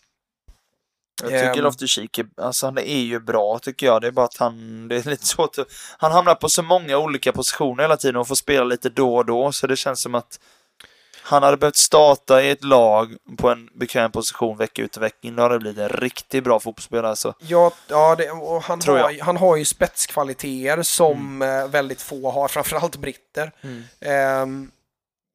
Speaker 4: Jag tycker
Speaker 3: Ehm.
Speaker 4: Loftus-Cheek, är- alltså han är ju bra tycker jag. Det är bara att han, det är lite svårt att, Han hamnar på så många olika positioner hela tiden och får spela lite då och då, så det känns som att han hade behövt starta i ett lag på en bekväm position vecka ut och vecka in. Då hade det blivit en riktigt bra fotbollsspelare alltså.
Speaker 3: Ja, ja det, och han, har, ju- han har ju spetskvaliteter som eh, väldigt få har, framförallt britter. Ehm,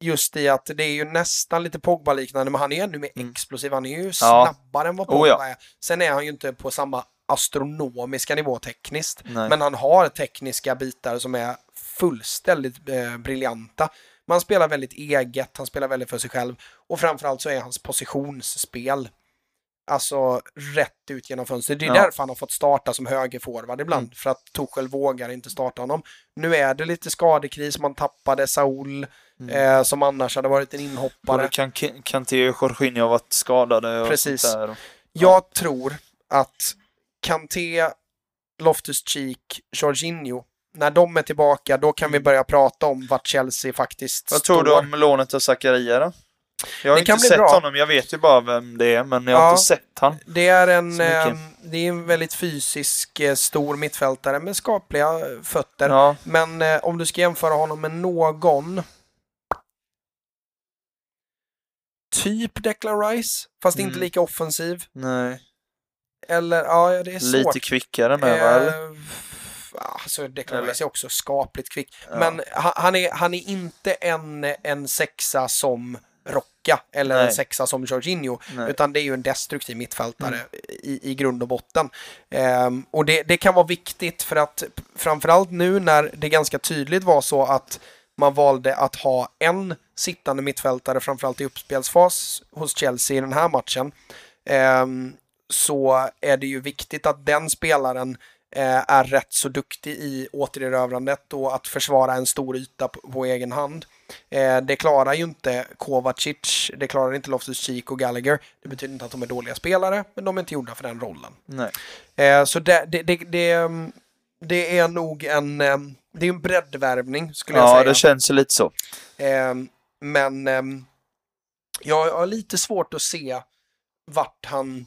Speaker 3: just i att det är ju nästan lite Pogba-liknande, men han är ännu mer explosiv. Han är ju snabbare än vad
Speaker 4: Oh,
Speaker 3: Pogba
Speaker 4: ja.
Speaker 3: är. Sen är han ju inte på samma astronomiska nivå tekniskt,
Speaker 4: Nej.
Speaker 3: men han har tekniska bitar som är fullständigt eh, briljanta. Man spelar väldigt eget, han spelar väldigt för sig själv och framförallt så är hans positionsspel Alltså rätt ut genom fönstret. Det är
Speaker 4: Ja.
Speaker 3: därför han har fått starta som högerforward ibland. För att Tuchel vågar inte starta honom. Nu är det lite skadekris. Man tappade Saul eh, som annars hade varit en inhoppare.
Speaker 4: Både kan, Kanté och Jorginho har varit skadade och
Speaker 3: Precis.
Speaker 4: sånt där.
Speaker 3: Jag tror att Kanté, Loftus-Cheek, Jorginho, när de är tillbaka, då kan vi börja prata om vart Chelsea faktiskt
Speaker 4: Vad
Speaker 3: står.
Speaker 4: tror du om lånet av Zakaria då? Jag har
Speaker 3: Det
Speaker 4: inte sett
Speaker 3: bra.
Speaker 4: honom, jag vet ju bara vem det är, men jag har
Speaker 3: Ja.
Speaker 4: inte sett han.
Speaker 3: Det är en,
Speaker 4: Så mycket.
Speaker 3: eh, det är en väldigt fysisk, eh, stor mittfältare med skapliga eh, fötter.
Speaker 4: Ja,
Speaker 3: Men eh, om du ska jämföra honom med någon typ Declan Rice, fast inte
Speaker 4: Mm.
Speaker 3: lika offensiv.
Speaker 4: nej.
Speaker 3: Eller, ja, det är svårt.
Speaker 4: Lite kvickare med va, eller?
Speaker 3: Alltså
Speaker 4: Eller?
Speaker 3: Rice är också skapligt kvick.
Speaker 4: Ja.
Speaker 3: Men han, är, han är inte en, en sexa som Rocka eller en
Speaker 4: Nej.
Speaker 3: sexa som Jorginho.
Speaker 4: Nej.
Speaker 3: Utan det är ju en destruktiv mittfältare i, i grund och botten. Ehm, och det, det kan vara viktigt för att framförallt nu när det ganska tydligt var så att man valde att ha en sittande mittfältare framförallt i uppspelsfas hos Chelsea i den här matchen. ehm, så är det ju viktigt att den spelaren är rätt så duktig i återerövrandet och att försvara en stor yta på, på egen hand. Eh, det klarar ju inte Kovacic, det klarar inte Loftus-Cheek och Gallagher. Det betyder inte att de är dåliga spelare, men de är inte gjorda för den rollen.
Speaker 4: Nej.
Speaker 3: Eh, så det, det, det, det, mm, är nog en, eh, det är en breddvärvning skulle jag
Speaker 4: Ja,
Speaker 3: säga.
Speaker 4: det känns lite så.
Speaker 3: Eh, men ehm, jag har lite svårt att se vart han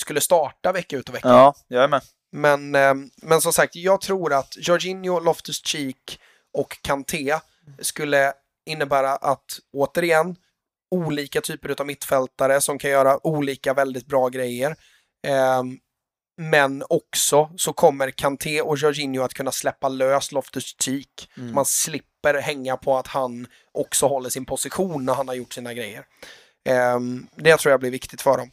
Speaker 3: skulle starta vecka ut och vecka.
Speaker 4: Ja, jag är med.
Speaker 3: Men, ehm, men som sagt, jag tror att Jorginho, Loftus-Cheek och Kanté skulle innebära att, återigen, olika typer av mittfältare som kan göra olika väldigt bra grejer. Ehm, men också så kommer Kanté och Jorginho att kunna släppa lös Loftus-Cheek. Man slipper hänga på att han också håller sin position när han har gjort sina grejer. Ehm, det tror jag blir viktigt för dem.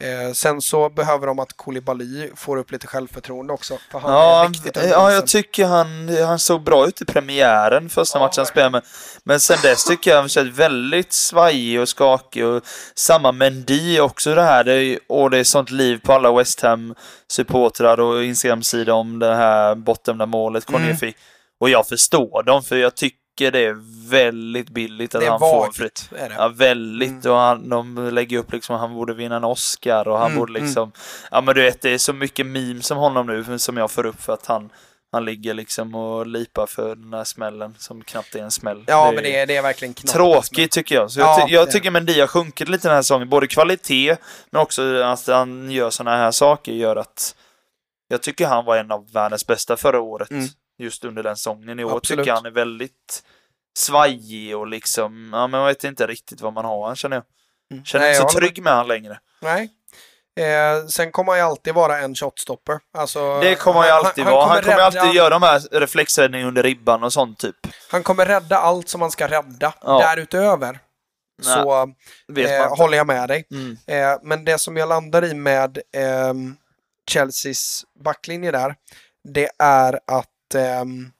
Speaker 3: Eh, sen så behöver de att Koulibaly får upp lite självförtroende också. För han
Speaker 4: Ja,
Speaker 3: är
Speaker 4: ja, jag tycker han, han såg bra ut i premiären första
Speaker 3: Ja,
Speaker 4: matchen han spelade med. Men sen dess tycker jag han sett väldigt svajig och skakig och samma Mendy också det här. Det är, och det är sånt liv på alla West Ham-supportrar och Instagram-sidor om det här bortdömda målet Cornelia
Speaker 3: Mm.
Speaker 4: Och jag förstår dem, för jag tycker tycker det är väldigt billigt att
Speaker 3: Det
Speaker 4: han får
Speaker 3: vagt,
Speaker 4: fritt.
Speaker 3: är det.
Speaker 4: Ja, väldigt.
Speaker 3: Mm.
Speaker 4: Och han, de lägger upp liksom han borde vinna en Oscar och han
Speaker 3: Mm,
Speaker 4: borde liksom... Ja men du vet, det är så mycket memes om honom nu som jag får upp för att han, han ligger liksom och lipar för den här smällen som knappt är en smäll.
Speaker 3: Ja, men det är, det är verkligen knappt.
Speaker 4: Tråkigt tycker jag. Så jag,
Speaker 3: Ja,
Speaker 4: ty- jag
Speaker 3: det
Speaker 4: tycker Mendy har sjunkit lite den här säsongen. Både kvalitet, men också att han gör sådana här saker gör att jag tycker han var en av världens bästa förra året.
Speaker 3: Mm.
Speaker 4: Just under den säsongen. I år
Speaker 3: Absolut.
Speaker 4: tycker han är väldigt svajig och liksom, ja men man vet inte riktigt vad man har han känner jag.
Speaker 3: Mm.
Speaker 4: Känner
Speaker 3: Nej,
Speaker 4: inte så trygg med han längre.
Speaker 3: Nej. Eh, sen kommer han ju alltid vara en shotstopper. Alltså,
Speaker 4: Det kommer han ju alltid vara. Han kommer
Speaker 3: rädda,
Speaker 4: alltid göra de här reflexräddningarna under ribban och sånt typ.
Speaker 3: Han kommer rädda allt som man ska rädda.
Speaker 4: Ja.
Speaker 3: Därutöver så
Speaker 4: Vet
Speaker 3: eh, håller jag med dig.
Speaker 4: Mm.
Speaker 3: Eh, men det som jag landar i med ehm, Chelseas backlinje där, det är att ehm,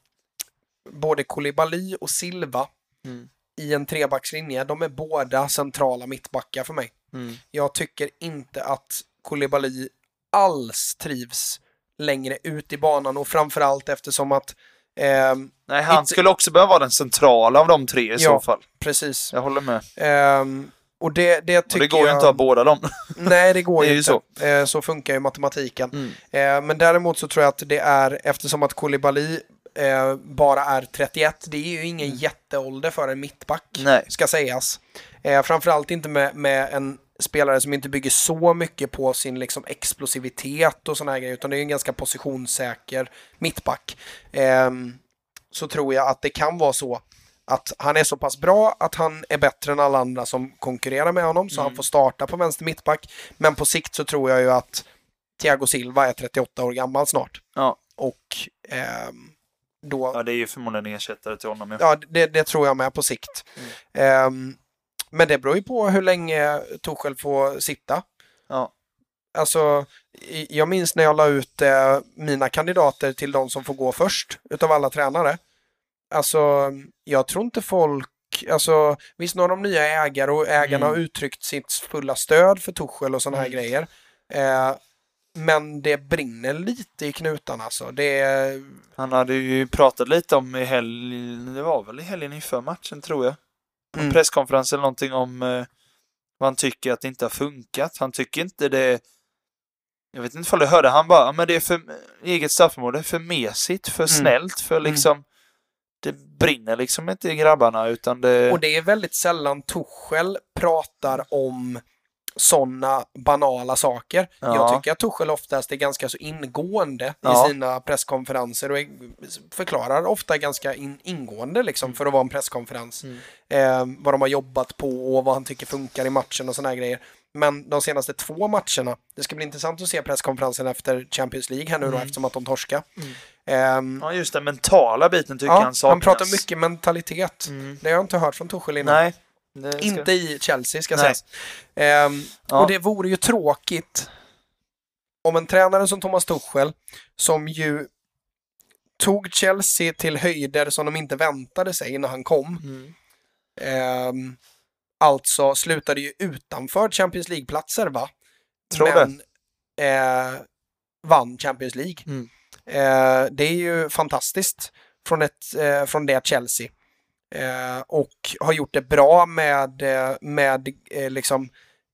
Speaker 3: både Koulibaly och Silva
Speaker 4: Mm.
Speaker 3: i en trebackslinje, de är båda centrala mittbackar för mig.
Speaker 4: Mm.
Speaker 3: Jag tycker inte att Koulibaly alls trivs längre ut i banan och framförallt eftersom att ehm,
Speaker 4: Nej, han
Speaker 3: Inte-
Speaker 4: skulle också behöva vara den centrala av de tre i
Speaker 3: Ja.
Speaker 4: så fall.
Speaker 3: precis.
Speaker 4: Jag håller med.
Speaker 3: Ehm, och det, det
Speaker 4: Och
Speaker 3: tycker
Speaker 4: det går ju
Speaker 3: jag...
Speaker 4: inte att ha båda dem.
Speaker 3: Nej, det går
Speaker 4: Det
Speaker 3: ju
Speaker 4: ju
Speaker 3: inte. Så. Eh, så funkar ju matematiken.
Speaker 4: Mm.
Speaker 3: Eh, men däremot så tror jag att det är, eftersom att Koulibaly eh, bara är 31, det är ju ingen jätteålder för en mittback,
Speaker 4: Mm. Nej.
Speaker 3: ska sägas. Framförallt inte med, med en spelare som inte bygger så mycket på sin liksom, explosivitet och sådana här grejer, utan det är en ganska positionssäker mittback. Ehm, så tror jag att det kan vara så att han är så pass bra att han är bättre än alla andra som konkurrerar med honom, så han får starta på vänster mittback. Men på sikt så tror jag ju att Thiago Silva är 38 år gammal snart.
Speaker 4: Ja.
Speaker 3: Och ehm, då,
Speaker 4: Ja, det är ju förmodligen en ersättare till honom. Ja.
Speaker 3: ja, det, det tror jag med på sikt. Ehm, men det beror ju på hur länge Tuchel får sitta.
Speaker 4: Ja.
Speaker 3: Alltså, jag minns när jag la ut eh, mina kandidater till de som får gå först utav alla tränare. Alltså, jag tror inte folk... Alltså, visst nu har de nya ägare och ägarna
Speaker 4: Mm.
Speaker 3: har uttryckt sitt fulla stöd för Tuchel och sådana här grejer. Eh, men det brinner lite i knutarna alltså. Det.
Speaker 4: Han hade ju pratat lite om i helgen, det var väl i helgen inför matchen tror jag. På en
Speaker 3: Mm.
Speaker 4: presskonferens eller någonting om eh, vad han tycker att det inte har funkat. Han tycker inte det... Jag vet inte ifall du hörde, han bara, "Ja, men det är för eget straffområde, för mesigt, för snällt, för
Speaker 3: Mm.
Speaker 4: liksom... Det brinner liksom inte i grabbarna utan det...
Speaker 3: Och det är väldigt sällan Tuchel pratar om sådana banala saker.
Speaker 4: Ja.
Speaker 3: Jag tycker att Tuchel oftast är ganska så ingående
Speaker 4: Ja.
Speaker 3: i sina presskonferenser och förklarar ofta ganska in, ingående liksom för att vara en presskonferens.
Speaker 4: Mm.
Speaker 3: Eh, vad de har jobbat på och vad han tycker funkar i matchen och sådana grejer. Men de senaste två matcherna, det ska bli intressant att se presskonferensen efter Champions League här nu då
Speaker 4: Mm.
Speaker 3: eftersom att de torskar. Ehm,
Speaker 4: Ja, just den mentala biten tycker
Speaker 3: ja,
Speaker 4: han saknas.
Speaker 3: han pratar mycket mentalitet.
Speaker 4: Mm.
Speaker 3: Det har jag inte hört från Tuchel innan.
Speaker 4: Nej. ska-
Speaker 3: Inte i Chelsea ska
Speaker 4: Nej.
Speaker 3: sägas. Ehm,
Speaker 4: Ja.
Speaker 3: Och det vore ju tråkigt om en tränare som Thomas Tuchel, som ju tog Chelsea till höjder som de inte väntade sig när han kom.
Speaker 4: Mm.
Speaker 3: Alltså slutade ju utanför Champions League-platser va?
Speaker 4: Tror
Speaker 3: Men eh, vann Champions League.
Speaker 4: Mm.
Speaker 3: Eh, det är ju fantastiskt från, ett, eh, från det Chelsea. Eh, och har gjort det bra med, eh, med eh, liksom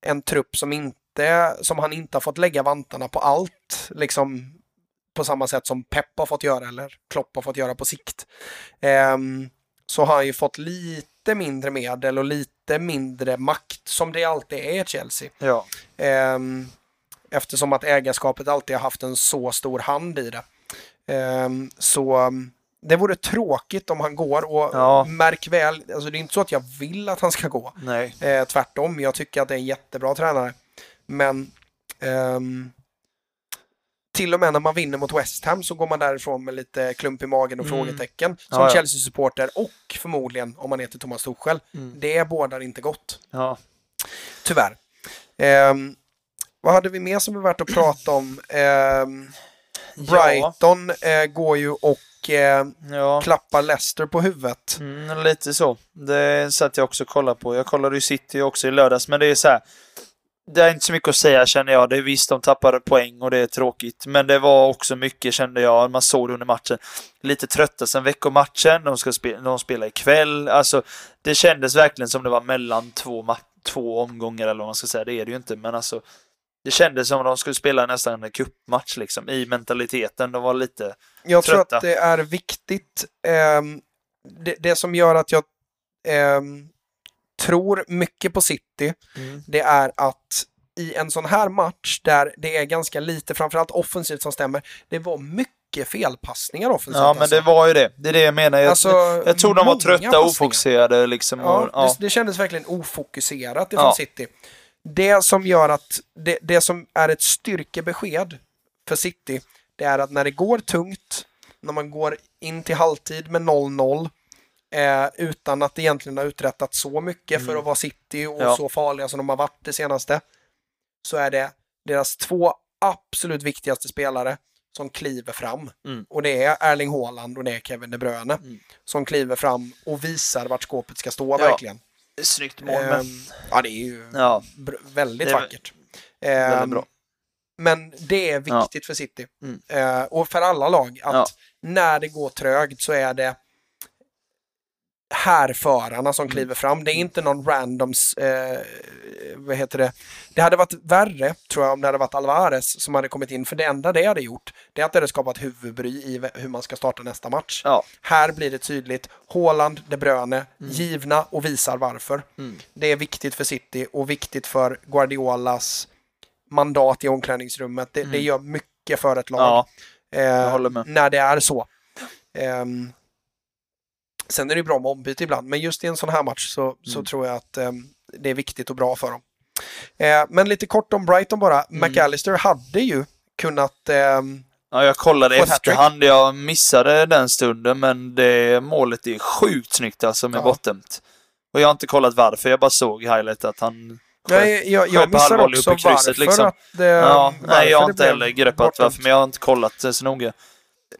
Speaker 3: en trupp som, inte, som han inte har fått lägga vantarna på allt. Liksom på samma sätt som Pep har fått göra eller Klopp har fått göra på sikt. Ehm, så har han ju fått lite mindre medel och lite mindre makt som det alltid är i Chelsea.
Speaker 4: Ja.
Speaker 3: Ehm, eftersom att ägarskapet alltid har haft en så stor hand i det. Ehm, så um, det vore tråkigt om han går och
Speaker 4: Ja.
Speaker 3: märk väl, alltså det är inte så att jag vill att han ska gå.
Speaker 4: Nej.
Speaker 3: Eh, tvärtom, jag tycker att det är en jättebra tränare. Men ehm, till och med när man vinner mot West Ham så går man därifrån med lite klump i magen och
Speaker 4: Mm.
Speaker 3: frågetecken. Som
Speaker 4: Ja, ja.
Speaker 3: Chelsea-supporter och förmodligen om man heter Thomas Tuchel.
Speaker 4: Mm.
Speaker 3: Det bådar inte gott.
Speaker 4: Ja.
Speaker 3: Tyvärr. Ehm, vad hade vi mer som är värt att prata om? Ehm, Brighton eh, går ju och eh,
Speaker 4: Ja.
Speaker 3: klappar Leicester på huvudet.
Speaker 4: Mm, lite så. Det satt jag också och kollade på. Jag kollade ju City också i lördags, men det är så här. Det är inte så mycket att säga känner jag. Det är visst, de tappade poäng och det är tråkigt. Men det var också mycket, kände jag, man såg det under matchen. Lite trötta sen veckomatchen. De ska spela, de spelar ikväll. Alltså, det kändes verkligen som det var mellan två, två omgångar eller vad man ska säga. Det är det ju inte, men alltså. Det kändes som att de skulle spela nästan en cupmatch liksom, i mentaliteten. De var lite...
Speaker 3: Jag tror
Speaker 4: Trötta.
Speaker 3: att det är viktigt. ehm, det, det som gör att jag ehm, tror mycket på City, det är att i en sån här match där det är ganska lite, framförallt offensivt som stämmer, det var mycket felpassningar offensivt.
Speaker 4: Ja, men
Speaker 3: alltså.
Speaker 4: det var ju det. Det är det jag menar. Jag,
Speaker 3: Alltså,
Speaker 4: jag tror de var trötta och ofokuserade liksom.
Speaker 3: Ja,
Speaker 4: och, ja.
Speaker 3: Det, det kändes verkligen ofokuserat ifrån
Speaker 4: Ja.
Speaker 3: City. Det som gör att, det, det som är ett styrkebesked för City, det är att när det går tungt, när man går in till halvtid med 0-0, eh, utan att egentligen ha uträttat så mycket för att vara City och
Speaker 4: Mm. Ja.
Speaker 3: så farliga som de har varit det senaste, så är det deras två absolut viktigaste spelare som kliver fram.
Speaker 4: Mm.
Speaker 3: Och det är Erling Haaland och det är Kevin De Bruyne som kliver fram och visar vart skåpet ska stå verkligen.
Speaker 4: Snyggt mål, men...
Speaker 3: Ehm, ja, det är ju
Speaker 4: Ja,
Speaker 3: väldigt
Speaker 4: Det är
Speaker 3: vackert.
Speaker 4: väldigt
Speaker 3: Ehm,
Speaker 4: bra.
Speaker 3: Men det är viktigt för City.
Speaker 4: Mm.
Speaker 3: Eh, och för alla lag att
Speaker 4: Ja.
Speaker 3: när det går trögt så är det härförarna
Speaker 4: Mm.
Speaker 3: som kliver fram. Det är inte någon randoms, eh, vad heter det? Det hade varit värre, tror jag, om det hade varit Alvarez som hade kommit in. För det enda det hade gjort, det är att det hade skapat huvudbry i hur man ska starta nästa match.
Speaker 4: ja.
Speaker 3: Här blir det tydligt. Haaland, De Bruyne,
Speaker 4: Mm.
Speaker 3: givna och visar varför. Det är viktigt för City och viktigt för Guardiolas mandat i omklädningsrummet. Det, det gör mycket för ett lag.
Speaker 4: Mm. Ja,
Speaker 3: eh. När det är så. Ehm, sen är det bra med ombyte ibland, men just i en sån här match så, så
Speaker 4: Mm.
Speaker 3: tror jag att ehm, det är viktigt och bra för dem. Eh, men lite kort om Brighton bara.
Speaker 4: Mm.
Speaker 3: McAllister hade ju kunnat ehm,
Speaker 4: Ja, jag kollade efterhand. Jag missade den stunden, men det målet är sjukt snyggt alltså med
Speaker 3: Ja.
Speaker 4: bortdömt. Och jag har inte kollat varför, jag bara såg highlight att han...
Speaker 3: Nej, jag, jag missar också
Speaker 4: upp i krysset,
Speaker 3: varför
Speaker 4: liksom.
Speaker 3: att det,
Speaker 4: Ja, nej, jag har inte heller greppat varför, men jag har inte kollat det så noga.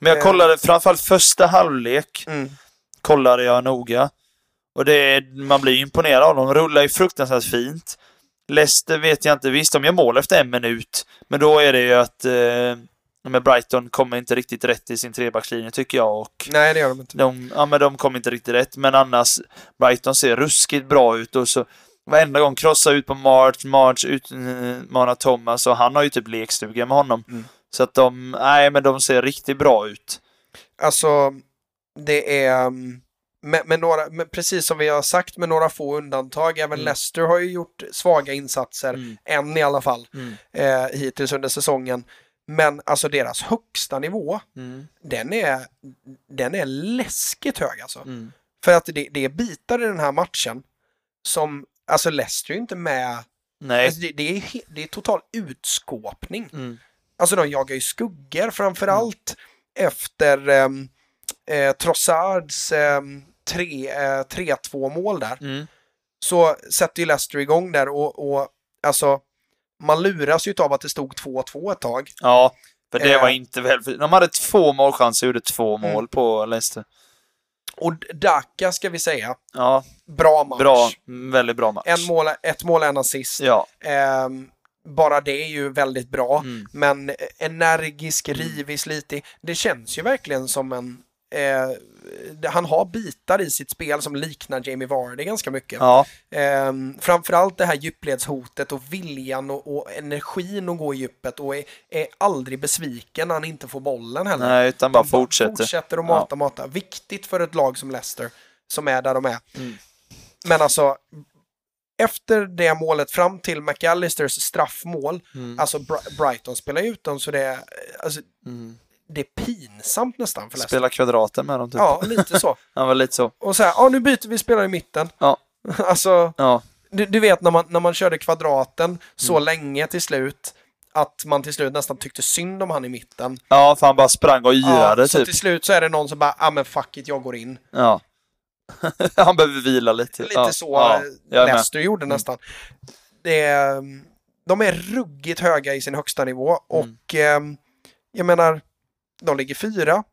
Speaker 4: Men jag
Speaker 3: Eh.
Speaker 4: kollade framförallt första halvlek,
Speaker 3: Mm.
Speaker 4: Kollade jag noga. Och det, är- man blir imponerad av dem. De rullar ju fruktansvärt fint. Leicester vet jag inte. Visst, de gör mål efter en minut. Men då är det ju att eh, med Brighton kommer inte riktigt rätt i sin trebackslinje tycker jag. Och
Speaker 3: Nej, det gör de inte.
Speaker 4: de, ja, men de kommer inte riktigt rätt. Men annars, Brighton ser ruskigt bra ut. Och så varenda gång krossa ut på March, March utmanar Thomas och han har ju typ lekstuga med honom.
Speaker 3: Mm.
Speaker 4: Så att de, nej men de ser riktigt bra ut.
Speaker 3: Alltså, det är... um, Med, med några, med, precis som vi har sagt med några få undantag, även
Speaker 4: Mm.
Speaker 3: Leicester har ju gjort svaga insatser,
Speaker 4: Mm.
Speaker 3: än i alla fall,
Speaker 4: Mm.
Speaker 3: eh, hittills under säsongen. Men alltså deras högsta nivå,
Speaker 4: Mm.
Speaker 3: den är, den är läskigt hög alltså.
Speaker 4: Mm.
Speaker 3: För att det, det är bitar i den här matchen som, alltså Leicester är inte med,
Speaker 4: Nej.
Speaker 3: alltså det, det, är, det är total utskåpning.
Speaker 4: Mm.
Speaker 3: Alltså de jagar ju skuggor framförallt efter um, eh, Trossards um, 3-2 mål där.
Speaker 4: Mm.
Speaker 3: Så sätter ju Leicester igång där och, och alltså man luras ju av att det stod 2-2 ett tag.
Speaker 4: Ja, för det
Speaker 3: Eh.
Speaker 4: var inte väl... De hade två målchanser och gjorde två
Speaker 3: Mm.
Speaker 4: mål på Leicester.
Speaker 3: Och Daka ska vi säga,
Speaker 4: Ja,
Speaker 3: bra match.
Speaker 4: bra. Mm, Väldigt bra match.
Speaker 3: En mål, ett mål, en assist.
Speaker 4: Ja.
Speaker 3: Ehm, bara det är ju väldigt bra.
Speaker 4: Mm.
Speaker 3: Men energisk, rivig, slitig. Det känns ju verkligen som en... Eh, han har bitar i sitt spel som liknar Jamie Vardy ganska mycket.
Speaker 4: Ja.
Speaker 3: Ehm, framförallt det här djupledshotet och viljan och, och energin att gå i djuppet och är, är aldrig besviken när han inte får bollen heller.
Speaker 4: Nej, utan bara
Speaker 3: De
Speaker 4: fortsätter.
Speaker 3: Fortsätter att mata, mata. Viktigt för ett lag som Leicester, som är där de är.
Speaker 4: Mm.
Speaker 3: Men alltså, efter det målet fram till McAllisters straffmål,
Speaker 4: Mm.
Speaker 3: alltså Bri- Brighton spelar ut dem så det är, alltså,
Speaker 4: Mm.
Speaker 3: Det är pinsamt nästan för Leicester.
Speaker 4: Spela kvadraten med dem typ.
Speaker 3: Ja, lite så.
Speaker 4: Ja, lite så.
Speaker 3: Och så här, ja nu byter vi spelare i mitten.
Speaker 4: Ja.
Speaker 3: alltså,
Speaker 4: Ja.
Speaker 3: du, du vet när man, när man körde kvadraten så
Speaker 4: Mm.
Speaker 3: länge till slut, att man till slut nästan tyckte synd om han i mitten.
Speaker 4: Ja, för han bara sprang och yrade
Speaker 3: så
Speaker 4: typ.
Speaker 3: till slut så är det någon som bara, ja ah, men fuck it, jag går in.
Speaker 4: Ja. han behöver vila lite.
Speaker 3: Lite
Speaker 4: ja.
Speaker 3: så
Speaker 4: Ja, med.
Speaker 3: Leicester gjorde nästan. Det är, de är ruggigt höga i sin högsta nivå
Speaker 4: Mm.
Speaker 3: och ehm, jag menar, de ligger fyra.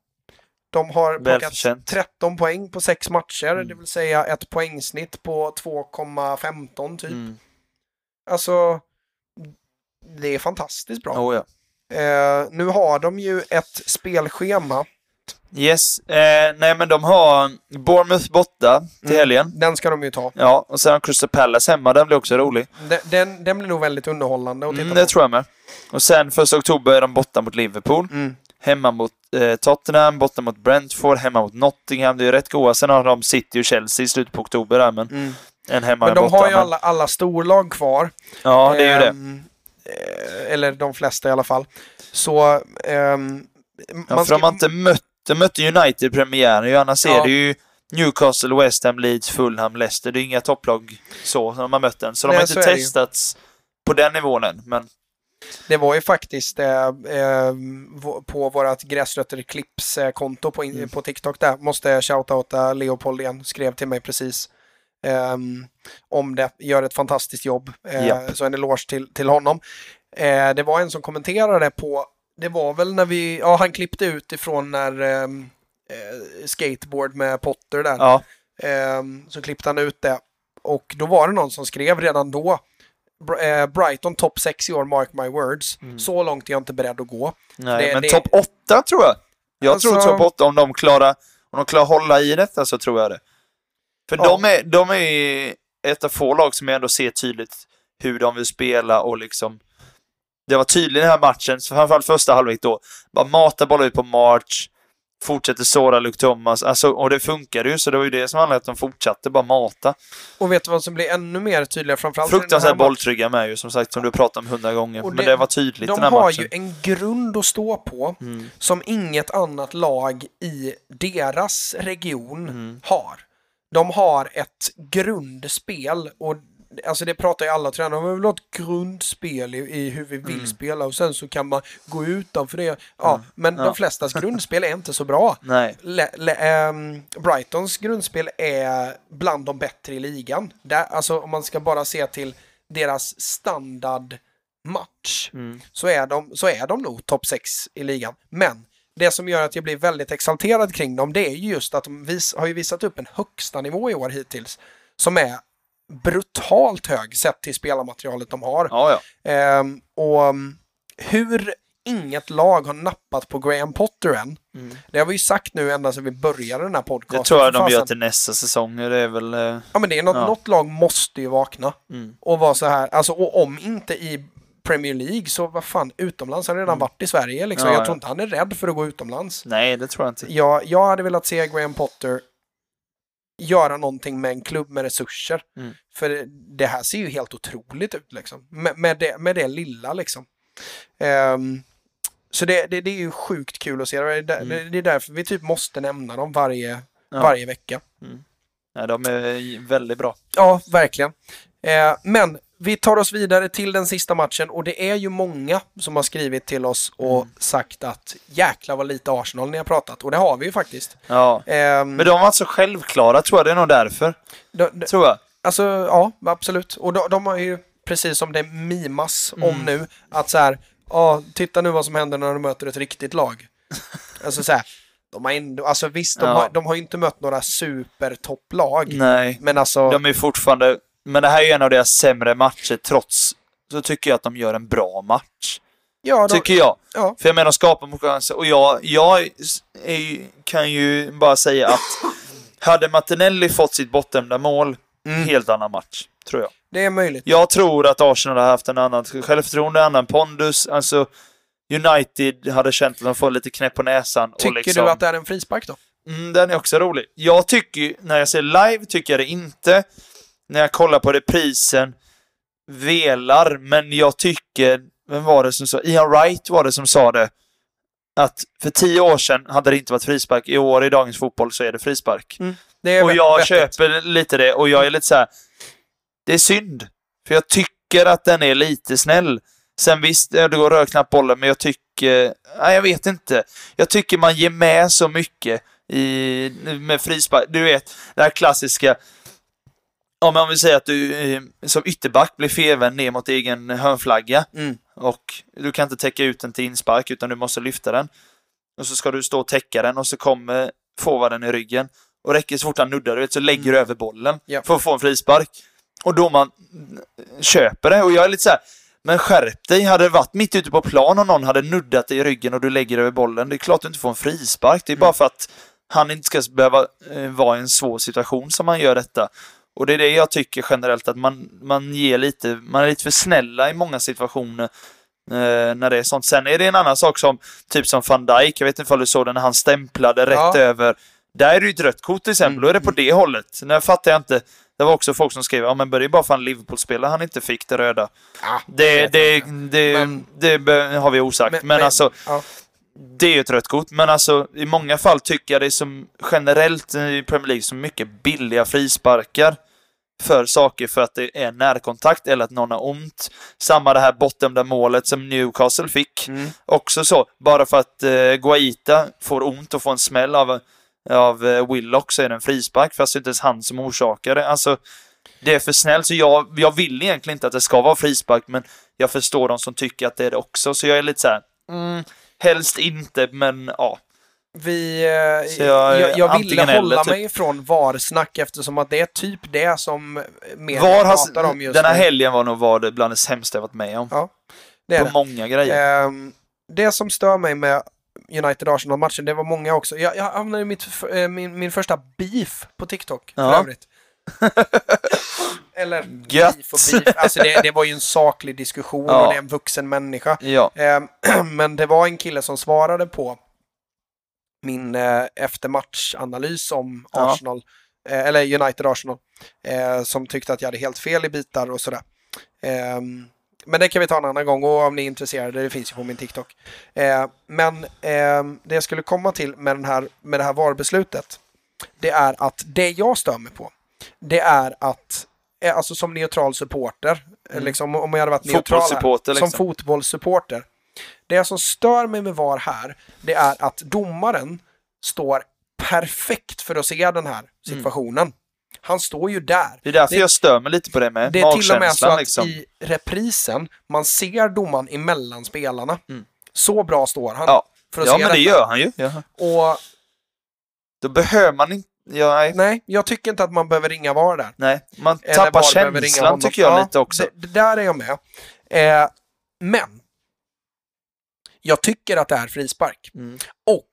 Speaker 3: De har plockat
Speaker 4: Välförtjänt.
Speaker 3: 13 poäng på sex matcher,
Speaker 4: Mm.
Speaker 3: det vill säga ett poängsnitt på 2,15 typ.
Speaker 4: Mm.
Speaker 3: Alltså, det är fantastiskt bra.
Speaker 4: Oh, ja.
Speaker 3: Eh, nu har de ju ett spelschema.
Speaker 4: Yes. Eh, nej, men de har Bournemouth borta till
Speaker 3: Mm.
Speaker 4: helgen.
Speaker 3: Den ska de ju ta.
Speaker 4: Ja, och sen Crystal Palace hemma. Den blir också rolig.
Speaker 3: Den, den, den blir nog väldigt underhållande att titta
Speaker 4: Mm,
Speaker 3: på.
Speaker 4: det tror jag med. Och sen första oktober är de borta mot Liverpool.
Speaker 3: Mm.
Speaker 4: Hemma mot eh, Tottenham, borta mot Brentford, hemma mot Nottingham. Det är rätt goa. Sen har de City och Chelsea i slutet på oktober där, men
Speaker 3: Mm.
Speaker 4: en hemma
Speaker 3: Men
Speaker 4: en
Speaker 3: de
Speaker 4: borta.
Speaker 3: har ju
Speaker 4: men-
Speaker 3: alla, alla storlag kvar.
Speaker 4: Ja, det är ju det.
Speaker 3: Ehm, eh, eller de flesta i alla fall. Så... ehm,
Speaker 4: Ja,
Speaker 3: man
Speaker 4: för
Speaker 3: ska-
Speaker 4: de har inte mött... De mötte United i premiären annars
Speaker 3: Ja.
Speaker 4: är det ju Newcastle, West Ham, Leeds, Fulham, Leicester. Det är inga topplag så, som de har mött än. Så de
Speaker 3: Nej,
Speaker 4: har
Speaker 3: så
Speaker 4: inte
Speaker 3: det
Speaker 4: testats på den nivån än. Men
Speaker 3: Det var ju faktiskt eh, eh, på vårt Gräsrötter Clips-konto på,
Speaker 4: Mm.
Speaker 3: på TikTok där, måste jag shoutouta Leopold igen, skrev till mig precis ehm, om det, gör ett fantastiskt jobb. Eh,
Speaker 4: Japp.
Speaker 3: Så en eloge till, till honom. Eh, det var en som kommenterade på, det var väl när vi, ja han klippte ut ifrån när ehm, eh, skateboard med Potter där.
Speaker 4: ja,
Speaker 3: Ehm, så klippte han ut det. Och då var det någon som skrev redan då eh, Brighton topp 6 i år, mark my words. Så långt är jag inte beredd att gå.
Speaker 4: nej,
Speaker 3: Det-
Speaker 4: men
Speaker 3: det-
Speaker 4: topp 8 tror jag. Jag
Speaker 3: Alltså-
Speaker 4: tror topp 8, om de klarar, om de klarar hålla i detta så tror jag det. För
Speaker 3: Ja.
Speaker 4: de, är, de är ett av få lag som jag ändå ser tydligt hur de vill spela och liksom det var tydligt i den här matchen, framförallt första halvlek då. Bara mata bollar ut på March, fortsätter såra Luke Thomas, alltså, och det funkade ju, så det var ju det som handlade om att de fortsatte bara mata.
Speaker 3: Och vet du vad som blir ännu mer? Framförallt här
Speaker 4: Fruktansvärt bolltrygga med ju, som sagt, som du har pratat om hundra gånger.
Speaker 3: Och
Speaker 4: Men
Speaker 3: det-
Speaker 4: det var tydligt
Speaker 3: De
Speaker 4: den här
Speaker 3: har
Speaker 4: matchen.
Speaker 3: ju en grund att stå på
Speaker 4: Mm.
Speaker 3: som inget annat lag i deras region
Speaker 4: Mm.
Speaker 3: har. De har ett grundspel och Alltså det pratar ju alla tränare om. Vi vill ha ett grundspel i, i hur vi vill
Speaker 4: Mm.
Speaker 3: spela och sen så kan man gå utanför det. Ja, men de flestas grundspel är inte så bra. Le, le, ehm, Brightons grundspel är bland de bättre i ligan. Där, alltså om man ska bara se till deras standardmatch
Speaker 4: Mm.
Speaker 3: så, är de, så är de nog topp 6 i ligan. Men det som gör att jag blir väldigt exalterad kring dem det är ju just att de vis, har ju visat upp en högsta nivå i år hittills som är brutalt hög sett till spelarmaterialet de har.
Speaker 4: Ja, ja.
Speaker 3: Ehm, och um, hur inget lag har nappat på Graham Potter än. Det har vi ju sagt nu ända sedan vi började den här podcasten.
Speaker 4: Det tror jag de gör till nästa säsong. Det är väl... eh,
Speaker 3: Ja men det är något,
Speaker 4: Ja.
Speaker 3: något lag måste ju vakna.
Speaker 4: Mm.
Speaker 3: Och vara så här, alltså och om inte i Premier League så vad fan, utomlands har redan varit i Sverige liksom.
Speaker 4: Mm. Ja,
Speaker 3: jag
Speaker 4: ja.
Speaker 3: tror inte han är rädd för att gå utomlands.
Speaker 4: Nej, det tror jag inte.
Speaker 3: Jag, jag hade velat se Graham Potter göra någonting med en klubb med resurser.
Speaker 4: Mm.
Speaker 3: För det här ser ju helt otroligt ut liksom. Med, med, det, med det lilla liksom. Ehm, så det, det, det är ju sjukt kul att se. Det
Speaker 4: Mm.
Speaker 3: det är därför vi typ måste nämna dem varje,
Speaker 4: Ja.
Speaker 3: varje vecka.
Speaker 4: Nej, de är väldigt bra.
Speaker 3: Ja, verkligen. Eh, men vi tar oss vidare till den sista matchen och det är ju många som har skrivit till oss och
Speaker 4: Mm.
Speaker 3: sagt att jäkla vad lite Arsenal ni har pratat. Och det har vi ju faktiskt.
Speaker 4: Ja.
Speaker 3: Ehm,
Speaker 4: Men de var så självklara, tror jag. Det är nog därför.
Speaker 3: de, de,
Speaker 4: Tror jag.
Speaker 3: alltså, ja, absolut. Och de, de har ju, precis som det mimas om
Speaker 4: Mm.
Speaker 3: nu, att så här, ja, titta nu vad som händer när de möter ett riktigt lag. alltså så här, de har ändå, alltså visst, de,
Speaker 4: Ja.
Speaker 3: har, de har ju inte mött några supertopplag.
Speaker 4: Nej.
Speaker 3: Men alltså,
Speaker 4: De är fortfarande... Men det här är ju en av deras sämre matcher, trots så tycker jag att de gör en bra match.
Speaker 3: ja, de,
Speaker 4: Tycker jag.
Speaker 3: ja,
Speaker 4: För jag menar, de skapar chanser. Och jag, jag är, kan ju bara säga att hade Martinelli fått sitt bortdömda mål,
Speaker 3: Mm.
Speaker 4: helt annan match, tror jag.
Speaker 3: det är möjligt.
Speaker 4: Jag tror att Arsenal har haft en annan självförtroende, en annan pondus. Alltså, United hade känt att de får lite knäpp på näsan.
Speaker 3: Tycker
Speaker 4: liksom,
Speaker 3: du att det är en frispark då?
Speaker 4: Mm, den är också rolig. Jag tycker när jag ser live tycker jag det inte. När jag kollar på reprisen, velar, men jag tycker, vem var det som sa, Ian Wright var det som sa det, att för tio år sedan hade det inte varit frispark, i år i dagens fotboll så är det frispark.
Speaker 3: Det är
Speaker 4: Och jag
Speaker 3: vettigt.
Speaker 4: köper lite det, och jag är lite så här. det är synd. För jag tycker att den är lite snäll. Sen visst, det går knappt bollen, men jag tycker, nej jag vet inte. Jag tycker man ger med så mycket i, med frispark. Du vet, det här klassiska, om man vill säga att du eh, som ytterback blir felvänd ner mot egen hörnflagga
Speaker 3: Mm.
Speaker 4: och du kan inte täcka ut den till inspark utan du måste lyfta den. Och så ska du stå och täcka den och så kommer forwarden i ryggen. Och räcker så fort han nuddar, du så lägger du över bollen
Speaker 3: Ja.
Speaker 4: för att få en frispark. Och då man köper det. Och jag är lite så här, Men skärp dig, hade det varit mitt ute på plan och någon hade nuddat dig i ryggen och du lägger över bollen, det är klart du inte får en frispark. Det är bara för att han inte ska behöva eh, vara i en svår situation som han gör detta. Och det är det jag tycker generellt att man, man ger lite, man är lite för snälla i många situationer eh, när det är sånt. Sen är det en annan sak som, typ som van Dijk, jag vet inte om du såg det när han stämplade rätt
Speaker 3: Ja.
Speaker 4: över. Där är det ju ett rött kort till exempel, då är det på det hållet. Nu fattar jag inte. Det var också folk som skrev, ja men det är bara för en Liverpool-spelare han inte fick det röda.
Speaker 3: Ja,
Speaker 4: Det, det, det,
Speaker 3: Men-
Speaker 4: det har vi osagt. Men, alltså,
Speaker 3: ja.
Speaker 4: Det är ju ett rött kort. Men alltså, i många fall tycker jag det är som generellt i Premier League så mycket billiga frisparkar för saker för att det är närkontakt eller att någon har ont. Samma det här bortdömda målet som Newcastle fick.
Speaker 3: Mm.
Speaker 4: Också så, bara för att eh, Guaita får ont och får en smäll av, av eh, Willock så är det en frispark fast det är inte ens han som orsakar det. Alltså, det är för snällt så jag, jag vill egentligen inte att det ska vara frispark men jag förstår de som tycker att det är det också så jag är lite så här. Mm, helst inte men ja.
Speaker 3: Vi, eh,
Speaker 4: jag-
Speaker 3: jag, jag, ville
Speaker 4: antingen eller,
Speaker 3: hålla
Speaker 4: typ.
Speaker 3: mig ifrån VAR-snack eftersom att det är typ det som media
Speaker 4: Var
Speaker 3: pratar om just
Speaker 4: den här
Speaker 3: nu.
Speaker 4: helgen var nog var det bland det sämsta jag varit med om.
Speaker 3: Ja, det
Speaker 4: På
Speaker 3: det.
Speaker 4: många grejer.
Speaker 3: Ehm, det som stör mig med United-Arsenal-matchen, det var många också. Jag, jag hamnade i mitt, eh, min, min första beef på TikTok, för
Speaker 4: Ja.
Speaker 3: övrigt. Eller
Speaker 4: Gött.
Speaker 3: beef och beef. Alltså det, det var ju en saklig diskussion
Speaker 4: Ja.
Speaker 3: och det är en vuxen människa.
Speaker 4: Ja.
Speaker 3: Ehm, men det var en kille som svarade på min eh, eftermatchanalys om
Speaker 4: Ja.
Speaker 3: Arsenal, eh, eller United-Arsenal, eh, som tyckte att jag hade helt fel i bitar och sådär. Ehm, men det kan vi ta en annan gång och om ni är intresserade, det finns ju på min TikTok. Eh, men ehm, det jag skulle komma till med, den här, med det här VAR-beslutet, det är att det jag stör mig på, det är att, eh, alltså som neutral supporter, eh, liksom, om jag hade varit neutral här,
Speaker 4: Fotbollssupporter,
Speaker 3: som
Speaker 4: liksom.
Speaker 3: fotbollssupporter. Det som stör mig med VAR här, det är att domaren står perfekt för att se den här situationen. Han står ju där.
Speaker 4: Det är därför
Speaker 3: Det-
Speaker 4: jag stör mig lite på det med
Speaker 3: Det är till och med så att
Speaker 4: liksom.
Speaker 3: i reprisen, man ser domaren emellan spelarna.
Speaker 4: Mm.
Speaker 3: Så bra står han.
Speaker 4: Ja,
Speaker 3: för att
Speaker 4: ja men det gör han ju. Ja.
Speaker 3: Och
Speaker 4: Då behöver man inte... Ja, nej.
Speaker 3: nej, jag tycker inte att man behöver ringa VAR där.
Speaker 4: nej. Man
Speaker 3: Eller
Speaker 4: tappar känslan tycker jag
Speaker 3: Ja,
Speaker 4: lite också.
Speaker 3: Det, där är jag med. Eh, men jag tycker att det är frispark.
Speaker 4: Mm.
Speaker 3: Och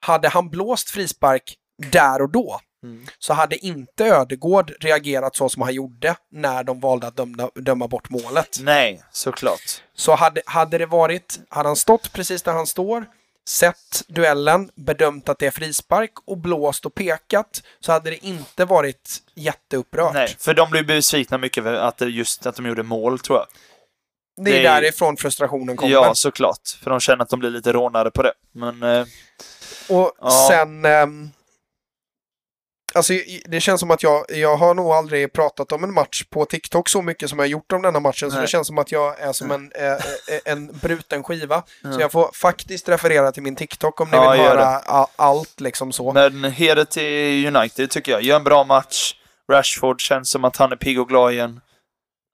Speaker 3: hade han blåst frispark där och då
Speaker 4: Mm.
Speaker 3: så hade inte Ödegård reagerat så som han gjorde när de valde att döma, döma bort målet.
Speaker 4: Nej, såklart.
Speaker 3: Så hade, hade det varit, hade han stått precis där han står, sett duellen, bedömt att det är frispark och blåst och pekat så hade det inte varit jätteupprört.
Speaker 4: Nej, för de blev besvikna mycket över att just att de gjorde mål, tror jag.
Speaker 3: det är
Speaker 4: det är-
Speaker 3: därifrån frustrationen kommer.
Speaker 4: Ja, såklart. För de känner att de blir lite rånade på det. Men... Eh,
Speaker 3: Och
Speaker 4: Ja.
Speaker 3: sen... ehm, alltså det känns som att jag, jag har nog aldrig pratat om en match på TikTok så mycket som jag har gjort om denna matchen. Så
Speaker 4: Nej.
Speaker 3: det känns som att jag är som en, eh, eh, en bruten skiva.
Speaker 4: Ja.
Speaker 3: Så jag får faktiskt referera till min TikTok om ni
Speaker 4: Ja,
Speaker 3: vill höra a- allt liksom så.
Speaker 4: men heder till United, tycker jag. Gör en bra match. Rashford känns som att han är pigg och glad igen.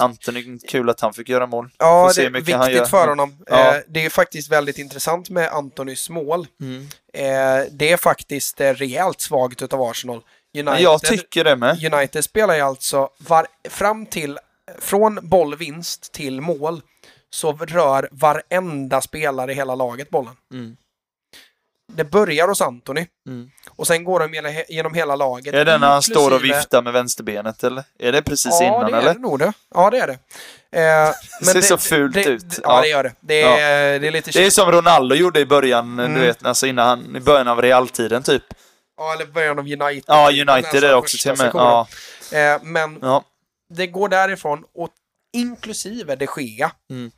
Speaker 4: Anthony, kul att han fick göra mål.
Speaker 3: Ja, det är viktigt för honom.
Speaker 4: Ja.
Speaker 3: Eh, det är faktiskt väldigt intressant med Antonys mål.
Speaker 4: Mm.
Speaker 3: Eh, det är faktiskt eh, rejält svagt utav Arsenal. United,
Speaker 4: jag tycker det med.
Speaker 3: United spelar ju alltså var, fram till, från bollvinst till mål, så rör varenda spelare i hela laget bollen.
Speaker 4: Mm.
Speaker 3: Det börjar hos Anthony
Speaker 4: Mm.
Speaker 3: och sen går de genom hela laget.
Speaker 4: Är det när han står och viftar med vänsterbenet, eller? Är det precis
Speaker 3: Ja,
Speaker 4: innan,
Speaker 3: det är
Speaker 4: eller?
Speaker 3: det nog det. Ja, det är det. Eh, men
Speaker 4: ser så fult
Speaker 3: det,
Speaker 4: ut.
Speaker 3: Det,
Speaker 4: Ja.
Speaker 3: ja, det gör det. Det är, det är lite
Speaker 4: Det är som Ronaldo gjorde i början,
Speaker 3: Mm.
Speaker 4: du vet, alltså innan han, i början av realtiden typ.
Speaker 3: Ja, eller början av United.
Speaker 4: Ja, United
Speaker 3: här
Speaker 4: är det också till med. Ja,
Speaker 3: Eh, men
Speaker 4: ja.
Speaker 3: det går därifrån, och inklusive de Gea.
Speaker 4: Mm.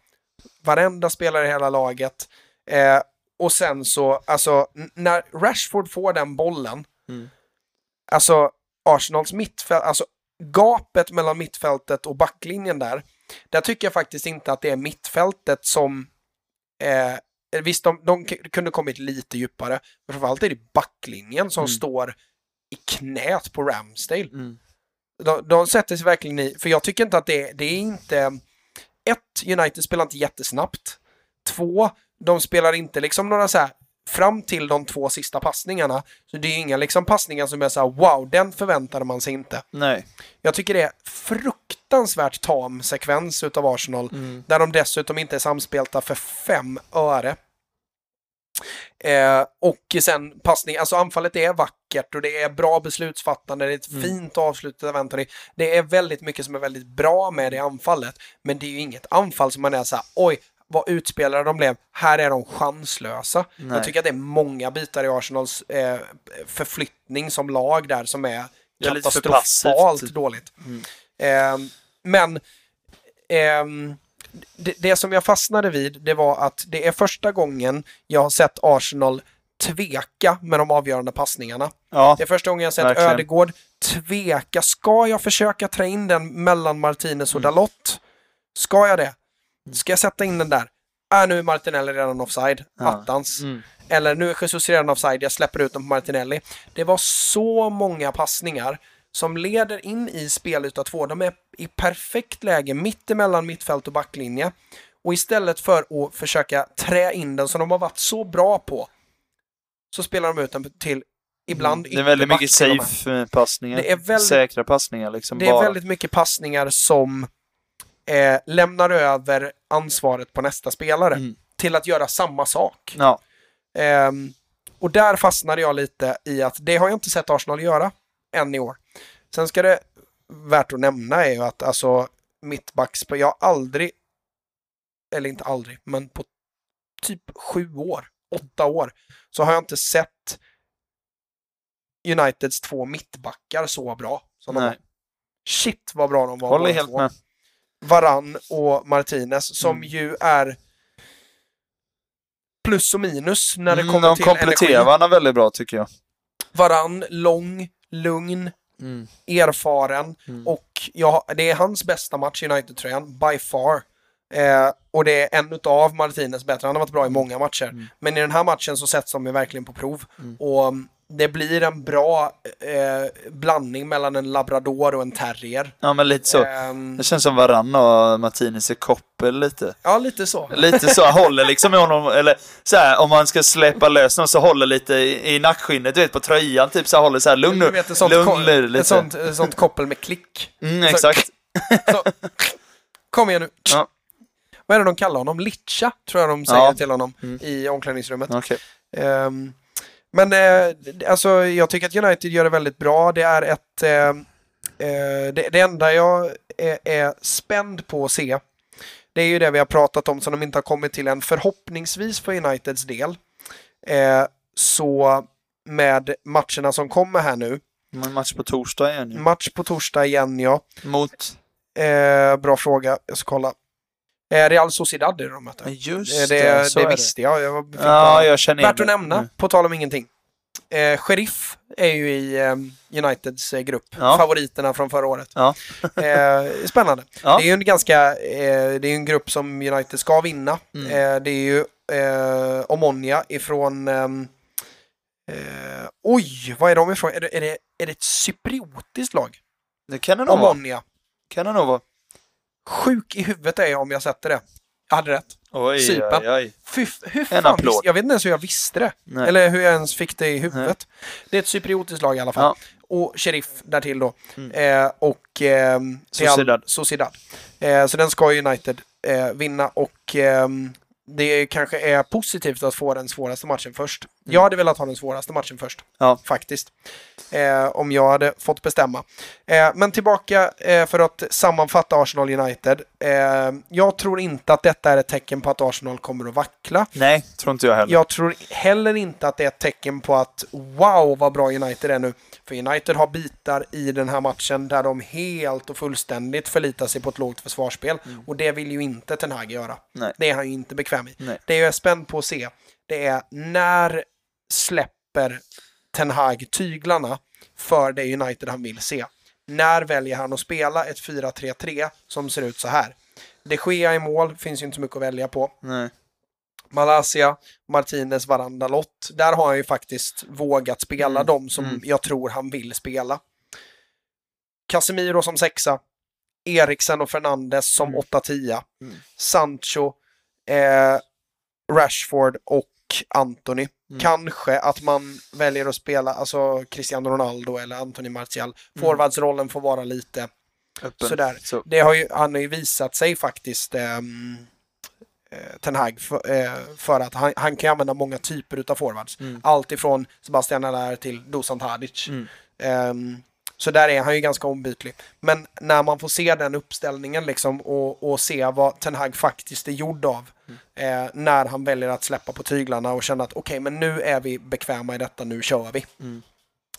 Speaker 3: Varenda spelare i hela laget. Eh, och sen så, alltså, när Rashford får den bollen,
Speaker 4: Mm.
Speaker 3: alltså Arsenals mittfält, alltså gapet mellan mittfältet och backlinjen där, där tycker jag faktiskt inte att det är mittfältet som eh, Visst, de, de kunde kommit lite djupare, men framförallt är det backlinjen som
Speaker 4: Mm.
Speaker 3: står i knät på Ramsdale.
Speaker 4: Mm.
Speaker 3: De, de sätter sig verkligen i, för jag tycker inte att det, det är inte... Ett, United spelar inte jättesnabbt. Två, de spelar inte liksom några så här fram till de två sista passningarna, så det är inga liksom passningar som är så här, wow, den förväntade man sig inte.
Speaker 4: Nej.
Speaker 3: Jag tycker det är fruktansvärt tam sekvens utav Arsenal, där de dessutom inte är samspelta för fem öre. Eh, och sen passning, alltså anfallet är vackert och det är bra beslutsfattande, det är ett fint avslut av Anthony. Det är väldigt mycket som är väldigt bra med det anfallet, men det är ju inget anfall som man är så här, oj, vad utspelare de blev, här är de chanslösa.
Speaker 4: Nej.
Speaker 3: Jag tycker att det är många bitar i Arsenals eh, förflyttning som lag där som är katastrofalt dåligt. Ehm, men ehm, det, det som jag fastnade vid, det var att det är första gången jag har sett Arsenal tveka med de avgörande passningarna.
Speaker 4: Ja,
Speaker 3: Det är första gången jag har sett
Speaker 4: Verkligen.
Speaker 3: Ödegård tveka. Ska jag försöka trä in den mellan Martinez och Dalot? Ska jag det? Ska jag sätta in den där? Äh, nu är Martinelli redan offside.
Speaker 4: Ja.
Speaker 3: Attans.
Speaker 4: Mm.
Speaker 3: Eller nu är Jesus redan offside, jag släpper ut den på Martinelli. Det var så många passningar som leder in i spelyta två. De är i perfekt läge mitt emellan mittfält och backlinje. Och istället för att försöka trä in den som de har varit så bra på så spelar de ut den till ibland
Speaker 4: det är väldigt mycket
Speaker 3: till och med.
Speaker 4: safe eh,
Speaker 3: är
Speaker 4: Säkra passningar liksom.
Speaker 3: Det är
Speaker 4: bara.
Speaker 3: väldigt mycket passningar som eh, lämnar över ansvaret på nästa spelare
Speaker 4: Mm.
Speaker 3: till att göra samma sak.
Speaker 4: Ja.
Speaker 3: Ehm, och där fastnade jag lite i att det har jag inte sett Arsenal göra än i år. Sen ska det värt att nämna är ju att alltså mittbacks, jag har aldrig, eller inte aldrig, men på typ sju år, åtta år, så har jag inte sett Uniteds två mittbackar så bra som de
Speaker 4: Nej.
Speaker 3: var. Shit vad bra de var.
Speaker 4: Håller helt
Speaker 3: två.
Speaker 4: med.
Speaker 3: Varann och Martinez som
Speaker 4: Mm.
Speaker 3: ju är plus och minus när det
Speaker 4: Mm,
Speaker 3: kommer
Speaker 4: de
Speaker 3: till
Speaker 4: kompletterar
Speaker 3: energi.
Speaker 4: varandra väldigt bra tycker jag.
Speaker 3: Varann, lång, lugn, erfaren
Speaker 4: Mm.
Speaker 3: och ja, det är hans bästa match i United-tröjan, by far. Eh, och det är en utav Martinez bättre, han har varit bra i många matcher.
Speaker 4: Mm.
Speaker 3: Men i den här matchen så sätts de verkligen på prov. Och mm, det blir en bra eh, blandning mellan en labrador och en terrier.
Speaker 4: Ja, men lite så.
Speaker 3: Ehm,
Speaker 4: Det känns som Varann och Martinez är koppel lite.
Speaker 3: ja, lite så.
Speaker 4: Lite så, håller liksom i honom, eller så här, om man ska släppa lös någon så håller lite i, i nackskinnet, du vet på tröjan, typ så här, håller så här, lugn nu,
Speaker 3: vet, ett sånt,
Speaker 4: lugn nu, lite.
Speaker 3: ett sånt, ett sånt koppel med klick.
Speaker 4: Mm,
Speaker 3: så-
Speaker 4: exakt.
Speaker 3: Så, kom igen nu.
Speaker 4: Ja.
Speaker 3: Vad är det de kallar honom? Litcha, tror jag de säger
Speaker 4: Ja.
Speaker 3: till honom
Speaker 4: Mm.
Speaker 3: i omklädningsrummet.
Speaker 4: Okej.
Speaker 3: Ehm, men eh, alltså, jag tycker att United gör det väldigt bra. Det är ett... eh, eh, det, det enda jag är, är spänd på att se, det är ju det vi har pratat om som de inte har kommit till än. Förhoppningsvis för Uniteds del, eh, så med matcherna som kommer här nu,
Speaker 4: Men match på torsdag igen ju.
Speaker 3: match på torsdag igen ja.
Speaker 4: Mot...
Speaker 3: Eh, bra fråga, jag ska kolla. Eh, Real Sociedad är det de möter.
Speaker 4: Ja,
Speaker 3: Eh,
Speaker 4: just
Speaker 3: det,
Speaker 4: det,
Speaker 3: det, visste jag. jag
Speaker 4: Ja, jag känner
Speaker 3: Värt att nämna,
Speaker 4: Mm.
Speaker 3: på tal om ingenting. Eh, Sheriff är ju i eh, Uniteds eh, grupp.
Speaker 4: Ja.
Speaker 3: Favoriterna från förra året.
Speaker 4: Ja.
Speaker 3: eh, spännande.
Speaker 4: Ja.
Speaker 3: Det är ju en ganska, eh, det är en grupp som United ska vinna.
Speaker 4: Mm.
Speaker 3: Det är ju Omonia ifrån ehm, eh, Oj, vad är de ifrån? Är det, är det, är det ett cypriotiskt lag?
Speaker 4: Det kan det nog vara.
Speaker 3: Omonia.
Speaker 4: Kan det nog vara.
Speaker 3: Sjuk i huvudet är jag om jag sätter det. Jag hade rätt.
Speaker 4: Oj,
Speaker 3: Cypern.
Speaker 4: oj, oj.
Speaker 3: Fy, hur
Speaker 4: En
Speaker 3: fan visste, jag vet inte ens hur jag visste det.
Speaker 4: Nej.
Speaker 3: Eller hur jag ens fick det i huvudet. Det är ett cypriotiskt lag i alla fall.
Speaker 4: Ja.
Speaker 3: Och Sheriff därtill då.
Speaker 4: Mm.
Speaker 3: Eh, och eh,
Speaker 4: Sociedad.
Speaker 3: Sociedad. Eh, så den ska United eh, vinna och ehm, det kanske är positivt att få den svåraste matchen först. Jag hade velat ha den svåraste matchen först.
Speaker 4: Mm. Ja.
Speaker 3: Faktiskt. Eh, om jag hade fått bestämma. Eh, men tillbaka eh, för att sammanfatta Arsenal United. Eh, jag tror inte att detta är ett tecken på att Arsenal kommer att vackla.
Speaker 4: Nej, tror inte jag heller.
Speaker 3: Jag tror heller inte att det är ett tecken på att wow vad bra United är nu. För United har bitar i den här matchen där de helt och fullständigt förlitar sig på ett lågt försvarsspel. Och det vill ju inte Ten Hag göra.
Speaker 4: Nej.
Speaker 3: Det är han ju inte bekväm i.
Speaker 4: Nej.
Speaker 3: Det jag är spänd på att se, det är när släpper Ten Hag tyglarna för det United han vill se? När väljer han att spela ett 4-3-3 som ser ut så här? De Gea i mål, finns ju inte så mycket att välja på.
Speaker 4: Nej.
Speaker 3: Malaysia, Martinez, Varanda, Lott. Där har han ju faktiskt vågat spela
Speaker 4: Mm.
Speaker 3: dem som
Speaker 4: Mm.
Speaker 3: jag tror han vill spela. Casemiro som sexa. Eriksen och Fernandes som
Speaker 4: Mm.
Speaker 3: 8-10.
Speaker 4: Mm.
Speaker 3: Sancho, eh, Rashford och Anthony.
Speaker 4: Mm.
Speaker 3: Kanske att man väljer att spela alltså Cristiano Ronaldo eller Anthony Martial.
Speaker 4: Mm.
Speaker 3: Forwardsrollen får vara lite
Speaker 4: Öppen.
Speaker 3: sådär.
Speaker 4: Så.
Speaker 3: Det har ju, han har ju visat sig faktiskt eh, Ten Hag för, eh, för att han, han kan använda många typer utav forwards.
Speaker 4: Mm.
Speaker 3: Allt ifrån Sebastian Allaire till Dusan Tadic.
Speaker 4: Mm.
Speaker 3: Ehm, så där är han ju ganska ombytlig. Men när man får se den uppställningen liksom och, och se vad Ten Hag faktiskt är gjord av.
Speaker 4: Mm.
Speaker 3: Eh, när han väljer att släppa på tyglarna och känna att okej, men nu är vi bekväma i detta, nu kör vi.
Speaker 4: Mm.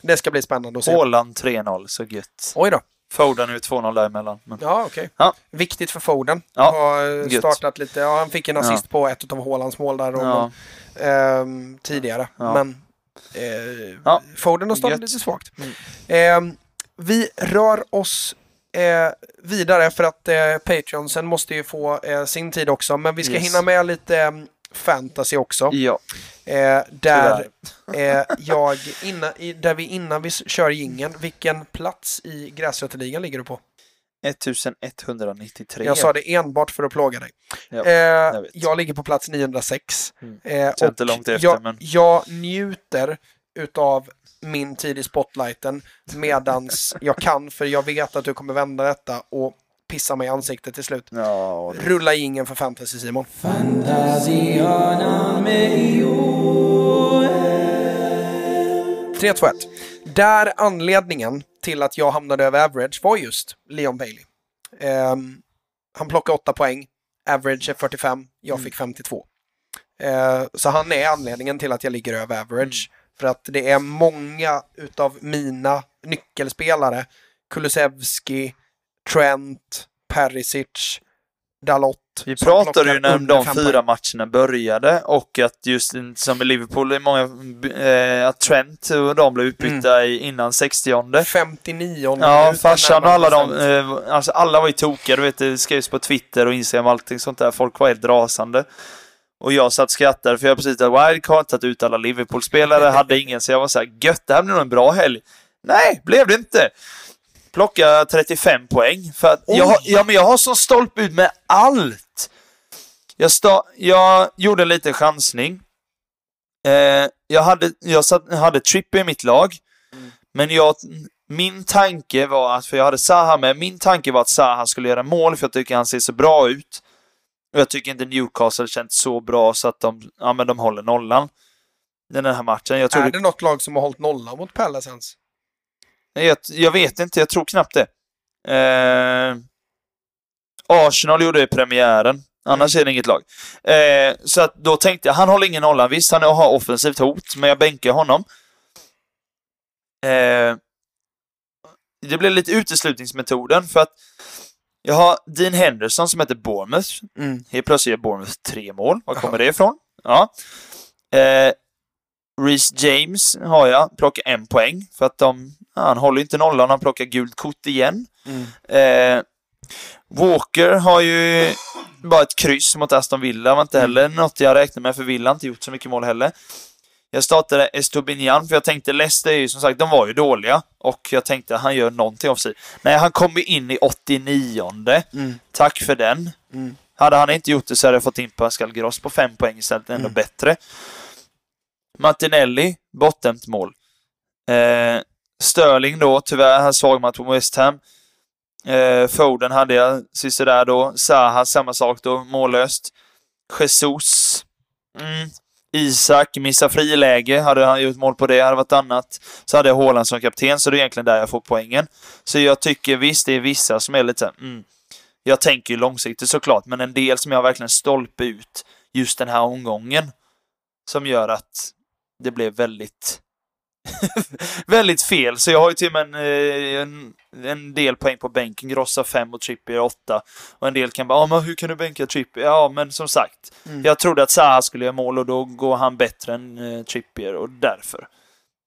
Speaker 3: Det ska bli spännande att se.
Speaker 4: Haaland 3-0, så gött.
Speaker 3: Oj då.
Speaker 4: Foden är 2-0 däremellan. Men...
Speaker 3: Ja, okej.
Speaker 4: Ja.
Speaker 3: Viktigt för Foden.
Speaker 4: Ja,
Speaker 3: Har eh, startat lite, ja, han fick en assist på ett av Haalands mål där och,
Speaker 4: Ja.
Speaker 3: ehm, tidigare.
Speaker 4: Ja.
Speaker 3: Men eh,
Speaker 4: Ja,
Speaker 3: Foden har startat
Speaker 4: gött.
Speaker 3: lite svagt.
Speaker 4: Mm.
Speaker 3: Ehm, vi rör oss eh, vidare för att eh, Patreonsen måste ju få eh, sin tid också. Men vi ska
Speaker 4: Yes.
Speaker 3: hinna med lite eh, fantasy också.
Speaker 4: Ja,
Speaker 3: Eh, där, eh, jag, innan, i, där vi innan vi kör gingen, vilken plats i gräsrötterligan ligger du på?
Speaker 4: 1193.
Speaker 3: Jag sa det enbart för att plåga dig.
Speaker 4: Ja,
Speaker 3: eh,
Speaker 4: jag
Speaker 3: jag, ligger på plats 906.
Speaker 4: Mm.
Speaker 3: Eh,
Speaker 4: inte långt efter,
Speaker 3: jag,
Speaker 4: men-
Speaker 3: jag njuter utav min tid i spotlighten medans jag kan, för jag vet att du kommer vända detta och pissa mig i ansiktet till slut.
Speaker 4: Ja, det-
Speaker 3: Rulla ingen för fantasy Simon.
Speaker 2: Fantasyhörnan med Joel.
Speaker 3: 3, 2, 1. Där anledningen till att jag hamnade över average var just Leon Bailey. Ehm, han plockade 8 poäng, average är 45, jag fick 52. Eh, så han är anledningen till att jag ligger över average. För att det är många utav mina nyckelspelare, Kulusevski, Trent, Perisic, Dalot.
Speaker 4: Vi pratade ju när de fyra matcherna började och att just som i Liverpool, är många, eh, att Trent och de blev utbytta i, innan 60
Speaker 3: 59
Speaker 4: Ja, farsan och alla de, eh, alltså alla var ju tokiga, du vet, det skrevs på Twitter och Instagram och allting sånt där. Folk var helt rasande. Och jag satt och skrattade för jag precis tagit wildcard, tagit ut alla Liverpool-spelare, hade ingen, så jag var så här, gött, det här blir nog en bra helg. Nej, blev det inte. Plocka 35 poäng. För att jag, ja, men jag har sån stolpe ut med allt. Jag, sta, jag gjorde en liten chansning. Eh, jag hade, jag satt, hade Trippier i mitt lag. Men jag, min tanke var att, för jag hade Zaha med, min tanke var att Zaha skulle göra mål för jag tycker han ser så bra ut. Och jag tycker inte Newcastle känns så bra så att de, ja men de håller nollan. Den här matchen. Jag tror
Speaker 3: Är det något lag som har hållit nolla mot Palace ens?
Speaker 4: jag, jag vet inte, jag tror knappt det. Eh, Arsenal gjorde det i premiären. Annars är det inget lag. Eh, så att då tänkte jag, han håller ingen nollan. Visst, han har offensivt hot, men jag bänkar honom. Eh, det blev lite uteslutningsmetoden för att jag har Dean Henderson som heter Bournemouth.
Speaker 3: Mm.
Speaker 4: Helt plötsligt gör Bournemouth tre mål. Var kommer det ifrån? Ja. Eh, Reece James har jag, plockar en poäng för att de, ja, han håller inte nollan, han plockar gult kort igen.
Speaker 3: Mm.
Speaker 4: Eh, Walker har ju bara ett kryss mot Aston Villa, var inte heller något jag räknade med för Villa inte gjort så mycket mål heller. Jag startade Estobinian för jag tänkte Leicester är ju som sagt, de var ju dåliga och jag tänkte han gör någonting av sig. Nej, han kom ju in i 89
Speaker 3: Mm.
Speaker 4: Tack för den.
Speaker 3: Mm.
Speaker 4: Hade han inte gjort det så hade jag fått in Pascal Gross på fem poäng istället, ändå
Speaker 3: Mm.
Speaker 4: bättre. Martinelli, bortdömt mål. Eh, Sterling då, tyvärr, han svag match på West Ham. Eh, Foden hade jag där då. Zaha, samma sak då, mållöst. Jesus. Mm. Isak, missar friläge. Hade han gjort mål på det, hade varit annat. Så hade jag Haaland som kapten, så det är egentligen där jag får poängen. Så jag tycker visst, det är vissa som är lite mm. Jag tänker ju långsiktigt såklart, men en del som jag verkligen stolpe ut just den här omgången. Som gör att det blev väldigt väldigt fel. Så jag har ju till och med en, eh, en, en del poäng på bänken. Grossa 5 och Trippier 8. Och en del kan bara, ja men hur kan du bänka Trippier? Ja men som sagt,
Speaker 3: Mm.
Speaker 4: jag trodde att Zaha skulle göra mål och då går han bättre än eh, Trippier och därför.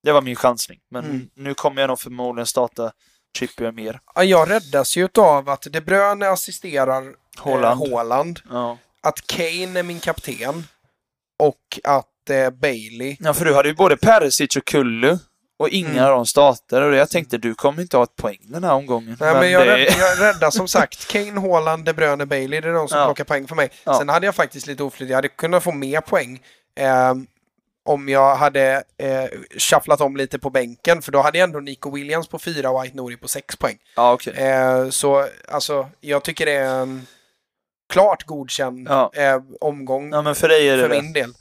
Speaker 4: Det var min chansning. Men
Speaker 3: Mm.
Speaker 4: nu kommer jag nog förmodligen starta Trippier mer.
Speaker 3: Ja, Jag räddas ju av att De Bruyne assisterar
Speaker 4: Haaland.
Speaker 3: Eh,
Speaker 4: Ja.
Speaker 3: att Kane är min kapten och att eh, Bailey.
Speaker 4: ja, för du hade ju både Perisic och Kullu och inga
Speaker 3: Mm.
Speaker 4: av dem startade och jag tänkte du kommer inte ha ett poäng den här omgången.
Speaker 3: Nej, men, jag,
Speaker 4: det-
Speaker 3: rädd, jag räddar som sagt Kane, Haaland, De Bruyne, Bailey. Det är de som
Speaker 4: Ja.
Speaker 3: plockar poäng för mig.
Speaker 4: Ja.
Speaker 3: Sen hade jag faktiskt lite oflyt. Jag hade kunnat få mer poäng. Eh, om jag hade eh, shufflat om lite på bänken, för då hade jag ändå Nico Williams på fyra och White Nouri på sex poäng.
Speaker 4: Ja, okej.
Speaker 3: Eh, så alltså, jag tycker det är en klart godkänd
Speaker 4: Ja.
Speaker 3: eh, omgång
Speaker 4: Ja, men för
Speaker 3: för min del.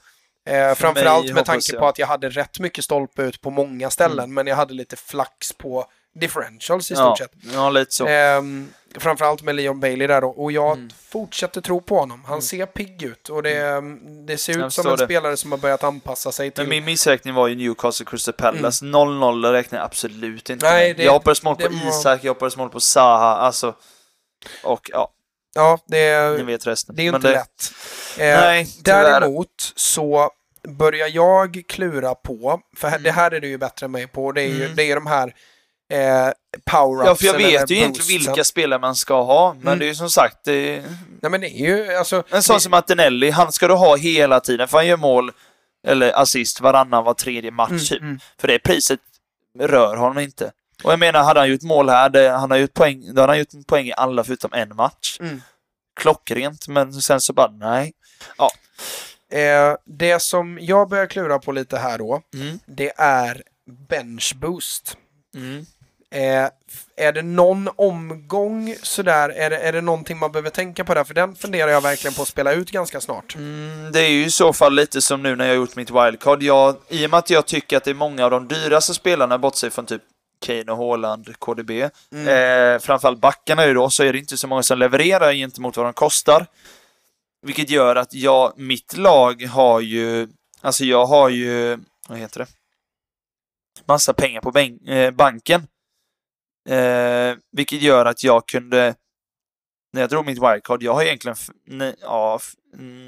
Speaker 3: Eh, framförallt med tanke
Speaker 4: jag.
Speaker 3: på att jag hade rätt mycket stolpe ut på många ställen,
Speaker 4: Mm.
Speaker 3: men jag hade lite flax på differentials i
Speaker 4: Ja,
Speaker 3: stort sett.
Speaker 4: ja, lite så.
Speaker 3: Ehm, framförallt med Leon Bailey där då. Och jag
Speaker 4: Mm.
Speaker 3: fortsätter tro på honom. Han ser pigg ut och det, det ser
Speaker 4: Jag
Speaker 3: ut som en
Speaker 4: det.
Speaker 3: spelare som har börjat anpassa sig till...
Speaker 4: Men min missräkning var ju Newcastle Crystal Palace. 0-0 räknar jag absolut inte
Speaker 3: Mm. Nej,
Speaker 4: med.
Speaker 3: det-
Speaker 4: Jag hoppades mål på
Speaker 3: var-
Speaker 4: Isak, jag hoppades mål på Zaha, alltså. Och ja,
Speaker 3: Ja, det,
Speaker 4: ni vet resten.
Speaker 3: det är ju inte lätt. Eh,
Speaker 4: Nej, tyvärr.
Speaker 3: Däremot så börjar jag klura på, för här, det här är du ju bättre än mig på, det är ju,
Speaker 4: Mm.
Speaker 3: det är de här eh, power-upsen
Speaker 4: Ja, för jag vet ju egentligen vilka spelare man ska ha, men
Speaker 3: Mm.
Speaker 4: det är ju som sagt, det.
Speaker 3: Nej men det är ju, alltså...
Speaker 4: En sån
Speaker 3: det,
Speaker 4: som Martinelli, han ska du ha hela tiden, för han gör mål eller assist varannan, var tredje match
Speaker 3: Mm,
Speaker 4: typ.
Speaker 3: mm.
Speaker 4: För det priset rör honom inte. Och jag menar, hade han gjort mål här, det, han har gjort poäng, då hade han gjort poäng i alla förutom en match.
Speaker 3: Mm.
Speaker 4: Klockrent, men sen så bara nej.
Speaker 3: Eh, det som jag börjar klura på lite här då,
Speaker 4: Mm.
Speaker 3: det är bench boost.
Speaker 4: Mm.
Speaker 3: Eh, är det någon omgång sådär, är det, är det någonting man behöver tänka på där? För den funderar jag verkligen på att spela ut ganska snart.
Speaker 4: Mm, det är ju i så fall lite som nu när jag gjort mitt wildcard. Jag, I och med att jag tycker att det är många av de dyraste spelarna, bortsett från typ Kane och Haaland, KDB,
Speaker 3: Mm.
Speaker 4: eh, framförallt backarna ju då, så är det inte så många som levererar gentemot vad de kostar. Vilket gör att jag, mitt lag har ju, alltså jag har ju, vad heter det? Massa pengar på eh, banken. Eh, vilket gör att jag kunde, när jag drog mitt wildcard, jag har egentligen, f- ne, ja,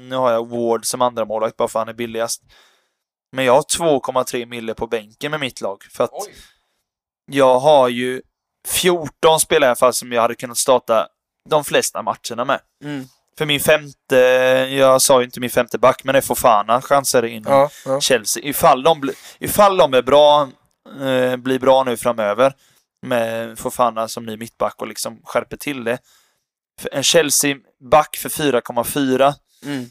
Speaker 4: nu har jag Ward som andra målvakt bara för han är billigast. Men jag har 2,3 mille på bänken med mitt lag. För att jag har ju 14 spelare i alla fall som jag hade kunnat starta de flesta matcherna med.
Speaker 3: Mm.
Speaker 4: För min femte, jag sa ju inte min femte back, men det är Fofana chansade in
Speaker 3: Ja, ja.
Speaker 4: Chelsea. Ifall de, ifall de är bra, eh, blir bra nu framöver med Fofana som ny mittback och liksom skärper till det. En Chelsea-back för 4,4
Speaker 3: Mm.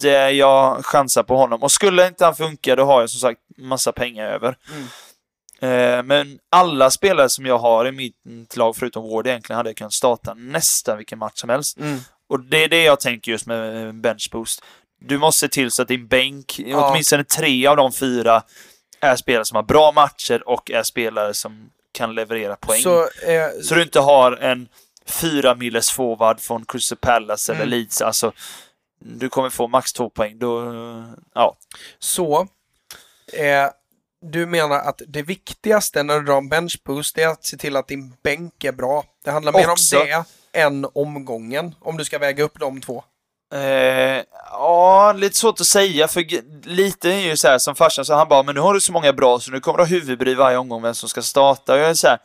Speaker 4: det jag chansar på honom. Och skulle inte han funka, då har jag som sagt massa pengar över.
Speaker 3: Mm.
Speaker 4: Eh, men alla spelare som jag har i mitt lag, förutom Ward, egentligen hade jag kunnat starta nästan vilken match som helst.
Speaker 3: Mm.
Speaker 4: Och det är det jag tänker just med bench boost. Du måste se till så att din bänk,
Speaker 3: Ja.
Speaker 4: åtminstone tre av de fyra, är spelare som har bra matcher och är spelare som kan leverera poäng. Så,
Speaker 3: Så, eh,
Speaker 4: du inte har en fyra milles forward från Crystal Palace eller
Speaker 3: Mm.
Speaker 4: Leeds. Alltså, du kommer få max två poäng. Då, ja.
Speaker 3: så eh, du menar att det viktigaste när du drar en bench boost är att se till att din bänk är bra. Det handlar mer
Speaker 4: Också.
Speaker 3: om det än omgången, om du ska väga upp de två.
Speaker 4: Eh, ja, lite svårt att säga, för lite är ju så här som farsan sa, han bara, men nu har du så många bra så nu kommer du ha huvudbry varje omgång vem som ska starta. Och jag är så här,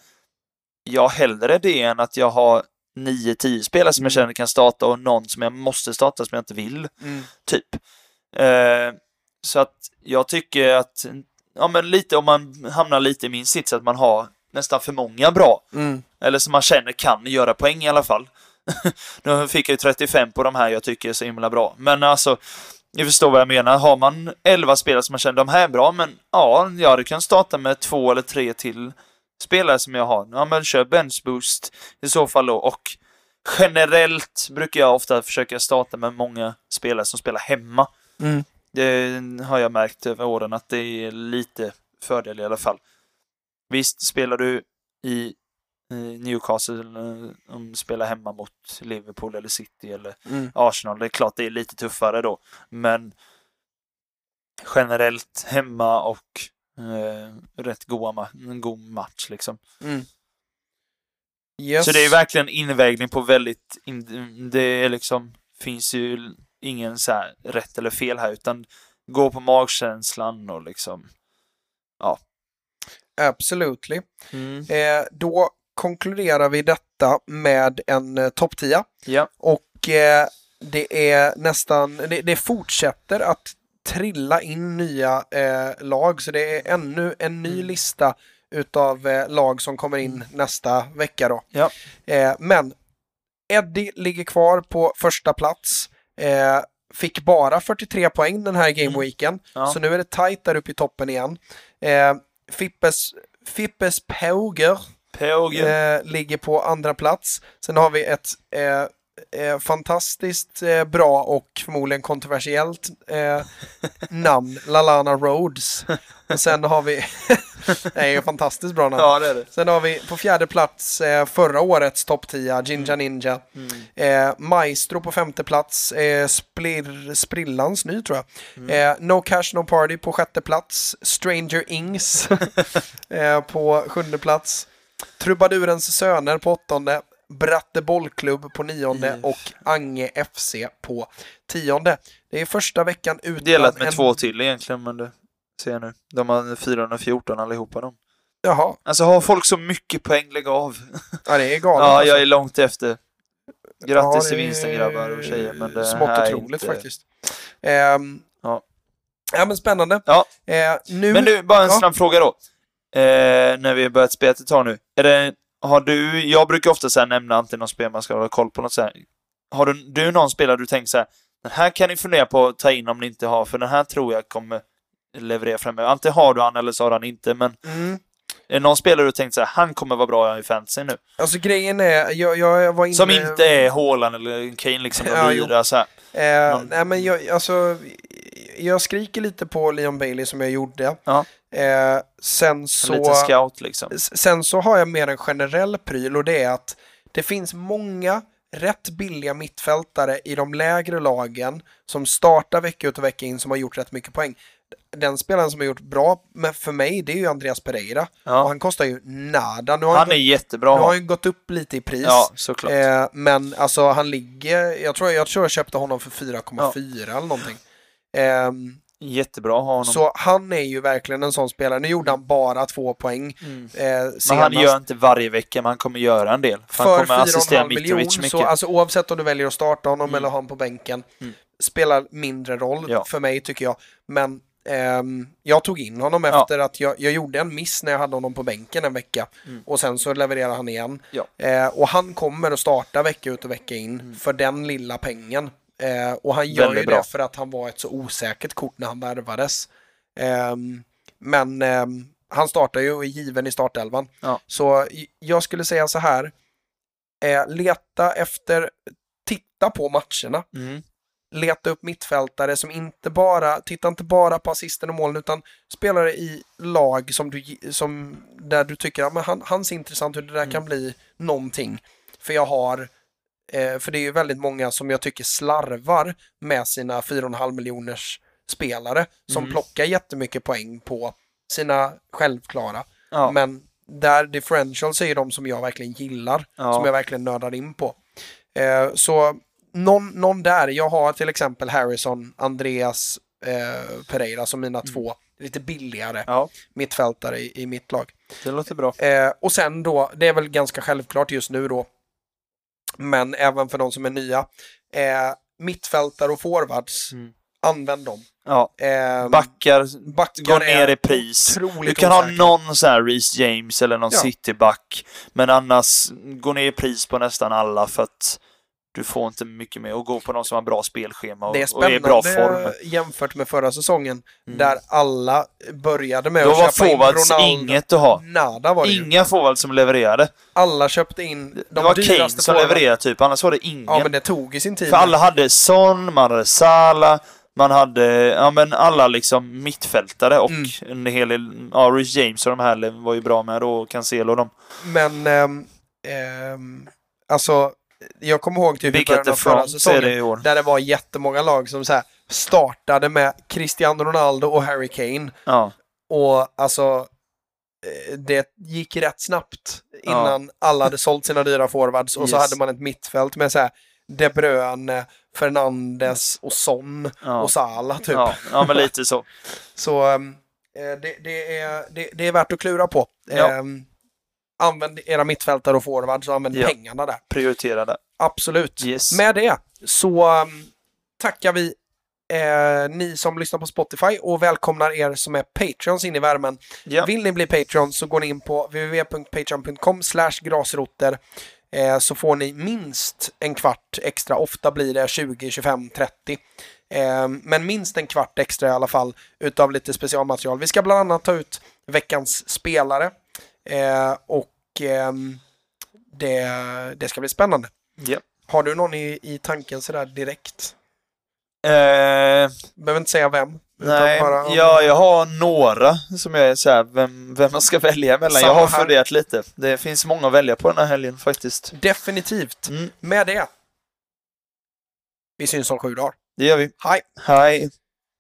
Speaker 4: ja, hellre det än att jag har 9-10 spelare som jag känner kan starta och någon som jag måste starta som jag inte vill,
Speaker 3: Mm.
Speaker 4: typ. Eh, så att jag tycker att, ja men lite om man hamnar lite i min sits, att man har nästan för många bra.
Speaker 3: Mm.
Speaker 4: Eller som man känner kan göra poäng i alla fall. nu fick jag ju 35 på de här jag tycker är så himla bra. Men alltså, ni förstår vad jag menar. Har man 11 spelare som man känner de här är bra, men ja, jag hade kunnat starta med två eller tre till spelare som jag har. Ja, men kör bench boost i så fall då. Och generellt brukar jag ofta försöka starta med många spelare som spelar hemma.
Speaker 3: Mm.
Speaker 4: Det har jag märkt över åren att det är lite fördel i alla fall. Visst, spelar du i Newcastle, eh, om du spelar hemma mot Liverpool eller City eller
Speaker 3: Mm.
Speaker 4: Arsenal, det är klart det är lite tuffare då. Men generellt hemma och eh, rätt goa ma- en god match liksom.
Speaker 3: Mm. Yes.
Speaker 4: Så det är verkligen invägning på väldigt, det är liksom, finns ju ingen så här rätt eller fel här utan gå på magkänslan och liksom,
Speaker 3: Absolutely.
Speaker 4: mm.
Speaker 3: Eh, då konkluderar vi detta med en eh, topp 10.
Speaker 4: ja.
Speaker 3: Och eh, det är nästan, det, det fortsätter att trilla in nya eh, lag. Så det är ännu en ny
Speaker 4: Mm.
Speaker 3: lista utav eh, lag som kommer in nästa vecka då.
Speaker 4: Ja.
Speaker 3: Eh, men Eddie ligger kvar på första plats. Eh, fick bara 43 poäng den här gameweeken.
Speaker 4: Mm. Ja.
Speaker 3: Så nu är det tight där uppe i toppen igen. Eh, Fippes, Fippes Pauger eh, ligger på andra plats. Sen har vi ett eh, eh, fantastiskt eh, bra och förmodligen kontroversiellt eh, namn, Lalana Rhodes. Och sen har vi, det är ju fantastiskt bra namn.
Speaker 4: Ja, det det.
Speaker 3: Sen har vi på fjärde plats eh, förra årets topp 10, Jinja Ninja. Eh, Maestro på femte plats, eh, Splir, Sprillans ny tror jag. Eh, no Cash No Party på sjätte plats, Stranger Ings på sjunde plats. Trubadurens söner på åttonde, Bratte bollklubb på nionde
Speaker 4: Yes.
Speaker 3: och Ange FC på tionde. Det är första veckan utan
Speaker 4: Delat med
Speaker 3: en...
Speaker 4: två till egentligen, men det ser jag nu. De har 414 allihopa de.
Speaker 3: Jaha,
Speaker 4: Alltså har folk så mycket poäng, lägg av.
Speaker 3: ja, det är galet.
Speaker 4: Ja,
Speaker 3: alltså.
Speaker 4: jag är långt efter. Grattis
Speaker 3: Ja,
Speaker 4: till vinsten grabbar och tjejer, men det
Speaker 3: Smått
Speaker 4: här är
Speaker 3: otroligt
Speaker 4: inte...
Speaker 3: faktiskt. Ehm,
Speaker 4: Ja.
Speaker 3: ja, men spännande.
Speaker 4: Ja.
Speaker 3: Eh, nu...
Speaker 4: Men du, bara en
Speaker 3: Ja.
Speaker 4: snabb fråga då. Eh, när vi har börjat spela ett tag nu. Är det, har du, jag brukar ofta så här nämna antingen någon spel man ska hålla koll på något så här. Har du, du någon spelare du tänker så här, den här kan ni fundera på att ta in om ni inte har, för den här tror jag kommer leverera framöver. Antingen har du han eller så har han inte, men
Speaker 3: Mm
Speaker 4: är det någon spelare du tänkt så här, han kommer vara bra i fantasy nu?
Speaker 3: Alltså grejen är, jag, jag var inne...
Speaker 4: Som inte är Haaland eller Kane liksom,
Speaker 3: Ja,
Speaker 4: vidare så här.
Speaker 3: Eh, Nej men jag, alltså, jag skriker lite på Leon Bailey som jag gjorde.
Speaker 4: Ja.
Speaker 3: Eh, sen
Speaker 4: En
Speaker 3: så...
Speaker 4: liten scout liksom.
Speaker 3: Sen så har jag mer en generell pryl och det är att det finns många rätt billiga mittfältare i de lägre lagen som startar vecka ut och vecka in som har gjort rätt mycket poäng. Den spelaren som har gjort bra med, för mig det är ju Andreas Pereira. Och
Speaker 4: Ja.
Speaker 3: han kostar ju nada. Nu har
Speaker 4: Han
Speaker 3: han,
Speaker 4: är
Speaker 3: gått,
Speaker 4: jättebra.
Speaker 3: nu har han gått upp lite i pris.
Speaker 4: Ja, såklart.
Speaker 3: Eh, men alltså han ligger, jag tror jag, tror jag köpte honom för 4,4 eller någonting. Ehm,
Speaker 4: Jättebra att ha honom.
Speaker 3: så han är ju verkligen en sån spelare. Nu gjorde han bara två poäng.
Speaker 4: Mm.
Speaker 3: Eh,
Speaker 4: Men han gör inte varje vecka, men han kommer göra en del. För han
Speaker 3: för
Speaker 4: kommer assistera
Speaker 3: 4,5 miljon,
Speaker 4: Mitrovic mycket.
Speaker 3: så alltså, oavsett om du väljer att starta honom
Speaker 4: Mm.
Speaker 3: eller ha honom på bänken,
Speaker 4: Mm.
Speaker 3: spelar mindre roll
Speaker 4: Ja.
Speaker 3: för mig tycker jag. Men jag tog in honom
Speaker 4: Ja.
Speaker 3: efter att jag, jag gjorde en miss när jag hade honom på bänken en vecka.
Speaker 4: Mm.
Speaker 3: Och sen så levererade han igen.
Speaker 4: Ja.
Speaker 3: Eh, och han kommer att starta vecka ut och vecka in
Speaker 4: Mm.
Speaker 3: för den lilla pengen. Eh, och han gör
Speaker 4: Väldigt
Speaker 3: ju
Speaker 4: bra.
Speaker 3: det för att han var ett så osäkert kort när han värvades. Ehm, men ehm, han startar ju och är given i startelvan.
Speaker 4: Ja.
Speaker 3: Så jag skulle säga så här. Eh, leta efter, titta på matcherna.
Speaker 4: Mm.
Speaker 3: Leta upp mittfältare som inte bara, titta inte bara på assisten och målen utan spelare i lag som du, som, där du tycker att han, han ser intressant ut, det där
Speaker 4: Mm.
Speaker 3: kan bli någonting. För jag har, eh, för det är ju väldigt många som jag tycker slarvar med sina 4,5 miljoners spelare som
Speaker 4: Mm.
Speaker 3: plockar jättemycket poäng på sina självklara.
Speaker 4: Ja.
Speaker 3: Men där differentials är ju de som jag verkligen gillar,
Speaker 4: Ja.
Speaker 3: som jag verkligen nördar in på. Eh, så någon, någon där, jag har till exempel Harrison, Andreas eh, Pereira som mina två lite billigare
Speaker 4: Mm. ja,
Speaker 3: mittfältare i, i mitt lag.
Speaker 4: det låter bra.
Speaker 3: Eh, och sen då, det är väl ganska självklart just nu då, men även för de som är nya, eh, mittfältare och forwards,
Speaker 4: Mm.
Speaker 3: använd dem.
Speaker 4: Ja.
Speaker 3: Eh,
Speaker 4: Backar
Speaker 3: backar
Speaker 4: går ner i pris. Du kan ha någon så här Reece James eller någon
Speaker 3: Ja.
Speaker 4: cityback. Men annars, gå ner i pris på nästan alla för att du får inte mycket mer. Och gå på någon som har bra spelschema och,
Speaker 3: Det är
Speaker 4: och är bra
Speaker 3: spännande
Speaker 4: form.
Speaker 3: jämfört med förra säsongen
Speaker 4: Mm.
Speaker 3: där alla började med
Speaker 4: Då
Speaker 3: att
Speaker 4: var
Speaker 3: köpa in
Speaker 4: forwards
Speaker 3: Ronaldo.
Speaker 4: inget att ha.
Speaker 3: Nada var det.
Speaker 4: Inga forwards som levererade.
Speaker 3: Alla köpte in de
Speaker 4: Det var Kane som
Speaker 3: forwards.
Speaker 4: levererade typ, annars var det ingen.
Speaker 3: Ja, men det tog i sin tid.
Speaker 4: För alla hade Son, man hade Salah, man hade, ja men alla liksom mittfältare och
Speaker 3: Mm.
Speaker 4: en hel del, ja Reece James och de här var ju bra med då, Cancelo och dem.
Speaker 3: Men, ehm, ehm, alltså, jag kommer ihåg typ i början av förra
Speaker 4: så
Speaker 3: säsongen där det var jättemånga lag som så här startade med Cristiano Ronaldo och Harry Kane.
Speaker 4: Ja,
Speaker 3: Och alltså, eh, det gick rätt snabbt innan alla hade sålt sina dyra forwards och så
Speaker 4: Yes.
Speaker 3: hade man ett mittfält med så här De Bruyne, Fernandes och Son
Speaker 4: ja.
Speaker 3: och Salah typ.
Speaker 4: ja, ja men lite så.
Speaker 3: Så ehm, eh, det, det, är, det, det är värt att klura på.
Speaker 4: Ja.
Speaker 3: Ehm, använd era mittfältare och forwards och använd
Speaker 4: Ja.
Speaker 3: pengarna där.
Speaker 4: Prioritera det.
Speaker 3: Absolut.
Speaker 4: Yes.
Speaker 3: Med det så um, tackar vi eh, ni som lyssnar på Spotify och välkomnar er som är Patreons in i värmen.
Speaker 4: Ja.
Speaker 3: Vill ni bli Patreon så går ni in på www.patreon.com grasroter eh, så får ni minst en kvart extra. Ofta blir det 20, 25, 30 Eh, men minst en kvart extra i alla fall utav lite specialmaterial. Vi ska bland annat ta ut veckans spelare eh, och ehm, det, det ska bli spännande.
Speaker 4: Ja.
Speaker 3: Har du någon i, i tanken sådär direkt?
Speaker 4: Eh,
Speaker 3: Behöver inte säga vem.
Speaker 4: nej,
Speaker 3: bara-
Speaker 4: ja, jag har några som jag är så här, vem, vem man ska välja mellan.
Speaker 3: Samma
Speaker 4: Jag har funderat lite. Det finns många att välja på den här helgen faktiskt.
Speaker 3: Definitivt.
Speaker 4: Mm,
Speaker 3: Med det. Vi syns om sju dagar.
Speaker 4: det gör vi.
Speaker 3: Hej!
Speaker 4: Hej!